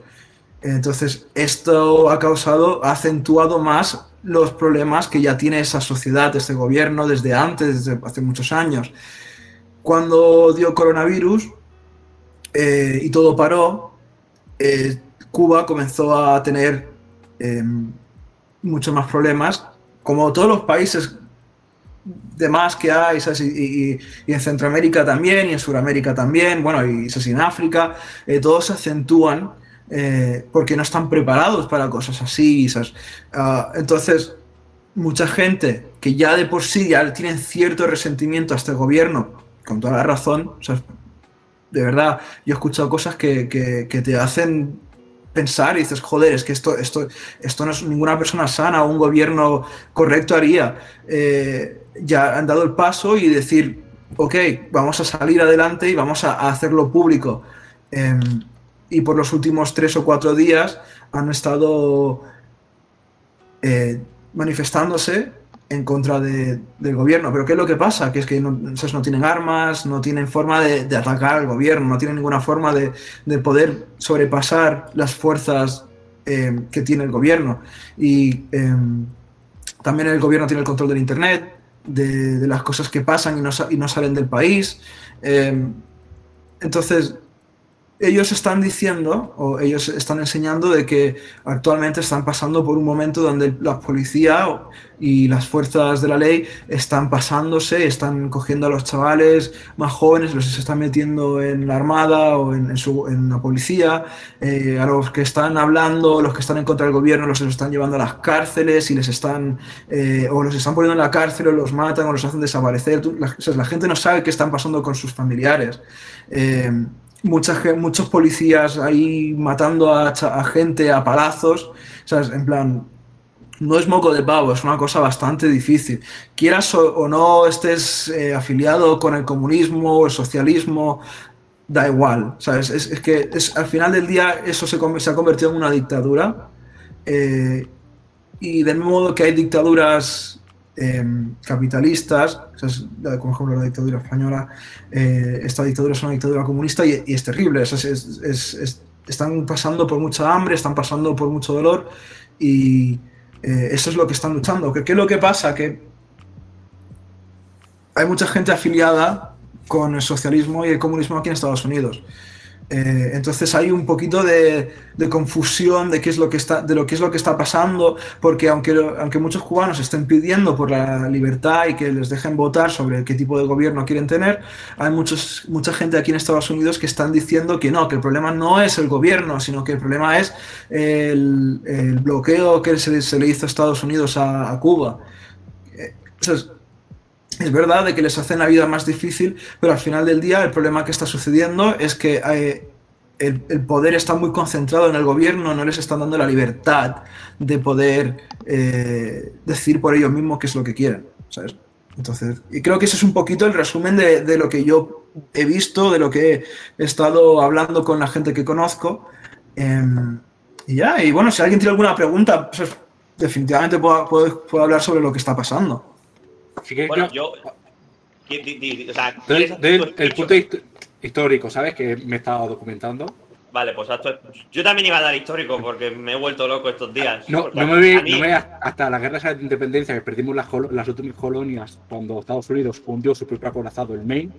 Entonces, esto ha causado, ha acentuado más los problemas que ya tiene esa sociedad, este gobierno, desde antes, desde hace muchos años. Cuando dio coronavirus, eh, y todo paró, eh, Cuba comenzó a tener eh, muchos más problemas, como todos los países demás que hay, ¿sabes? Y, en Centroamérica también, y en Sudamérica también, bueno, y, ¿sabes? en África, eh, todos se acentúan porque no están preparados para cosas así, ¿sabes? Ah, entonces, mucha gente que ya de por sí ya tienen cierto resentimiento a este gobierno, con toda la razón, ¿sabes? De verdad, yo he escuchado cosas que, que- te hacen pensar y dices, joder, es que esto, esto, esto no es ninguna persona sana o un gobierno correcto haría. Eh, ya han dado el paso y decir, ok, vamos a salir adelante y vamos a, a hacerlo público. Em, y por los últimos tres o cuatro días han estado eh, manifestándose en contra de- del gobierno. Pero ¿qué es lo que pasa? Que es que no, no tienen armas, no tienen forma de, atacar al gobierno, no tienen ninguna forma de, de poder sobrepasar las fuerzas eh, que tiene el gobierno. Y eh, también el gobierno tiene el control del Internet, de, las cosas que pasan y no, y no salen del país. Eh, entonces, ellos están diciendo o ellos están enseñando de que actualmente están pasando por un momento donde la policía y las fuerzas de la ley están pasándose, están cogiendo a los chavales más jóvenes, los están metiendo en la armada o en, en la policía, eh, a los que están hablando, los que están en contra del gobierno, los están llevando a las cárceles y les están, eh, o los están poniendo en la cárcel o los matan o los hacen desaparecer. La gente no sabe qué están pasando con sus familiares. Eh, mucha ge- muchos policías ahí matando a, gente a palazos. En plan, no es moco de pavo, es una cosa bastante difícil. Quieras o, no estés eh, afiliado con el comunismo o el socialismo, da igual, ¿sabes? Es, es que es, al final del día eso se, se ha convertido en una dictadura. eh, y del mismo modo que hay dictaduras eh, capitalistas, como ejemplo la dictadura española, eh, esta dictadura es una dictadura comunista y, es terrible. están pasando por mucha hambre, están pasando por mucho dolor y eh, eso es lo que están luchando. ¿Qué, qué es lo que pasa? Que hay mucha gente afiliada con el socialismo y el comunismo aquí en Estados Unidos. Eh, entonces hay un poquito de, confusión de qué es lo que está, de lo que es lo que está pasando, porque aunque, aunque muchos cubanos estén pidiendo por la libertad y que les dejen votar sobre qué tipo de gobierno quieren tener, hay muchos, mucha gente aquí en Estados Unidos que están diciendo que no, que el problema no es el gobierno, sino que el problema es el, bloqueo que se, le hizo a Estados Unidos a, Cuba. Eh, es verdad de que les hacen la vida más difícil, pero al final del día el problema que está sucediendo es que eh, el, poder está muy concentrado en el gobierno, no les están dando la libertad de poder eh, decir por ellos mismos qué es lo que quieren. Entonces, y creo que ese es un poquito el resumen de, lo que yo he visto, de lo que he estado hablando con la gente que conozco. Em, y ya, y bueno, si alguien tiene alguna pregunta, pues, definitivamente puedo- puedo hablar sobre lo que está pasando. Bueno, yo- yo. di- di- di- o sea, doy- ¿quieres doy hacer el, punto hist- histórico, ¿sabes? Que me he estado documentando. Vale, pues yo también iba a dar histórico porque me he vuelto loco estos días. No, no me mí- no a- hasta la guerra de independencia que perdimos las, las últimas colonias cuando Estados Unidos hundió su propio acorazado, el Maine,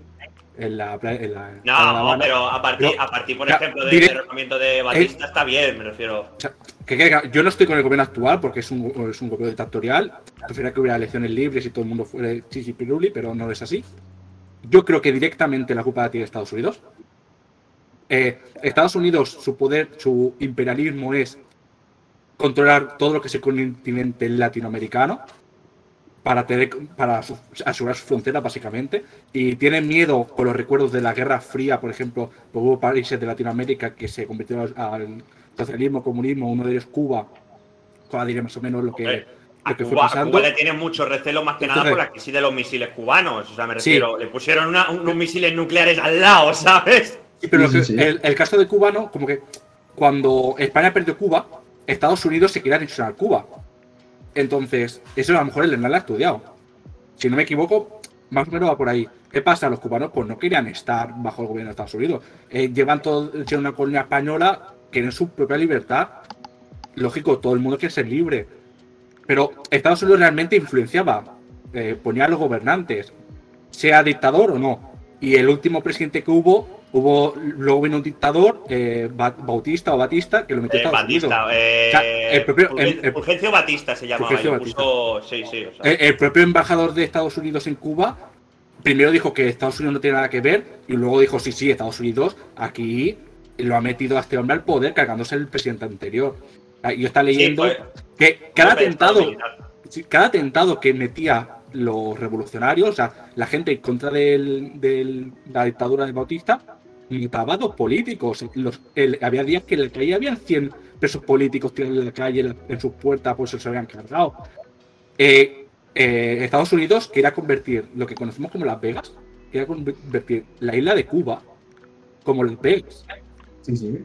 en la. En la, en La No, pero a partir, Pero, a partir por ya, ejemplo, del derrocamiento de Batista está bien, me refiero. O sea, que, que- yo no estoy con el gobierno actual porque es un, es un gobierno dictatorial. Prefiero que hubiera elecciones libres y todo el mundo fuera chichi piruli, pero no es así. Yo creo que directamente la culpa la tiene Estados Unidos. Eh, Estados Unidos, su poder, su imperialismo es controlar todo lo que es el continente latinoamericano para, tener, para asegurar su frontera, básicamente. Y tienen miedo con los recuerdos de la Guerra Fría, por ejemplo, porque hubo países de Latinoamérica que se convirtieron al socialismo, comunismo, uno de ellos Cuba. Cuba diría más o menos lo que, lo A que fue Cuba, a pasando. Cuba le tiene mucho recelo más que nada por la crisis de los misiles cubanos. O sea, me Sí. refiero, le pusieron una- unos misiles nucleares al lado, ¿sabes? Sí, pero Sí, que- sí, sí. El, el caso de Cuba, ¿no? Como que cuando España perdió Cuba, Estados Unidos se quería anexionar Cuba. Entonces, eso a lo mejor el Hernán lo ha estudiado. Si no me equivoco, más o menos va por ahí. ¿Qué pasa? Los cubanos pues no querían estar bajo el gobierno de Estados Unidos. Eh, llevan todo siendo una colonia española, quieren su propia libertad. Lógico, todo el mundo quiere ser libre. Pero Estados Unidos realmente influenciaba, eh, ponía a los gobernantes, sea dictador o no. Y el último presidente que hubo, hubo luego vino un dictador, eh, Ba- Bautista o Batista, que lo metió Eh. Batista, eh, O sea, el propio- el- Fulgen- el- Fulgencio Batista se llamaba. Fulgencio y lo Batista. puso- sí, sí. o sea, El, el propio embajador de Estados Unidos en Cuba primero dijo que Estados Unidos no tiene nada que ver y luego dijo, sí, sí, Estados Unidos aquí lo ha metido a este hombre al poder cargándose el presidente anterior. Y yo está leyendo fue- que cada atentado, sí, cada atentado que metía los revolucionarios, o sea, la gente en contra del- de la dictadura de Bautista, a dos políticos. Había días que en la calle habían 100 presos políticos tirados en la calle, en, sus puertas, pues se habían cargado. Eh, eh, Estados Unidos quería convertir lo que conocemos como Las Vegas, quería convertir la isla de Cuba como Las Vegas. Sí, sí.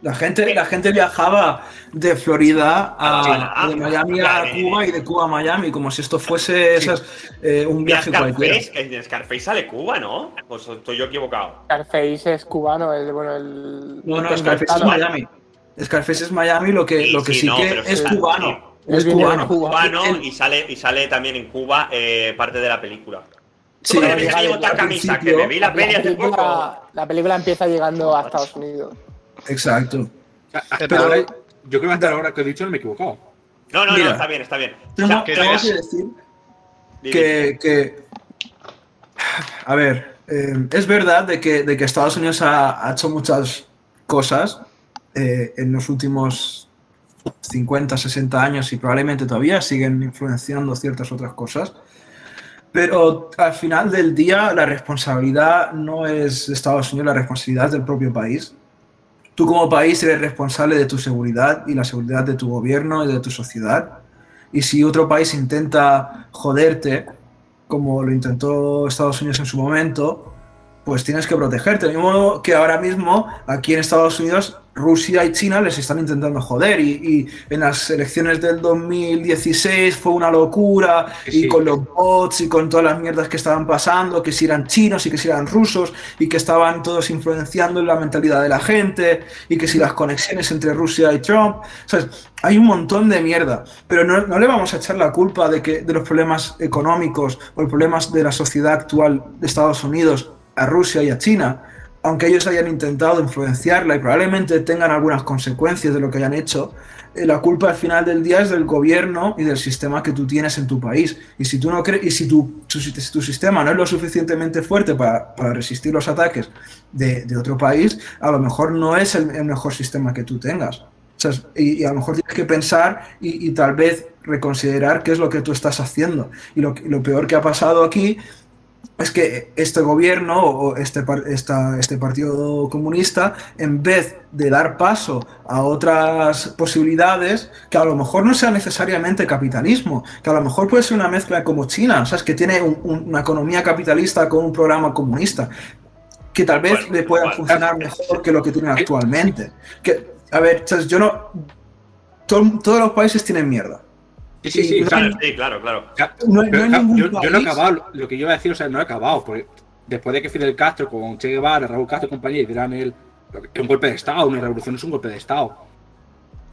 La gente, la gente viajaba de Florida a, Ah, de Miami a. Cuba y de Cuba a Miami, como si esto fuese esas, eh, un viaje cualquiera. Scarface, que en Scarface sale Cuba, ¿no? Pues estoy yo equivocado. Scarface es cubano, el, bueno, el. No, no, Scarface es. Miami. Scarface es Miami, lo que Sí, lo que sí, sí, no, que pero es cubano. Es cubano. Cuba. Cubano y sale, y sale también en Cuba eh, parte de la película. Sí, Porque Pero me llega llevo al esta camisa que principio- me vi la peli hace poco. película, la película empieza llegando a Estados Unidos. Exacto. Hasta Pero- ahora- yo creo que hasta ahora que he dicho no me he equivocado. No, no, Mira. no, está bien, está bien. O Tengo, sea, que tengo es- que decir que, que- a ver, eh, es verdad de que, de que Estados Unidos ha, ha hecho muchas cosas eh, en los últimos 50, 60 años y probablemente todavía siguen influenciando ciertas otras cosas. Pero al final del día la responsabilidad no es de Estados Unidos, la responsabilidad es del propio país. Tú como país eres responsable de tu seguridad y la seguridad de tu gobierno y de tu sociedad. Y si otro país intenta joderte, como lo intentó Estados Unidos en su momento, pues tienes que protegerte. De modo que ahora mismo aquí en Estados Unidos Rusia y China les están intentando joder y, y en las elecciones del 2016 fue una locura Sí. y con los bots y con todas las mierdas que estaban pasando, que si eran chinos y que si eran rusos y que estaban todos influenciando en la mentalidad de la gente y que si las conexiones entre Rusia y Trump, ¿sabes? Hay un montón de mierda, pero no, no le vamos a echar la culpa de, que, de los problemas económicos o los problemas de la sociedad actual de Estados Unidos a Rusia y a China, aunque ellos hayan intentado influenciarla y probablemente tengan algunas consecuencias de lo que hayan hecho, eh, la culpa al final del día es del gobierno y del sistema que tú tienes en tu país. Y si tú no crees, y si tu, si tu sistema no es lo suficientemente fuerte para, para resistir los ataques de, de, otro país, a lo mejor no es el, el mejor sistema que tú tengas. O sea, y, y, a lo mejor tienes que pensar y, y, tal vez reconsiderar qué es lo que tú estás haciendo. Y lo, lo peor que ha pasado aquí es que este gobierno o este, esta, este partido comunista, en vez de dar paso a otras posibilidades, que a lo mejor no sea necesariamente capitalismo, que a lo mejor puede ser una mezcla como China, ¿sabes? que tiene un, un, una economía capitalista con un programa comunista, que tal vez bueno, le pueda bueno, funcionar mejor que lo que tienen actualmente. Que, a ver, yo no... Todo, todos los países tienen mierda. Sí, sí, sí, no, claro, sí, claro, claro. No, no hay ningún yo, yo, no he acabado, lo que yo iba a decir, o sea, no he acabado, porque después de que Fidel Castro con Che Guevara, Raúl Castro y compañía dieran el, un golpe de Estado, una revolución es un golpe de Estado.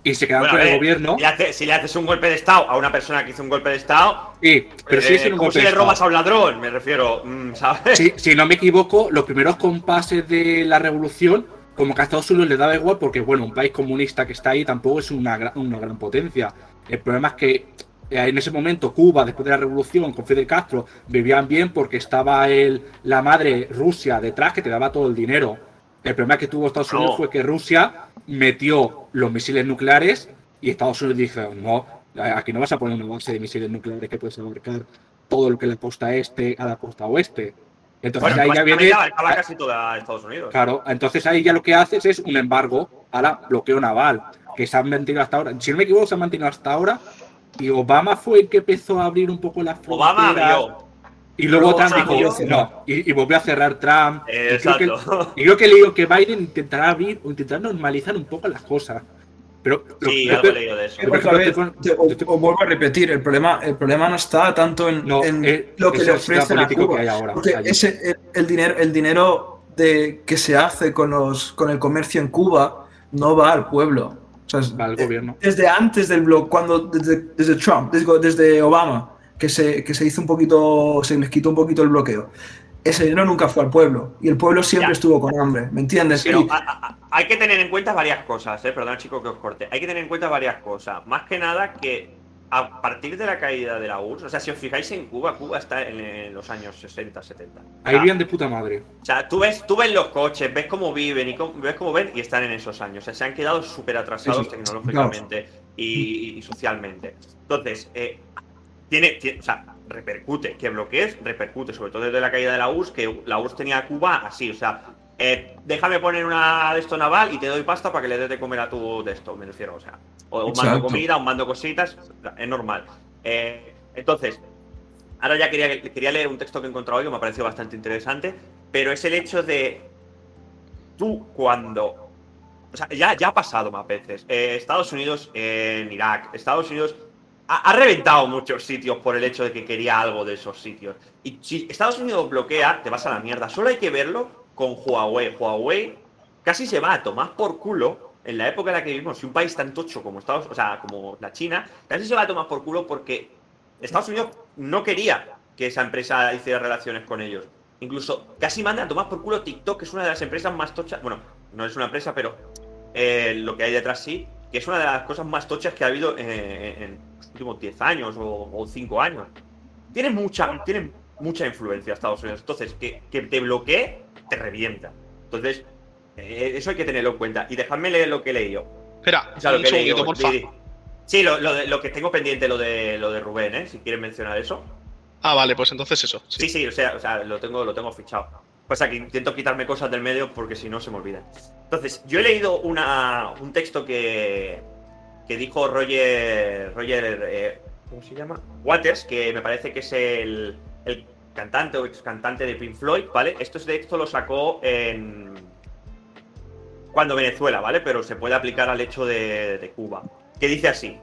Y se quedaron bueno, con ver, el gobierno. Si le, hace, si le, haces un golpe de Estado a una persona que hizo un golpe de Estado. Sí, pero eh, sí es un golpe si de le robas Estado. a un ladrón, me refiero, mm, ¿sabes? Sí, si no me equivoco, los primeros compases de la revolución, como que a Estados Unidos le daba igual, porque bueno, un país comunista que está ahí tampoco es una gran, una gran potencia. El problema es que eh, en ese momento Cuba, después de la revolución con Fidel Castro, vivían bien porque estaba el, la madre Rusia detrás que te daba todo el dinero. El problema que tuvo Estados Unidos No. fue que Rusia metió los misiles nucleares Y Estados Unidos dijo, no, aquí no vas a poner una base de misiles nucleares que puedes abarcar todo lo que la costa este a la costa oeste. Entonces Bueno, ahí ya básicamente viene. abarcaba casi toda Estados Unidos. Claro, entonces ahí ya lo que haces es un embargo a la bloqueo naval, que se han mantenido hasta ahora. Si no me equivoco, se han mantenido hasta ahora. Y Obama fue el que empezó a abrir un poco las fronteras. Obama abrió. Y luego Luego Trump dijo, no, y, y volvió a cerrar Trump. Y creo, que, y creo que le digo que Biden intentará abrir o intentar normalizar un poco las cosas. Pero Sí, lo- algo leído de eso. O, o vuelvo a repetir, el problema, el problema no está tanto en, No, en eh, lo que le el ofrecen a Cuba, que hay ahora, porque allí. ese, el, el dinero, el dinero de, que se hace con, los, con el comercio en Cuba no va al pueblo. O sea, Va al eh, gobierno. Desde antes del blog, cuando desde, desde Trump, desde, desde Obama, que se, que se hizo un poquito, se les quitó un poquito el bloqueo. Ese dinero nunca fue al pueblo y el pueblo siempre Ya. estuvo con hambre, ¿me entiendes? Pero Y- a- a- a- hay que tener en cuenta varias cosas, eh. Perdón, chico, que os corte. Hay que tener en cuenta varias cosas. Más que nada que a partir de la caída de la URSS, o sea, si os fijáis en Cuba, Cuba está en, en los años 60, 70. O Ahí vivían de puta madre. O sea, tú ves, tú ves los coches, ves cómo viven y cómo, ves cómo ven y están en esos años. O sea, se han quedado súper atrasados Sí, sí. tecnológicamente y, y socialmente. Entonces, eh, tiene, tiene- o sea, repercute, que bloquees, repercute, sobre todo desde la caída de la URSS, que la URSS tenía a Cuba así, o sea, eh, déjame poner una de esto naval y te doy pasta para que le des de comer a tu de esto, me refiero, o sea, o mando comida, un mando cositas, es normal. Eh, entonces, ahora ya quería, quería leer un texto que he encontrado hoy que me ha parecido bastante interesante, pero es el hecho de tú cuando... O sea, ya, ya ha pasado más veces. Eh, Estados Unidos en Irak, Estados Unidos ha, reventado muchos sitios por el hecho de que quería algo de esos sitios. Y si Estados Unidos bloquea, te vas a la mierda. Solo hay que verlo con Huawei. Huawei casi se va a tomar por culo en la época en la que vivimos. Si un país tan tocho como Estados, o sea, como la China, casi se va a tomar por culo porque Estados Unidos no quería que esa empresa hiciera relaciones con ellos. Incluso casi manda a tomar por culo TikTok, que es una de las empresas más tochas. Bueno, no es una empresa, pero eh, lo que hay detrás sí, que es una de las cosas más tochas que ha habido eh, en últimos 10 años o, 5 años. Tiene mucha, tiene mucha influencia Estados Unidos. Entonces, que, que te bloquee, te revienta. Entonces, eh, eso hay que tenerlo en cuenta. Y dejadme leer lo que he leído. Espera, O sea, lo que he leído. di- di. Sí, lo, lo de- lo que tengo pendiente, lo de, lo de Rubén, ¿eh? Si quieres mencionar eso. Ah, vale, pues entonces eso. Sí. Sí, sí, o sea, o sea, lo tengo, lo tengo fichado. Pasa que intento quitarme cosas del medio porque si no se me olvidan. Entonces, yo he leído una, un texto que, que dijo Roger, Roger eh, ¿cómo se llama? Waters, que me parece que es el, el cantante o ex cantante de Pink Floyd, ¿vale? Esto es de esto lo sacó en cuando Venezuela, ¿vale? Pero se puede aplicar al hecho de, de Cuba. Que dice así,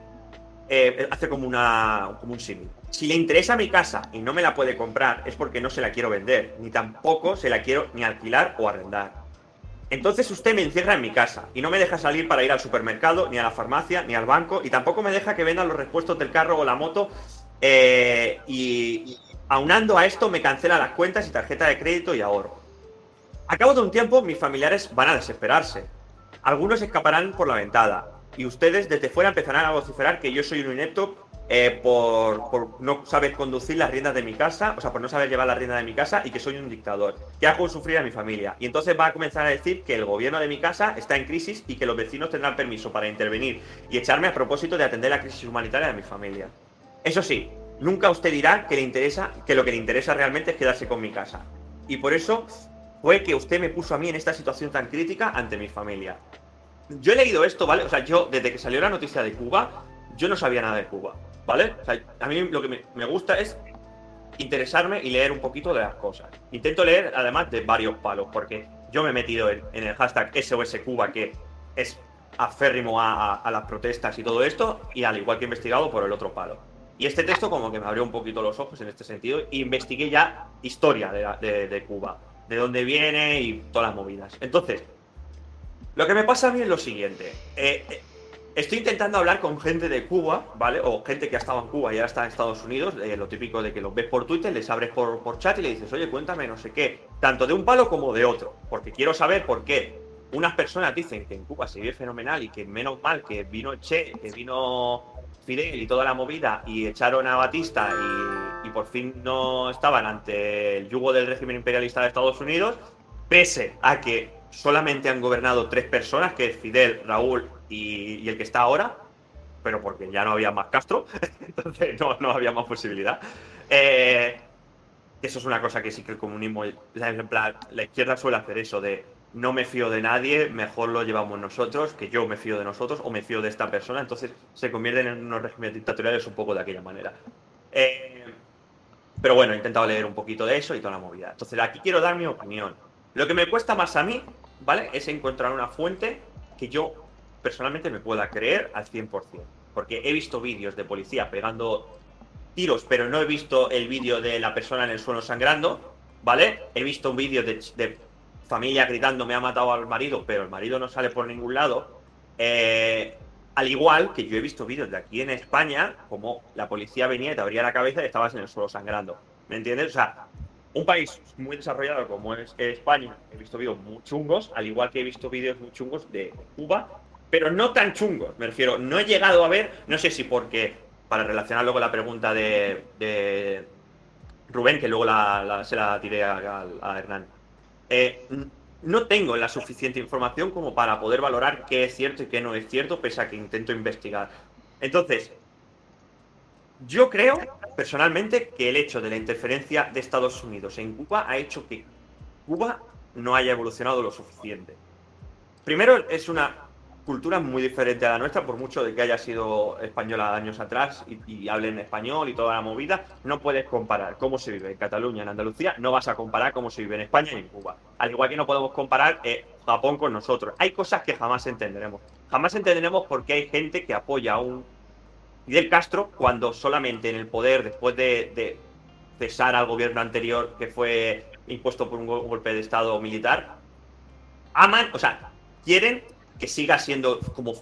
eh, hace como, una, como un símil. Si le interesa mi casa y no me la puede comprar, es porque no se la quiero vender, ni tampoco se la quiero ni alquilar o arrendar. Entonces usted me encierra en mi casa y no me deja salir para ir al supermercado, ni a la farmacia, ni al banco, y tampoco me deja que vendan los repuestos del carro o la moto. eh, y aunando a esto, me cancela las cuentas y tarjeta de crédito y ahorro. A cabo de un tiempo, mis familiares van a desesperarse. Algunos escaparán por la ventana y ustedes desde fuera empezarán a vociferar que yo soy un inepto eh, por, no saber conducir las riendas de mi casa, o sea, por no saber llevar las riendas de mi casa y que soy un dictador, que hago sufrir a mi familia. Y entonces va a comenzar a decir que el gobierno de mi casa está en crisis y que los vecinos tendrán permiso para intervenir y echarme a propósito de atender la crisis humanitaria de mi familia. Eso sí, nunca usted dirá que le interesa, que lo que le interesa realmente es quedarse con mi casa. Y por eso fue que usted me puso a mí en esta situación tan crítica ante mi familia. Yo he leído esto, ¿vale? O sea, yo desde que salió la noticia de Cuba, yo no sabía nada de Cuba, ¿vale? A mí lo que me, gusta es interesarme y leer un poquito de las cosas. Intento leer además de varios palos, porque yo me he metido en, el hashtag SOS Cuba, que es aférrimo a, las protestas y todo esto, y al igual que he investigado por el otro palo. Y este texto como que me abrió un poquito los ojos en este sentido, y investigué ya historia de Cuba, de dónde viene y todas las movidas. Entonces, lo que me pasa a mí es lo siguiente. Eh, eh, estoy intentando hablar con gente de Cuba, ¿vale? O gente que ha estado en Cuba y ahora está en Estados Unidos. lo típico de que los ves por Twitter, les abres por, por chat y le dices, oye, cuéntame no sé qué. Tanto de un palo como de otro. Porque quiero saber por qué unas personas dicen que en Cuba se vive fenomenal y que menos mal que vino Che, que vino Fidel y toda la movida y echaron a Batista y, y por fin no estaban ante el yugo del régimen imperialista de Estados Unidos, pese a que solamente han gobernado tres personas, que es Fidel, Raúl y, el que está ahora. pero porque ya no había más Castro, entonces no, no había más posibilidad. Eh, eso es una cosa que sí que el comunismo, en plan, la izquierda suele hacer eso de no me fío de nadie, mejor lo llevamos nosotros, que yo me fío de nosotros o me fío de esta persona, entonces se convierten en unos regímenes dictatoriales un poco de aquella manera. Eh, pero bueno, he intentado leer un poquito de eso y toda la movida. Entonces aquí quiero dar mi opinión. Lo que me cuesta más a mí, ¿vale? Es encontrar una fuente que yo personalmente me pueda creer al 100%. Porque he visto vídeos de policía pegando tiros, pero no he visto el vídeo de la persona en el suelo sangrando, ¿vale? He visto un vídeo de, familia gritando me ha matado al marido, pero el marido no sale por ningún lado. Eh, al igual que yo he visto vídeos de aquí en España, como la policía venía y te abría la cabeza y estabas en el suelo sangrando. ¿Me entiendes? O sea, un país muy desarrollado como es España, he visto vídeos muy chungos, al igual que he visto vídeos muy chungos de Cuba, pero no tan chungos, me refiero. No he llegado a ver, no sé si porque, para relacionarlo con la pregunta de, Rubén, que luego se la tiré a, Hernán. Eh, no tengo la suficiente información como para poder valorar qué es cierto y qué no es cierto, pese a que intento investigar. Entonces, yo creo personalmente que el hecho de la interferencia de Estados Unidos en Cuba ha hecho que Cuba no haya evolucionado lo suficiente. Primero, es una cultura muy diferente a la nuestra, por mucho de que haya sido española años atrás y, y hablen español y toda la movida, no puedes comparar cómo se vive en Cataluña, en Andalucía, no vas a comparar cómo se vive en España y en Cuba. Al igual que no podemos comparar eh, Japón con nosotros. Hay cosas que jamás entenderemos. Jamás entenderemos por qué hay gente que apoya a un Fidel Castro cuando solamente en el poder, después de, cesar al gobierno anterior que fue impuesto por un go- golpe de Estado militar, aman, o sea, quieren que siga siendo como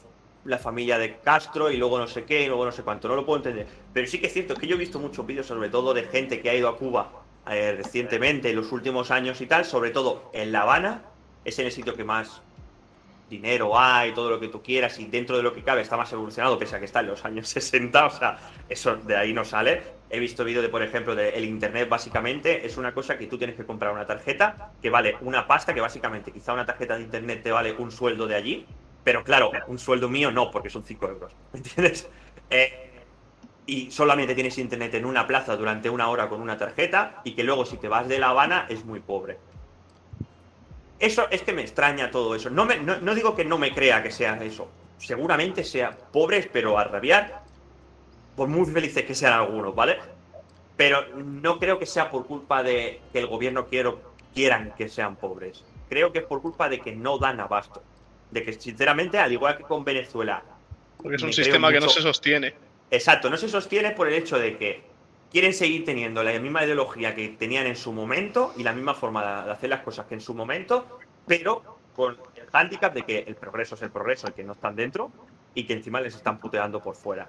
la familia de Castro y luego no sé qué, y luego no sé cuánto, no lo puedo entender. Pero sí que es cierto, que yo he visto muchos vídeos, sobre todo de gente que ha ido a Cuba eh, recientemente, en los últimos años y tal, sobre todo en La Habana, es en el sitio que más dinero hay, todo lo que tú quieras, y dentro de lo que cabe está más evolucionado, pese a que está en los años 60, o sea, eso de ahí no sale. He visto vídeos de, por ejemplo, de el internet básicamente es una cosa que tú tienes que comprar una tarjeta que vale una pasta, que básicamente quizá una tarjeta de internet te vale un sueldo de allí, pero claro, un sueldo mío no, porque son 5 euros, ¿me entiendes? Eh, y solamente tienes internet en una plaza durante una hora con una tarjeta y que luego si te vas de La Habana es muy pobre. Eso es que me extraña todo eso. No, me- no, no digo que no me crea que sea eso. Seguramente sea pobres, pero a rabiar. Por muy felices que sean algunos, ¿vale? Pero no creo que sea por culpa de que el gobierno quiero, quieran que sean pobres. Creo que es por culpa de que no dan abasto. De que, sinceramente, al igual que con Venezuela, Porque es un sistema que no se sostiene. Exacto, no se sostiene por el hecho de que quieren seguir teniendo la misma ideología que tenían en su momento y la misma forma de de hacer las cosas que en su momento, pero con el hándicap de que el progreso es el progreso, el que no están dentro y que encima les están puteando por fuera.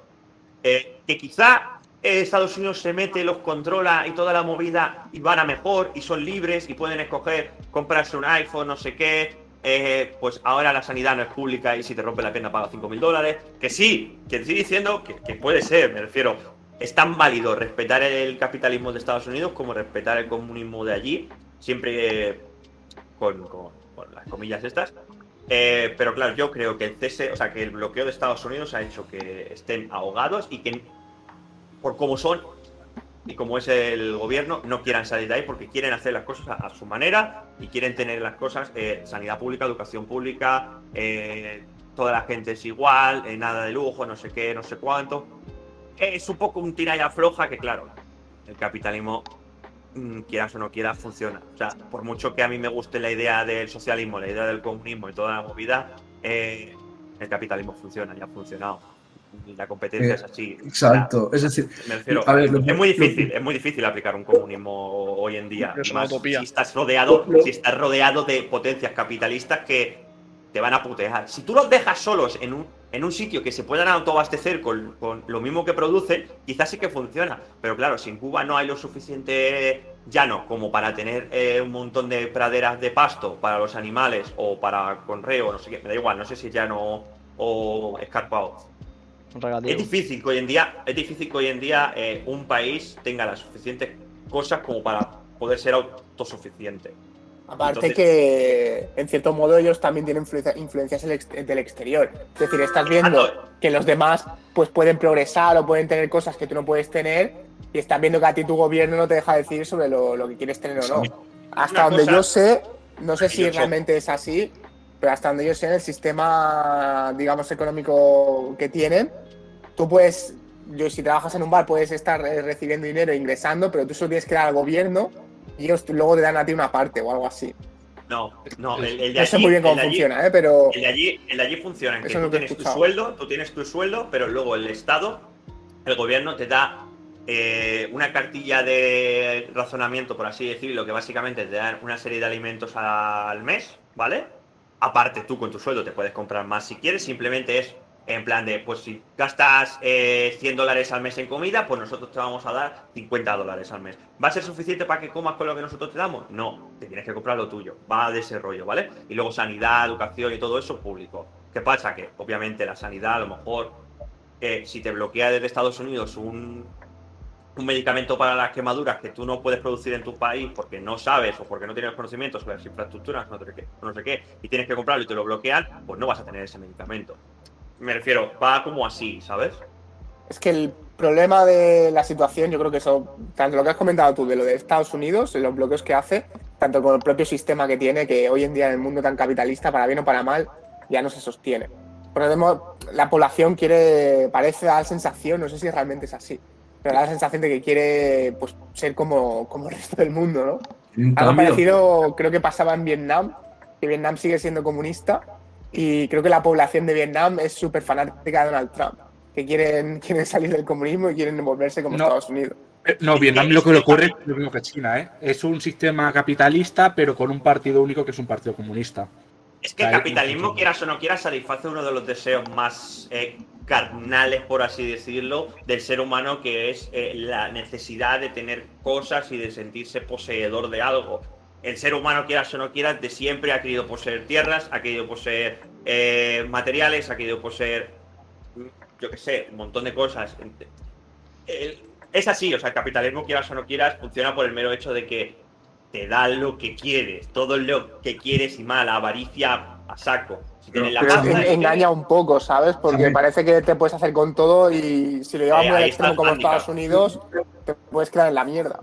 Eh, que quizá eh, Estados Unidos se mete, los controla y toda la movida y van a mejor y son libres y pueden escoger comprarse un iPhone, no sé qué. eh, pues ahora la sanidad no es pública y si te rompe la pierna paga 5.000 dólares. Que sí, que estoy diciendo que, puede ser, me refiero. Es tan válido respetar el capitalismo de Estados Unidos como respetar el comunismo de allí, siempre eh, con las comillas estas. Eh, pero claro, yo creo que el cese, o sea, que el bloqueo de Estados Unidos ha hecho que estén ahogados y que por cómo son y como es el gobierno, no quieran salir de ahí porque quieren hacer las cosas a, a su manera y quieren tener las cosas, eh, sanidad pública, educación pública, eh, toda la gente es igual, eh, nada de lujo, no sé qué, no sé cuánto. Es un poco un tira y afloja que, claro, el capitalismo, quieras o no quieras, funciona. O sea, por mucho que a mí me guste la idea del socialismo, la idea del comunismo y toda la movida, eh, el capitalismo funciona y ha funcionado. Y la competencia Eh, es así. Exacto. Es decir, Me refiero, a ver, lo- es muy lo- difícil, es muy difícil aplicar un comunismo hoy en día. Es una más utopía. Si estás rodeado, si estás rodeado de potencias capitalistas que te van a putear. Si tú los dejas solos en un, en un sitio que se puedan autoabastecer con, con lo mismo que producen, quizás sí que funciona. Pero claro, si en Cuba no hay lo suficiente llano como para tener eh, un montón de praderas de pasto para los animales o para conreo, no sé qué, me da igual, no sé si es llano o escarpado. Es difícil que hoy en día, es difícil que hoy en día eh, un país tenga las suficientes cosas como para poder ser autosuficiente. Aparte Entonces- que, en cierto modo, ellos también tienen influencia- influencias del ex- del exterior. Es decir, estás viendo Exacto. que los demás pues pueden progresar o pueden tener cosas que tú no puedes tener y estás viendo que a ti tu gobierno no te deja decir sobre lo, lo que quieres tener o no. Hasta donde cosa- yo sé, no sé si realmente es así, pero hasta donde yo sé, en el sistema, digamos, económico que tienen, tú puedes, yo, si trabajas en un bar, puedes estar eh, recibiendo dinero e ingresando, pero tú solo tienes que dar al gobierno ellos luego te dan a ti una parte o algo así. No, no, el, el de No sé allí- muy bien cómo allí- funciona, ¿eh? pero El de allí, el de allí funciona en que tú que he tienes tu sueldo, tú tienes tu sueldo, pero luego el Estado, el gobierno te da eh, una cartilla de razonamiento, por así decirlo, que básicamente te dan una serie de alimentos al mes, ¿vale? Aparte, tú con tu sueldo te puedes comprar más si quieres, simplemente es en plan de, pues si gastas eh, 100 dólares al mes en comida, pues nosotros te vamos a dar 50 dólares al mes. ¿Va a ser suficiente para que comas con lo que nosotros te damos? No, te tienes que comprar lo tuyo, va de ese rollo, ¿vale? Y luego sanidad, educación y todo eso público. ¿Qué pasa? Que obviamente la sanidad a lo mejor, eh, si te bloquea desde Estados Unidos un, un medicamento para las quemaduras que tú no puedes producir en tu país porque no sabes o porque no tienes conocimientos sobre las infraestructuras, no no sé qué, y tienes que comprarlo y te lo bloquean, pues no vas a tener ese medicamento. Me refiero, va como así, ¿sabes? es que el problema de la situación, yo creo que eso, tanto lo que has comentado tú de lo de Estados Unidos, los bloqueos que hace, tanto con el propio sistema que tiene, que hoy en día en el mundo tan capitalista, para bien o para mal, ya no se sostiene. Demás, la población quiere, parece dar la sensación, no sé si realmente es así, pero da la sensación de que quiere pues, ser como, como el resto del mundo, ¿no? Algo parecido creo que pasaba en Vietnam, que Vietnam sigue siendo comunista y creo que la población de Vietnam es súper fanática de Donald Trump, que quieren, quieren salir del comunismo y quieren volverse como No. Estados Unidos. Eh, No, Vietnam lo que le ocurre es lo mismo que China, ¿eh? Es un sistema capitalista, pero con un partido único que es un partido comunista. Es que el capitalismo, quieras o no quieras, satisface uno de los deseos más eh, carnales, por así decirlo, del ser humano, que es eh, la necesidad de tener cosas y de sentirse poseedor de algo. El ser humano, quieras o no quieras, de siempre ha querido poseer tierras, ha querido poseer eh, materiales, ha querido poseer, yo qué sé, un montón de cosas. Es así, o sea, el capitalismo, quieras o no quieras, funciona por el mero hecho de que te da lo que quieres, todo lo que quieres y mal, avaricia a saco. Si tienes la pasta, En- engaña un poco, ¿sabes? Porque parece que te puedes hacer con todo y si lo llevas Eh, muy al extremo como. Estados Unidos, te puedes quedar en la mierda.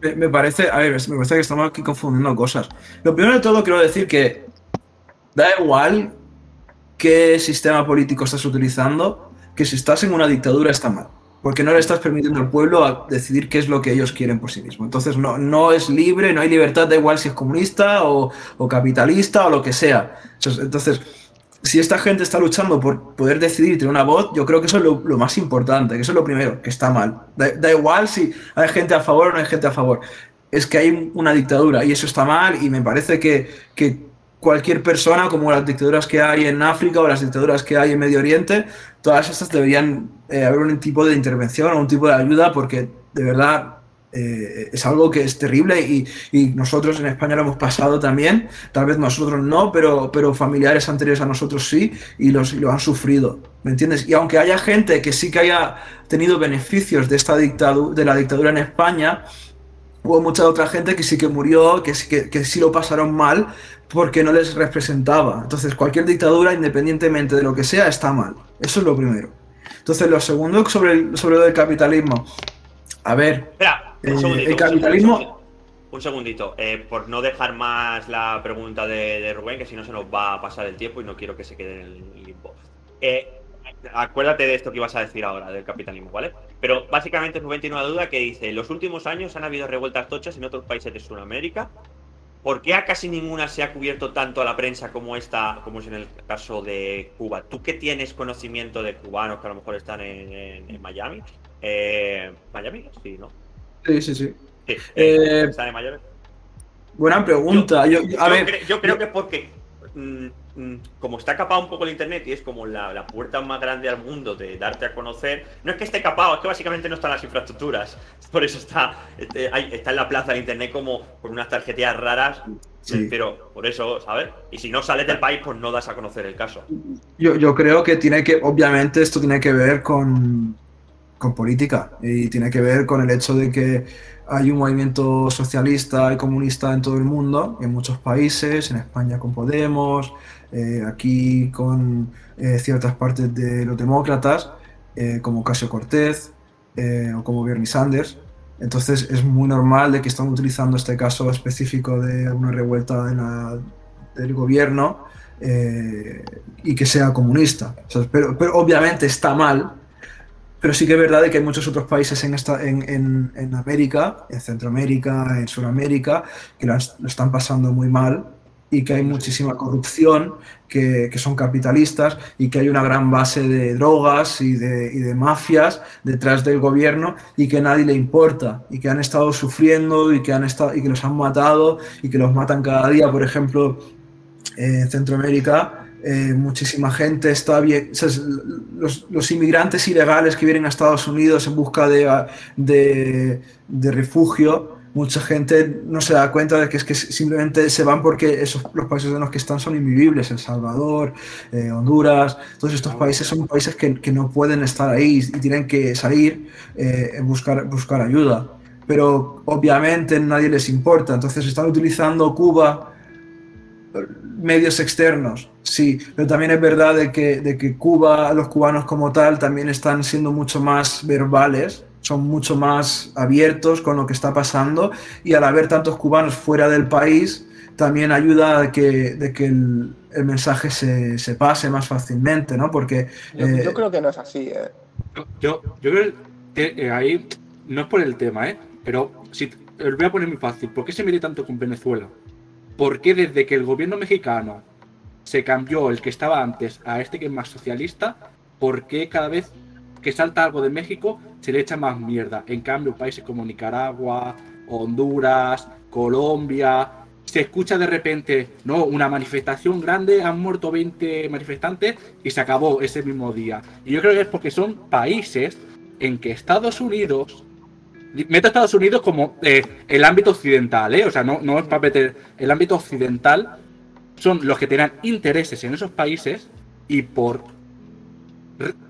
Me, parece, a ver, me parece que estamos aquí confundiendo cosas. Lo primero de todo quiero decir que da igual qué sistema político estás utilizando, que si estás en una dictadura está mal. Porque no le estás permitiendo al pueblo a decidir qué es lo que ellos quieren por sí mismos. Entonces no, no es libre, no hay libertad, da igual si es comunista o, o capitalista o lo que sea. Entonces, si esta gente está luchando por poder decidir y tener una voz, yo creo que eso es lo, más importante, que eso es lo primero, que está mal. Da, da igual si hay gente a favor o no hay gente a favor. Es que hay una dictadura y eso está mal y me parece que, que cualquier persona, como las dictaduras que hay en África o las dictaduras que hay en Medio Oriente, todas estas deberían eh, haber un tipo de intervención o un tipo de ayuda porque de verdad eh, es algo que es terrible y, nosotros en España lo hemos pasado también, tal vez nosotros no, pero, pero familiares anteriores a nosotros sí y, los, lo han sufrido, ¿me entiendes? Y aunque haya gente que sí que haya tenido beneficios de, esta dictadura, de la dictadura en España, hubo mucha otra gente que sí que murió, que, que, que sí lo pasaron mal porque no les representaba. Entonces cualquier dictadura, independientemente de lo que sea, está mal. Eso es lo primero. Entonces lo segundo sobre, sobre lo del capitalismo. A ver, un eh, segundito, el capitalismo... Un segundito, un segundito eh, por no dejar más la pregunta de, de, Rubén, que si no se nos va a pasar el tiempo y no quiero que se quede en el limbo. Eh, acuérdate de esto que ibas a decir ahora, del capitalismo, ¿vale? Pero básicamente Rubén tiene una duda que dice, en los últimos años han habido revueltas tochas en otros países de Sudamérica. ¿Por qué a casi ninguna se ha cubierto tanto a la prensa como esta, como es en el caso de Cuba? ¿Tú qué tienes conocimiento de cubanos que a lo mejor están en, en, en Miami? Eh, ¿Miami? Sí, ¿no? Sí, sí, sí. sí eh, ¿Están en Miami? Buena pregunta. Yo, yo, a yo, ver, cre yo creo que es porque mmm, mmm, como está capado un poco el internet y es como la, la, puerta más grande al mundo de darte a conocer, no es que esté capado, es que básicamente no están las infraestructuras. Por eso está, este, está en la plaza de internet como con unas tarjetillas raras. Sí. Pero por eso, ¿sabes? Y si no sales del país, pues no das a conocer el caso. Yo, yo creo que tiene que, obviamente, esto tiene que ver con, con política y tiene que ver con el hecho de que hay un movimiento socialista y comunista en todo el mundo, en muchos países, en España con Podemos, eh, aquí con eh, ciertas partes de los demócratas, eh, como Casio Cortez o como Bernie Sanders. Entonces es muy normal de que están utilizando este caso específico de una revuelta en la, del gobierno y que sea comunista. pero obviamente está mal pero sí que es verdad que hay muchos otros países en, esta, en, en, América, en Centroamérica, en Sudamérica, que lo, están pasando muy mal y que hay muchísima corrupción, que, que, son capitalistas y que hay una gran base de drogas y de, y de, mafias detrás del gobierno y que a nadie le importa y que han estado sufriendo y que, han estado, y que los han matado y que los matan cada día. Por ejemplo, en Centroamérica eh, muchísima gente está bien, los, inmigrantes ilegales que vienen a Estados Unidos en busca de, de, refugio, mucha gente no se da cuenta de que es que simplemente se van porque esos, los países en los que están son invivibles, El Salvador, eh, Honduras, todos estos países son países que, que, no pueden estar ahí y tienen que salir eh, buscar, buscar ayuda. Pero obviamente nadie les importa, entonces están utilizando Cuba medios externos, sí, pero también es verdad de que, de que Cuba, los cubanos como tal, también están siendo mucho más verbales, son mucho más abiertos con lo que está pasando y al haber tantos cubanos fuera del país, también ayuda a que, de que el, el mensaje se, se, pase más fácilmente, ¿no? Porque... Yo, eh, yo creo que no es así, ¿eh? Yo, yo creo que eh, ahí no es por el tema, ¿eh? Pero si, lo voy a poner muy fácil. ¿Por qué se mide tanto con Venezuela? ¿Por qué desde que el gobierno mexicano se cambió el que estaba antes a este que es más socialista, por qué cada vez que salta algo de México se le echa más mierda? En cambio, países como Nicaragua, Honduras, Colombia, se escucha de repente, no, una manifestación grande, han muerto 20 manifestantes y se acabó ese mismo día. Y yo creo que es porque son países en que Estados Unidos meto a Estados Unidos como eh, el ámbito occidental, ¿eh? O sea, no, no es para meter el ámbito occidental, son los que tienen intereses en esos países y por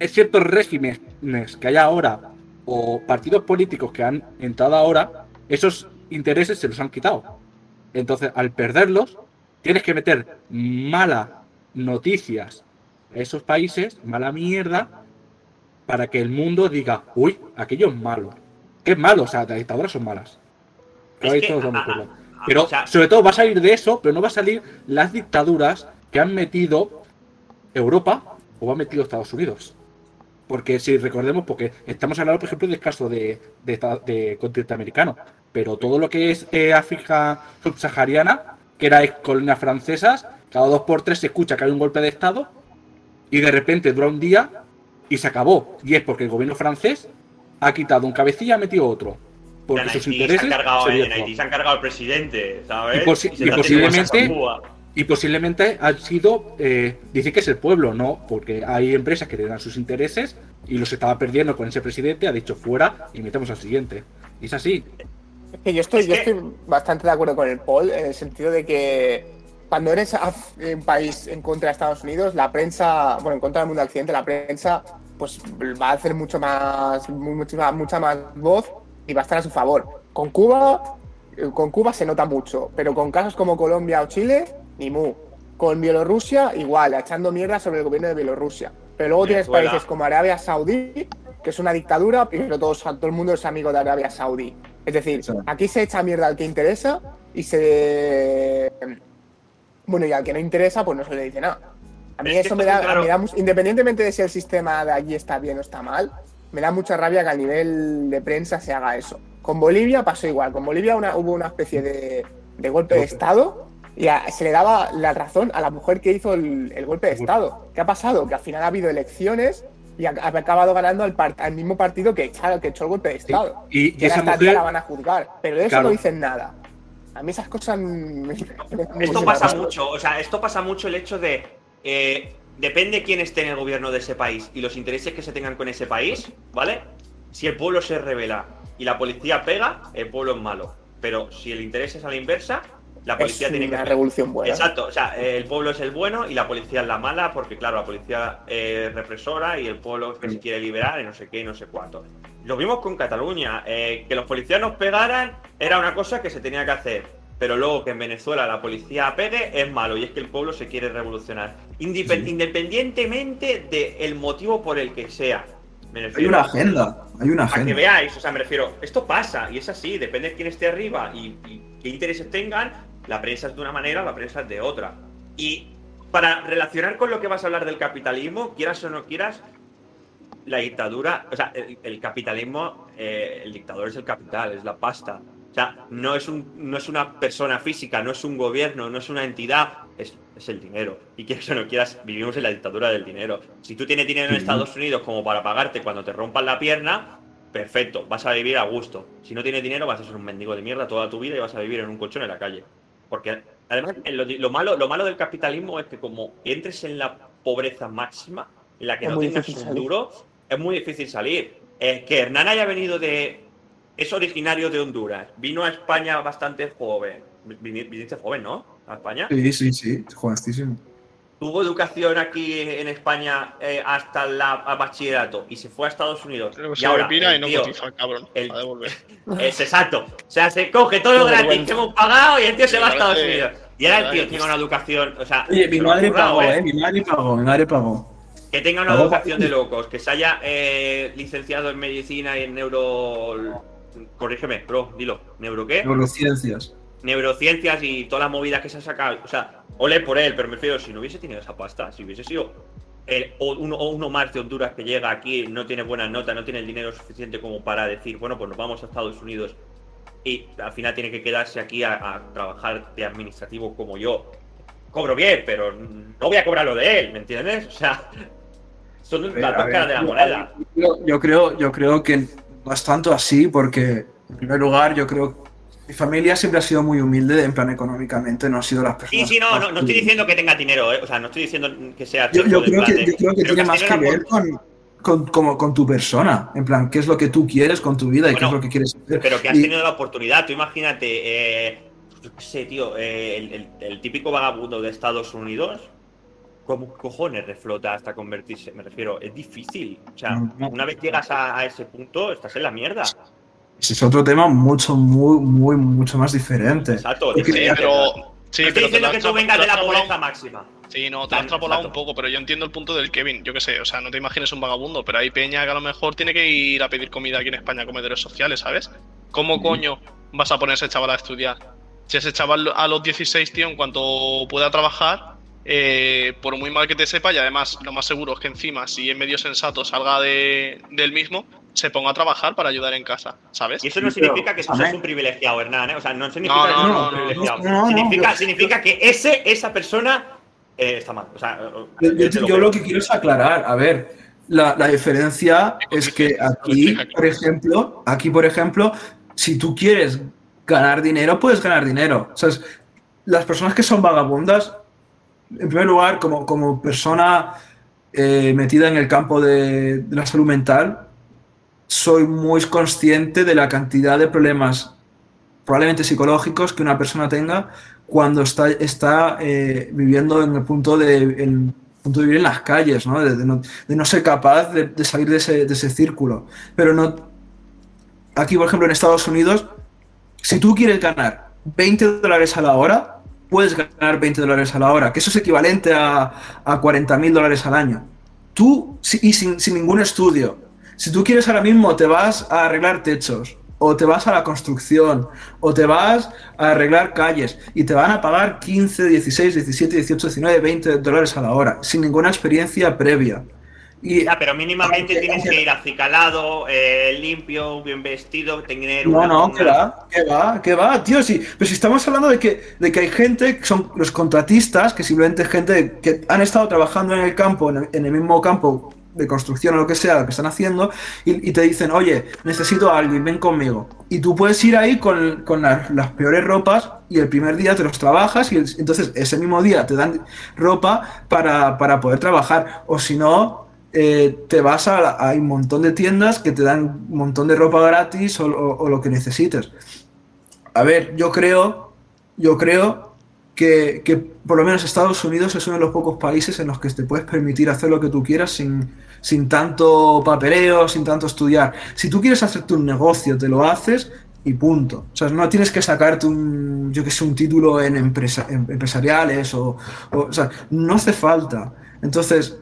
ciertos regímenes que hay ahora o partidos políticos que han entrado ahora, esos intereses se los han quitado. Entonces, al perderlos, tienes que meter malas noticias a esos países, mala mierda, para que el mundo diga, uy, aquello es malo es malo, o sea, las dictaduras son malas. pero sobre todo va a salir de eso, pero no va a salir las dictaduras que han metido Europa o han metido Estados Unidos. Porque si recordemos, porque estamos hablando, por ejemplo, del caso de, de, continente americano, pero todo lo que es eh, África subsahariana, que era ex colonias francesas, cada dos por tres se escucha que hay un golpe de Estado y de repente dura un día y se acabó. Y es porque el gobierno francés ha quitado un cabecilla y ha metido otro. Porque sus intereses. Se han cargado, en Haití se han cargado al presidente, ¿sabes? Y, posiblemente. Y posiblemente han sido. Eh, dice que es el pueblo, no, porque hay empresas que le dan sus intereses y los estaba perdiendo con ese presidente. Ha dicho fuera y metemos al siguiente. Y es así. Es que yo estoy, yo estoy bastante de acuerdo con el Paul en el sentido de que cuando eres un país en contra de Estados Unidos, la prensa, bueno, en contra del mundo accidente, la prensa pues va a hacer mucho más, mucha, mucha más voz y va a estar a su favor. Con Cuba, eh, con Cuba se nota mucho, pero con casos como Colombia o Chile, ni mu. Con Bielorrusia, igual, echando mierda sobre el gobierno de Bielorrusia. Pero luego tienes países como Arabia Saudí, que es una dictadura, pero todo, todo el mundo es amigo de Arabia Saudí. Es decir, aquí se echa mierda al que interesa y se. Bueno, y al que no interesa, pues no se le dice nada. A mí eso me da, independientemente de si el sistema de allí está bien o está mal, me da mucha rabia que a nivel de prensa se haga eso. Con Bolivia pasó igual. Con Bolivia hubo una especie de, golpe de Estado y se le daba la razón a la mujer que hizo el, golpe de Estado. ¿Qué ha pasado? Que al final ha habido elecciones y ha, acabado ganando al, mismo partido que, que echó el golpe de Estado. Y, esa mujer... la van a juzgar. Pero de eso no dicen nada. A mí esas cosas. esto pasa mucho. O sea, esto pasa mucho el hecho de eh, depende quién esté en el gobierno de ese país y los intereses que se tengan con ese país, ¿vale? Si el pueblo se revela y la policía pega, el pueblo es malo. Pero si el interés es a la inversa, La policía es tiene que una revolución buena. Exacto, o sea, el pueblo es el bueno y la policía es la mala, porque claro, la policía es represora y el pueblo que se quiere liberar y no sé qué y no sé cuánto. Lo vimos con Cataluña, eh, que los policías nos pegaran era una cosa que se tenía que hacer, pero luego que en Venezuela la policía pegue es malo y es que el pueblo se quiere revolucionar, Independ- Sí. independientemente del motivo por el que sea. Me Hay refiero una agenda, hay una a que agenda. veáis, o sea, me refiero, esto pasa y es así, depende de quién esté arriba y, y qué intereses tengan, la prensa es de una manera, la prensa es de otra. Y para relacionar con lo que vas a hablar del capitalismo, quieras o no quieras, la dictadura, o sea, el, el capitalismo, eh, el dictador es el capital, es la pasta. O sea, no es, un, no es una persona física, no es un gobierno, no es una entidad, es, es el dinero. Y quieras o no quieras, vivimos en la dictadura del dinero. Si tú tienes dinero en. Estados Unidos como para pagarte cuando te rompan la pierna, perfecto, vas a vivir a gusto. Si no tienes dinero, vas a ser un mendigo de mierda toda tu vida y vas a vivir en un colchón en la calle. Porque además, eh, lo, lo malo, lo malo del capitalismo es que como entres en la pobreza máxima, en la que Es no tengas un duro, es muy difícil salir. Eh, que Hernán haya venido de. Es originario de Honduras. Vino a España bastante joven. Vini- Viniste joven, ¿no? A España. Sí, sí, sí, jovencísimo. Tuvo educación aquí en España eh, hasta la a bachillerato y se fue a Estados Unidos. Luego y se ahora, pira y el no tío- cotiza, cabrón. el- A devolver. es exacto. O sea, se coge todo lo gratis que hemos pagado y el tío se va a Estados Unidos. Y ahora el tío tiene una educación. O sea, Oye, mi madre pagó, ¿eh? eh, mi madre pagó, mi madre pagó. Que tenga una pa- de locos, que se haya eh, licenciado en medicina y en neuro. Corrígeme, bro, dilo. ¿Neuro qué? Neurociencias. Neurociencias y todas las movidas que se ha sacado. O sea, ole por él, pero me refiero, si no hubiese tenido esa pasta, si hubiese sido el- o uno, o uno más de Honduras que llega aquí, no tiene buenas notas, no tiene el dinero suficiente como para decir, bueno, pues nos vamos a Estados Unidos y al final tiene que quedarse aquí a, a trabajar de administrativo como yo. Cobro bien, pero no voy a cobrar lo de él, ¿me entiendes? O sea, son ver, las dos ver, caras de la moneda. Yo, yo creo, yo creo que no es tanto así, porque en primer lugar, yo creo mi familia siempre ha sido muy humilde, en plan económicamente, no ha sido las Sí, personas. sí, no, más no, no estoy diciendo que tenga dinero, ¿eh? O sea, no estoy diciendo que sea Yo, yo creo que, de- yo creo que tiene más que ver con, con, como, con tu persona. En plan, qué es lo que tú quieres con tu vida y qué es lo que quieres hacer. Pero que has Y- tenido la oportunidad, tú imagínate, eh, yo qué sé, tío, eh, el, el- el típico vagabundo de Estados Unidos, ¿cómo cojones reflota hasta convertirse? Me refiero, es difícil. O sea, No, no. una vez llegas a, a ese punto, estás en la mierda. Ese es otro tema mucho, muy, muy, mucho más diferente. Exacto. Sí, pero. Sí, no estoy pero diciendo has que tú vengas de la pobreza máxima. Sí, no, te has extrapolado un poco, pero yo entiendo el punto del Kevin. Yo qué sé, o sea, no te imagines un vagabundo, pero hay peña que a lo mejor tiene que ir a pedir comida aquí en España a comedores sociales, ¿sabes? ¿Cómo coño vas a poner a ese chaval a estudiar? Si ese chaval a los 16, tío, en cuanto pueda trabajar, eh, por muy mal que te sepa, y además lo más seguro es que encima, si es medio sensato, salga de, del mismo, se ponga a trabajar para ayudar en casa, ¿sabes? Y eso no significa que seas un privilegiado, Hernán, ¿eh? O sea, no significa No, que no, seas no, un no, privilegiado. no, no, no, significa, yo- significa que ese, esa persona eh, está mal. O sea, Yo, yo- lo que quiero es aclarar, a ver, la, la diferencia es que aquí, por ejemplo, aquí, por ejemplo, si tú quieres ganar dinero, puedes ganar dinero. O sea, las personas que son vagabundas, en primer lugar, como, como persona eh, metida en el campo de, de la salud mental, soy muy consciente de la cantidad de problemas probablemente psicológicos que una persona tenga cuando está, está eh, viviendo en el punto de, el punto de vivir en las calles, ¿no? De, de no, de no ser capaz de, de salir ese, de ese círculo. Pero no. Aquí, por ejemplo, en Estados Unidos, si tú quieres ganar 20 dólares a la hora, puedes ganar 20 dólares a la hora, que eso es equivalente a, a 40 mil dólares al año. Tú, y sin, sin ningún estudio, si tú quieres ahora mismo, te vas a arreglar techos, o te vas a la construcción, o te vas a arreglar calles, y te van a pagar 15, 16, 17, 18, 19, 20 dólares a la hora, sin ninguna experiencia previa. Y Ya, pero mínimamente tienes que ir acicalado, eh, limpio, bien vestido, tener No, una- no, una- que va, que va, que va, tío, sí. Pero si estamos hablando de que, de que hay gente, que son los contratistas, que simplemente es gente que han estado trabajando en el campo, en el, en el mismo campo de construcción o lo que sea, lo que están haciendo, y, y te dicen, oye, necesito a alguien, ven conmigo. Y tú puedes ir ahí con, con las, las peores ropas y el primer día te los trabajas y el- entonces ese mismo día te dan ropa para, para poder trabajar. O si no, eh, te vas a, hay un montón de tiendas que te dan un montón de ropa gratis o, lo que necesites. A ver, yo creo yo creo que, que por lo menos Estados Unidos es uno de los pocos países en los que te puedes permitir hacer lo que tú quieras sin, sin tanto papeleo, sin tanto estudiar. Si tú quieres hacerte un negocio, te lo haces y punto. O sea, no tienes que sacarte un, yo que sé, un título en, empresa, en empresariales o, o, o sea, no hace falta. Entonces,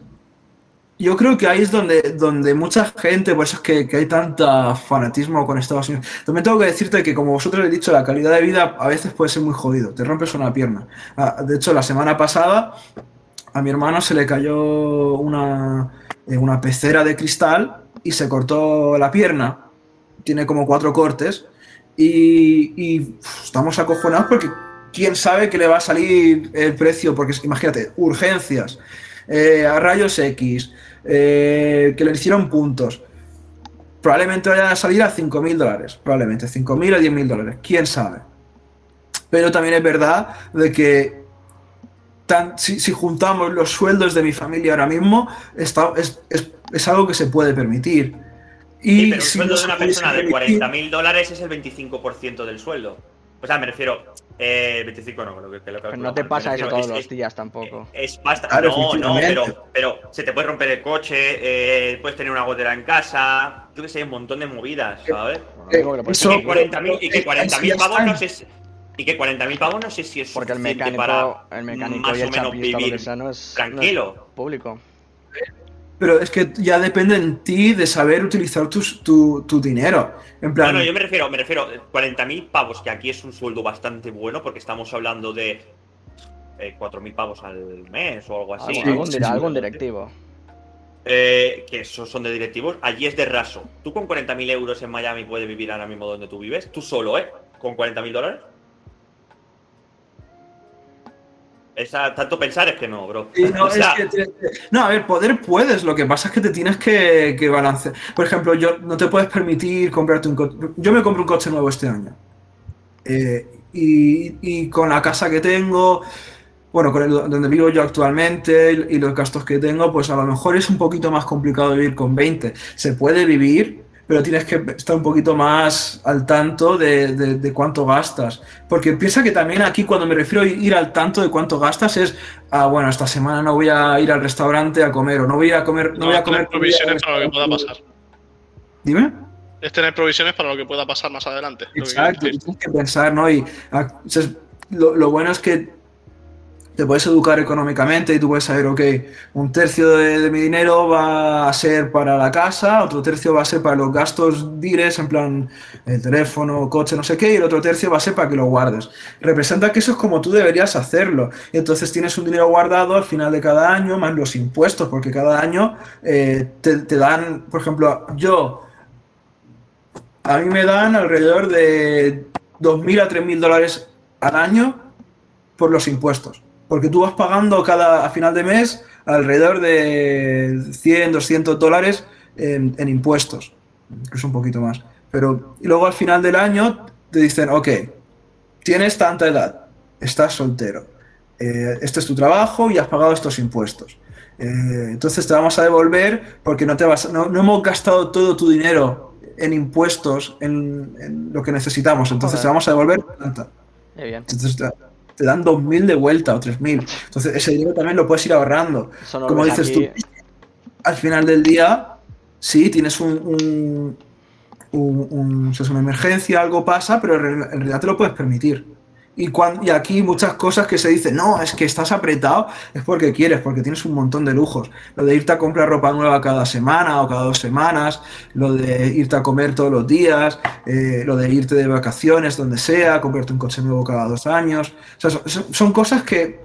yo creo que ahí es donde, donde mucha gente, por eso es que, hay tanta fanatismo con Estados Unidos. También tengo que decirte que, como vosotros he dicho, la calidad de vida a veces puede ser muy jodido. Te rompes una pierna. Ah, De hecho, la semana pasada a mi hermano se le cayó una, eh, una pecera de cristal y se cortó la pierna. Tiene como cuatro cortes. Y, estamos acojonados porque quién sabe que le va a salir el precio. Porque imagínate, urgencias, eh, a rayos X, eh, que le hicieron puntos. Probablemente vayan a salir a 5.000 dólares. Probablemente 5.000 o 10.000 dólares. Quién sabe. Pero también es verdad de que tan, si, si, juntamos los sueldos de mi familia ahora mismo, está, es, es, es, algo que se puede permitir. Y sí, pero el si sueldo de una persona de 40 mil dólares es el 25% del sueldo. O sea, me refiero. Eh, 25 no, creo que, que lo no te pasa eso todos es, los días tampoco. Es bastante. Claro, no, no, pero, pero se te puede romper el coche, eh, puedes tener una gotera en casa. Yo que sé, un montón de movidas, ¿sabes? Eh, eso, y que 40.000 y que 40 pavos no sé. Y que 40.000 pavos no sé si es Porque el mecánico, para el mecánico más o menos vivir no es, tranquilo. No es público. Pero es que ya depende en ti de saber utilizar tu, tu, tu dinero. En plan... No, no, yo me refiero, me refiero 40.000 pavos, que aquí es un sueldo bastante bueno, porque estamos hablando de eh, 4.000 pavos al mes o algo así. Sí, algún, sí, algún directivo. Eh, que esos son de directivos, allí es de raso. Tú con 40.000 euros en Miami puedes vivir ahora mismo donde tú vives, tú solo, ¿eh? Con 40.000 dólares. Esa, tanto pensar es que no, bro. Sí, no, o sea, es que te, no, a ver, poder puedes, lo que pasa es que te tienes que, que balancear. Por ejemplo, yo no te puedes permitir comprarte un coche. Yo me compro un coche nuevo este año. Eh, y, y, con la casa que tengo, bueno, con el, donde vivo yo actualmente y, y los gastos que tengo, pues a lo mejor es un poquito más complicado vivir con 20. Se puede vivir, pero tienes que estar un poquito más al tanto de, de, de, cuánto gastas. Porque piensa que también aquí cuando me refiero a ir al tanto de cuánto gastas es, ah, bueno, esta semana no voy a ir al restaurante a comer o no voy a comer... No, no voy a comer provisiones para lo que pueda pasar. Dime. Es tener provisiones para lo que pueda pasar más adelante. Exacto, tienes que pensar, ¿no? Y ah, lo, lo bueno es que te puedes educar económicamente y tú puedes saber, ok, un tercio de, mi dinero va a ser para la casa, otro tercio va a ser para los gastos dires, en plan el teléfono, coche, no sé qué, y el otro tercio va a ser para que lo guardes. Representa que eso es como tú deberías hacerlo. Y entonces tienes un dinero guardado al final de cada año, más los impuestos, porque cada año eh, te, te dan, por ejemplo, yo, a mí me dan alrededor de 2.000 a 3.000 dólares al año por los impuestos porque tú vas pagando cada a final de mes alrededor de 100, 200 dólares en, en, impuestos, incluso un poquito más. Pero y luego al final del año te dicen, ok, tienes tanta edad, estás soltero, eh, este es tu trabajo y has pagado estos impuestos. Eh, entonces te vamos a devolver porque no, te vas, no, no hemos gastado todo tu dinero en impuestos, en, en lo que necesitamos, entonces Joder. te vamos a devolver tanta. Entonces, te dan 2.000 de vuelta o 3.000. Entonces, ese dinero también lo puedes ir ahorrando. No Como dices aquí. tú, al final del día, sí, tienes un, un, un, un es una emergencia, algo pasa, pero en realidad te lo puedes permitir. Y, cuando, y, aquí muchas cosas que se dicen, no, es que estás apretado, es porque quieres, porque tienes un montón de lujos. Lo de irte a comprar ropa nueva cada semana o cada dos semanas, lo de irte a comer todos los días, eh, lo de irte de vacaciones donde sea, comprarte un coche nuevo cada dos años. Son, cosas que,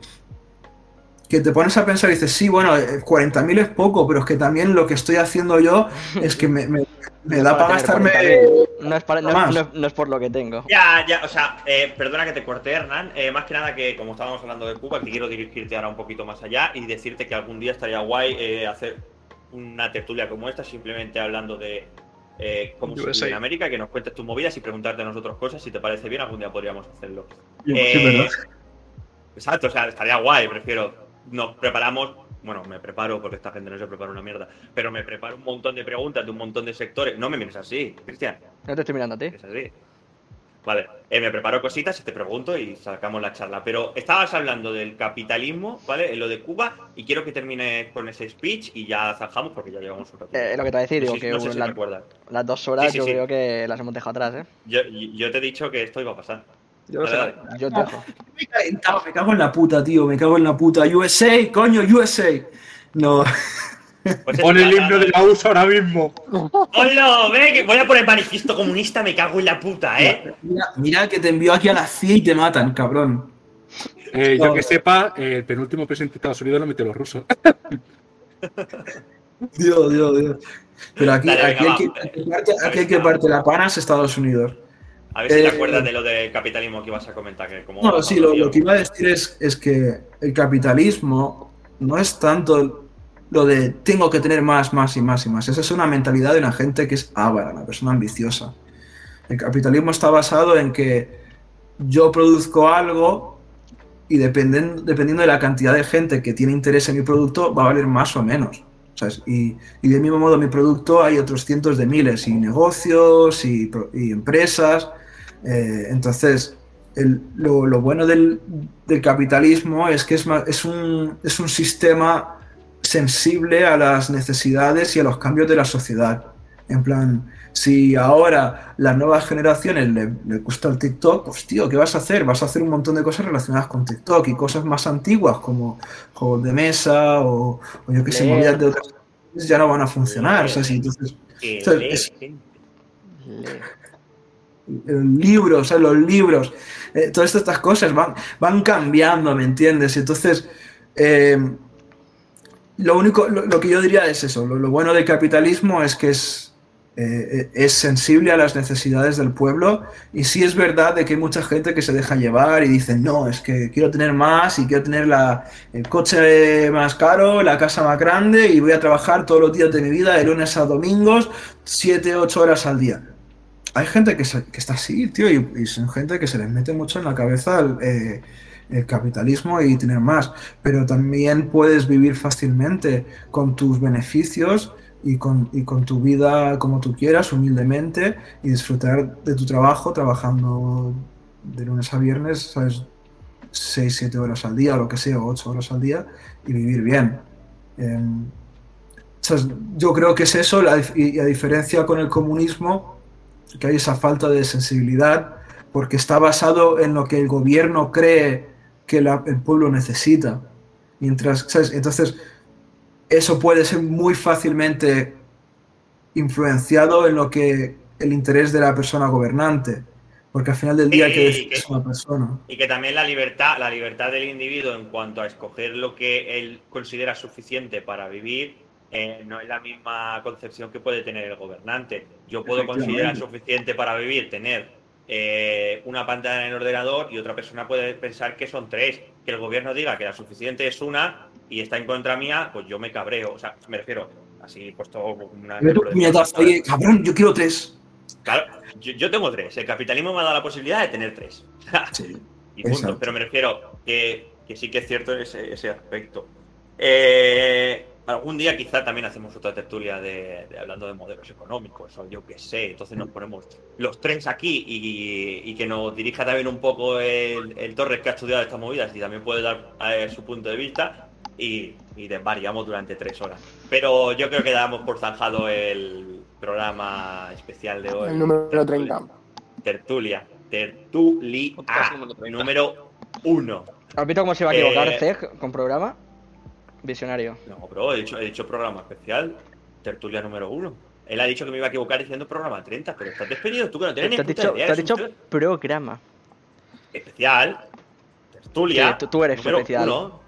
que te pones a pensar y dices, sí, bueno, 40.000 es poco, pero es que también lo que estoy haciendo yo es que me, me da para gastarme. No es, para, no, no, no es, por lo que tengo. Ya, ya, o sea, eh, perdona que te corté, Hernán. Eh, más que nada que, como estábamos hablando de Cuba, que quiero dirigirte ahora un poquito más allá y decirte que algún día estaría guay eh, hacer una tertulia como esta, simplemente hablando de eh, cómo se vive en América, que nos cuentes tus movidas y preguntarte a nosotros cosas. Si te parece bien, algún día podríamos hacerlo. Sí, exacto, o sea, estaría guay, prefiero. Nos preparamos bueno, me preparo porque esta gente no se prepara una mierda, pero me preparo un montón de preguntas de un montón de sectores. No me mires así, Cristian. No te estoy mirando a ti. Es así. Vale, eh, me preparo cositas y te pregunto y sacamos la charla. Pero estabas hablando del capitalismo, ¿vale? En lo de Cuba y quiero que termine con ese speech y ya zanjamos porque ya llevamos un rato. Eh, lo que te voy a decir, No digo que no sé si la- las dos horas Sí, sí, yo sí. creo que las hemos dejado atrás, ¿eh? Yo, yo te he dicho que esto iba a pasar. Yo lo sé, yo te dejo. Me cago en la puta, tío, me cago en la puta. USA, coño, USA. No, Pues Pon el himno de la USA ahora mismo. ¡Hola! Ve que voy a poner manifiesto comunista, me cago en la puta, ¿eh? mira, mira que te envió aquí a la CIA y te matan, cabrón. Eh, yo que sepa, eh, el penúltimo presidente de Estados Unidos lo metió los rusos. Dios, Dios, Dios. Pero aquí, Dale, aquí, venga, hay que, va. aquí hay que parte, aquí hay que parte la pana es Estados Unidos. A ver si te Eh, acuerdas de lo del capitalismo que ibas a comentar. Que como No, sí, lo, lo que iba a decir es, es que el capitalismo no es tanto lo de tengo que tener más, más y más y más. Esa es una mentalidad de una gente que es ávara, una persona ambiciosa. El capitalismo está basado en que yo produzco algo y dependen- dependiendo de la cantidad de gente que tiene interés en mi producto, va a valer más o menos. ¿sabes? Y, y del mismo modo, mi producto hay otros cientos de miles, y negocios, y empresas. Eh, entonces, el- lo, lo bueno del, del capitalismo es que es, ma- es, un, es un sistema sensible a las necesidades y a los cambios de la sociedad. En plan, si ahora las nuevas generaciones le, le gusta el TikTok, pues tío, ¿qué vas a hacer? Vas a hacer un montón de cosas relacionadas con TikTok y cosas más antiguas como juegos de mesa o, o yo qué sé, movidas de otras ya no van a funcionar. o sea, si entonces, Que o sea, lee, es-. Libros, los libros, eh, todas estas cosas van, van cambiando, ¿me entiendes? Entonces, eh, lo único, lo, que yo diría es eso, lo, bueno del capitalismo es que es, eh, es sensible a las necesidades del pueblo y sí es verdad de que hay mucha gente que se deja llevar y dice, no, es que quiero tener más y quiero tener la, el coche más caro, la casa más grande y voy a trabajar todos los días de mi vida, de lunes a domingos, 7, 8 horas al día hay gente que, está así, tío, y, y son gente que se les mete mucho en la cabeza el, eh, el capitalismo y tener más. Pero también puedes vivir fácilmente con tus beneficios y con, y con tu vida como tú quieras, humildemente, y disfrutar de tu trabajo trabajando de lunes a viernes, ¿sabes? 6, 7 horas al día, o lo que sea, 8 horas al día, y vivir bien. ¿sabes? Yo creo que es eso, y a diferencia con el comunismo, que hay esa falta de sensibilidad porque está basado en lo que el gobierno cree que la- el pueblo necesita. Mientras, ¿sabes? Entonces, eso puede ser muy fácilmente influenciado en lo que el interés de la persona gobernante, porque al final del día Sí, que- es una persona. Y que también la libertad, la libertad del individuo en cuanto a escoger lo que él considera suficiente para vivir, eh, no es la misma concepción que puede tener el gobernante. Yo puedo considerar suficiente para vivir tener eh, una pantalla en el ordenador y otra persona puede pensar que son tres. Que el gobierno diga que la suficiente es una y está en contra mía, pues yo me cabreo. O sea, me refiero, así puesto una... Puñetazo cabrón, yo quiero tres. Claro, yo, yo tengo tres. El capitalismo me ha dado la posibilidad de tener tres. Sí. y punto. Pero me refiero que, que sí que es cierto ese, ese aspecto. Eh, algún día quizá también hacemos otra tertulia de, de hablando de modelos económicos o yo qué sé. Entonces nos ponemos los tres aquí y, y que nos dirija también un poco el, el Torres que ha estudiado estas movidas y también puede dar eh, su punto de vista y, y desvariamos durante tres horas. Pero yo creo que damos por zanjado el programa especial de hoy. El número 30. Tertulia. Tertulia número 30. número uno. ¿Has visto cómo se va a equivocar Eh, Zeg con programa? Visionario. No, bro, he dicho, he dicho programa especial. Tertulia número uno. Él ha dicho que me iba a equivocar diciendo programa 30, pero estás despedido tú que no tienes ni puta dicho, idea, te has dicho programa. especial. Tertulia. Sí, tú- tú eres número especial. uno.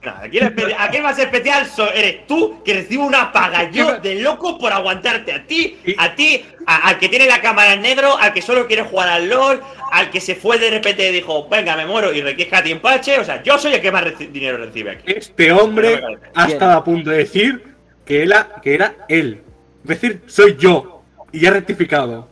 Nada, aquí el espe- aquí el más especial eres tú que recibo una paga yo de loco por aguantarte a ti, a ti, a- al que tiene la cámara en negro, al que solo quiere jugar al LOL, al que se fue de repente y dijo, venga, me muero y requiesca a empache. O sea, yo soy el que más reci- dinero recibe aquí. Este hombre No ha estado a punto de decir que era, que era él. Es decir, soy yo. Y ya ha rectificado.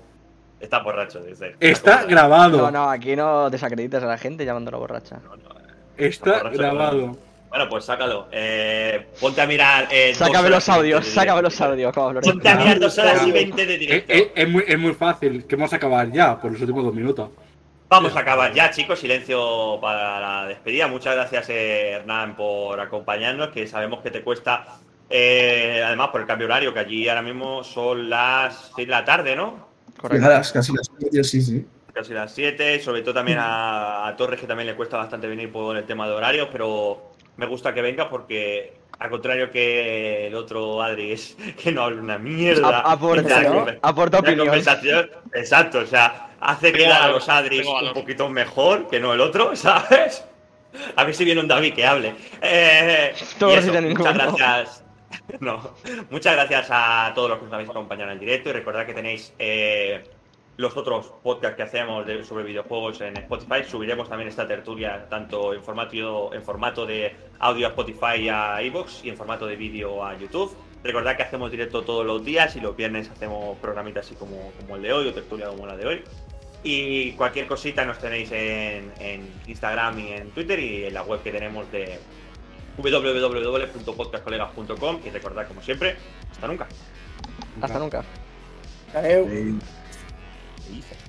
Está borracho, dice. Está grabado. No, no, aquí no desacredites a la gente llamándolo borracha. No, no, Está borracho, grabado. Bueno, pues sácalo. Eh, ponte a mirar. Eh, Sácame los audios, sácame los audios. Ponte a mirar dos horas y veinte de directo. es- es muy, es muy fácil, que vamos a acabar ya por los últimos dos minutos. Vamos a acabar ya, chicos. Silencio para la despedida. Muchas gracias, eh, Hernán, por acompañarnos, que sabemos que te cuesta, eh, además por el cambio horario, que allí ahora mismo son las 6 de la tarde, ¿no? Correcto. Casi las medias, sí, sí. Casi las 7, sobre todo también a, a Torres, que también le cuesta bastante venir por el tema de horarios, pero me gusta que venga porque, al contrario que el otro Adri, es que no habla una mierda. Aporta, ¿no? Aporta opinión. exacto, o sea, hace quedar a los Adris un poquito mejor que no el otro, ¿sabes? A ver si viene un David que hable. Eh, de muchas gracias. No, muchas gracias a todos los que nos habéis acompañado en el directo y recordad que tenéis eh, los otros podcasts que hacemos de- sobre videojuegos en Spotify. Subiremos también esta tertulia tanto en formato, en formato de audio a Spotify y a iVoox y en formato de vídeo a YouTube. Recordad que hacemos directo todos los días y los viernes hacemos programitas así como, como el de hoy o tertulia como la de hoy. Y cualquier cosita nos tenéis en, en Instagram y en Twitter y en la web que tenemos de www.podcastcolegas.com y recordad como siempre, hasta nunca. Hasta nunca. Adeu. Eh, ¿Qué dices?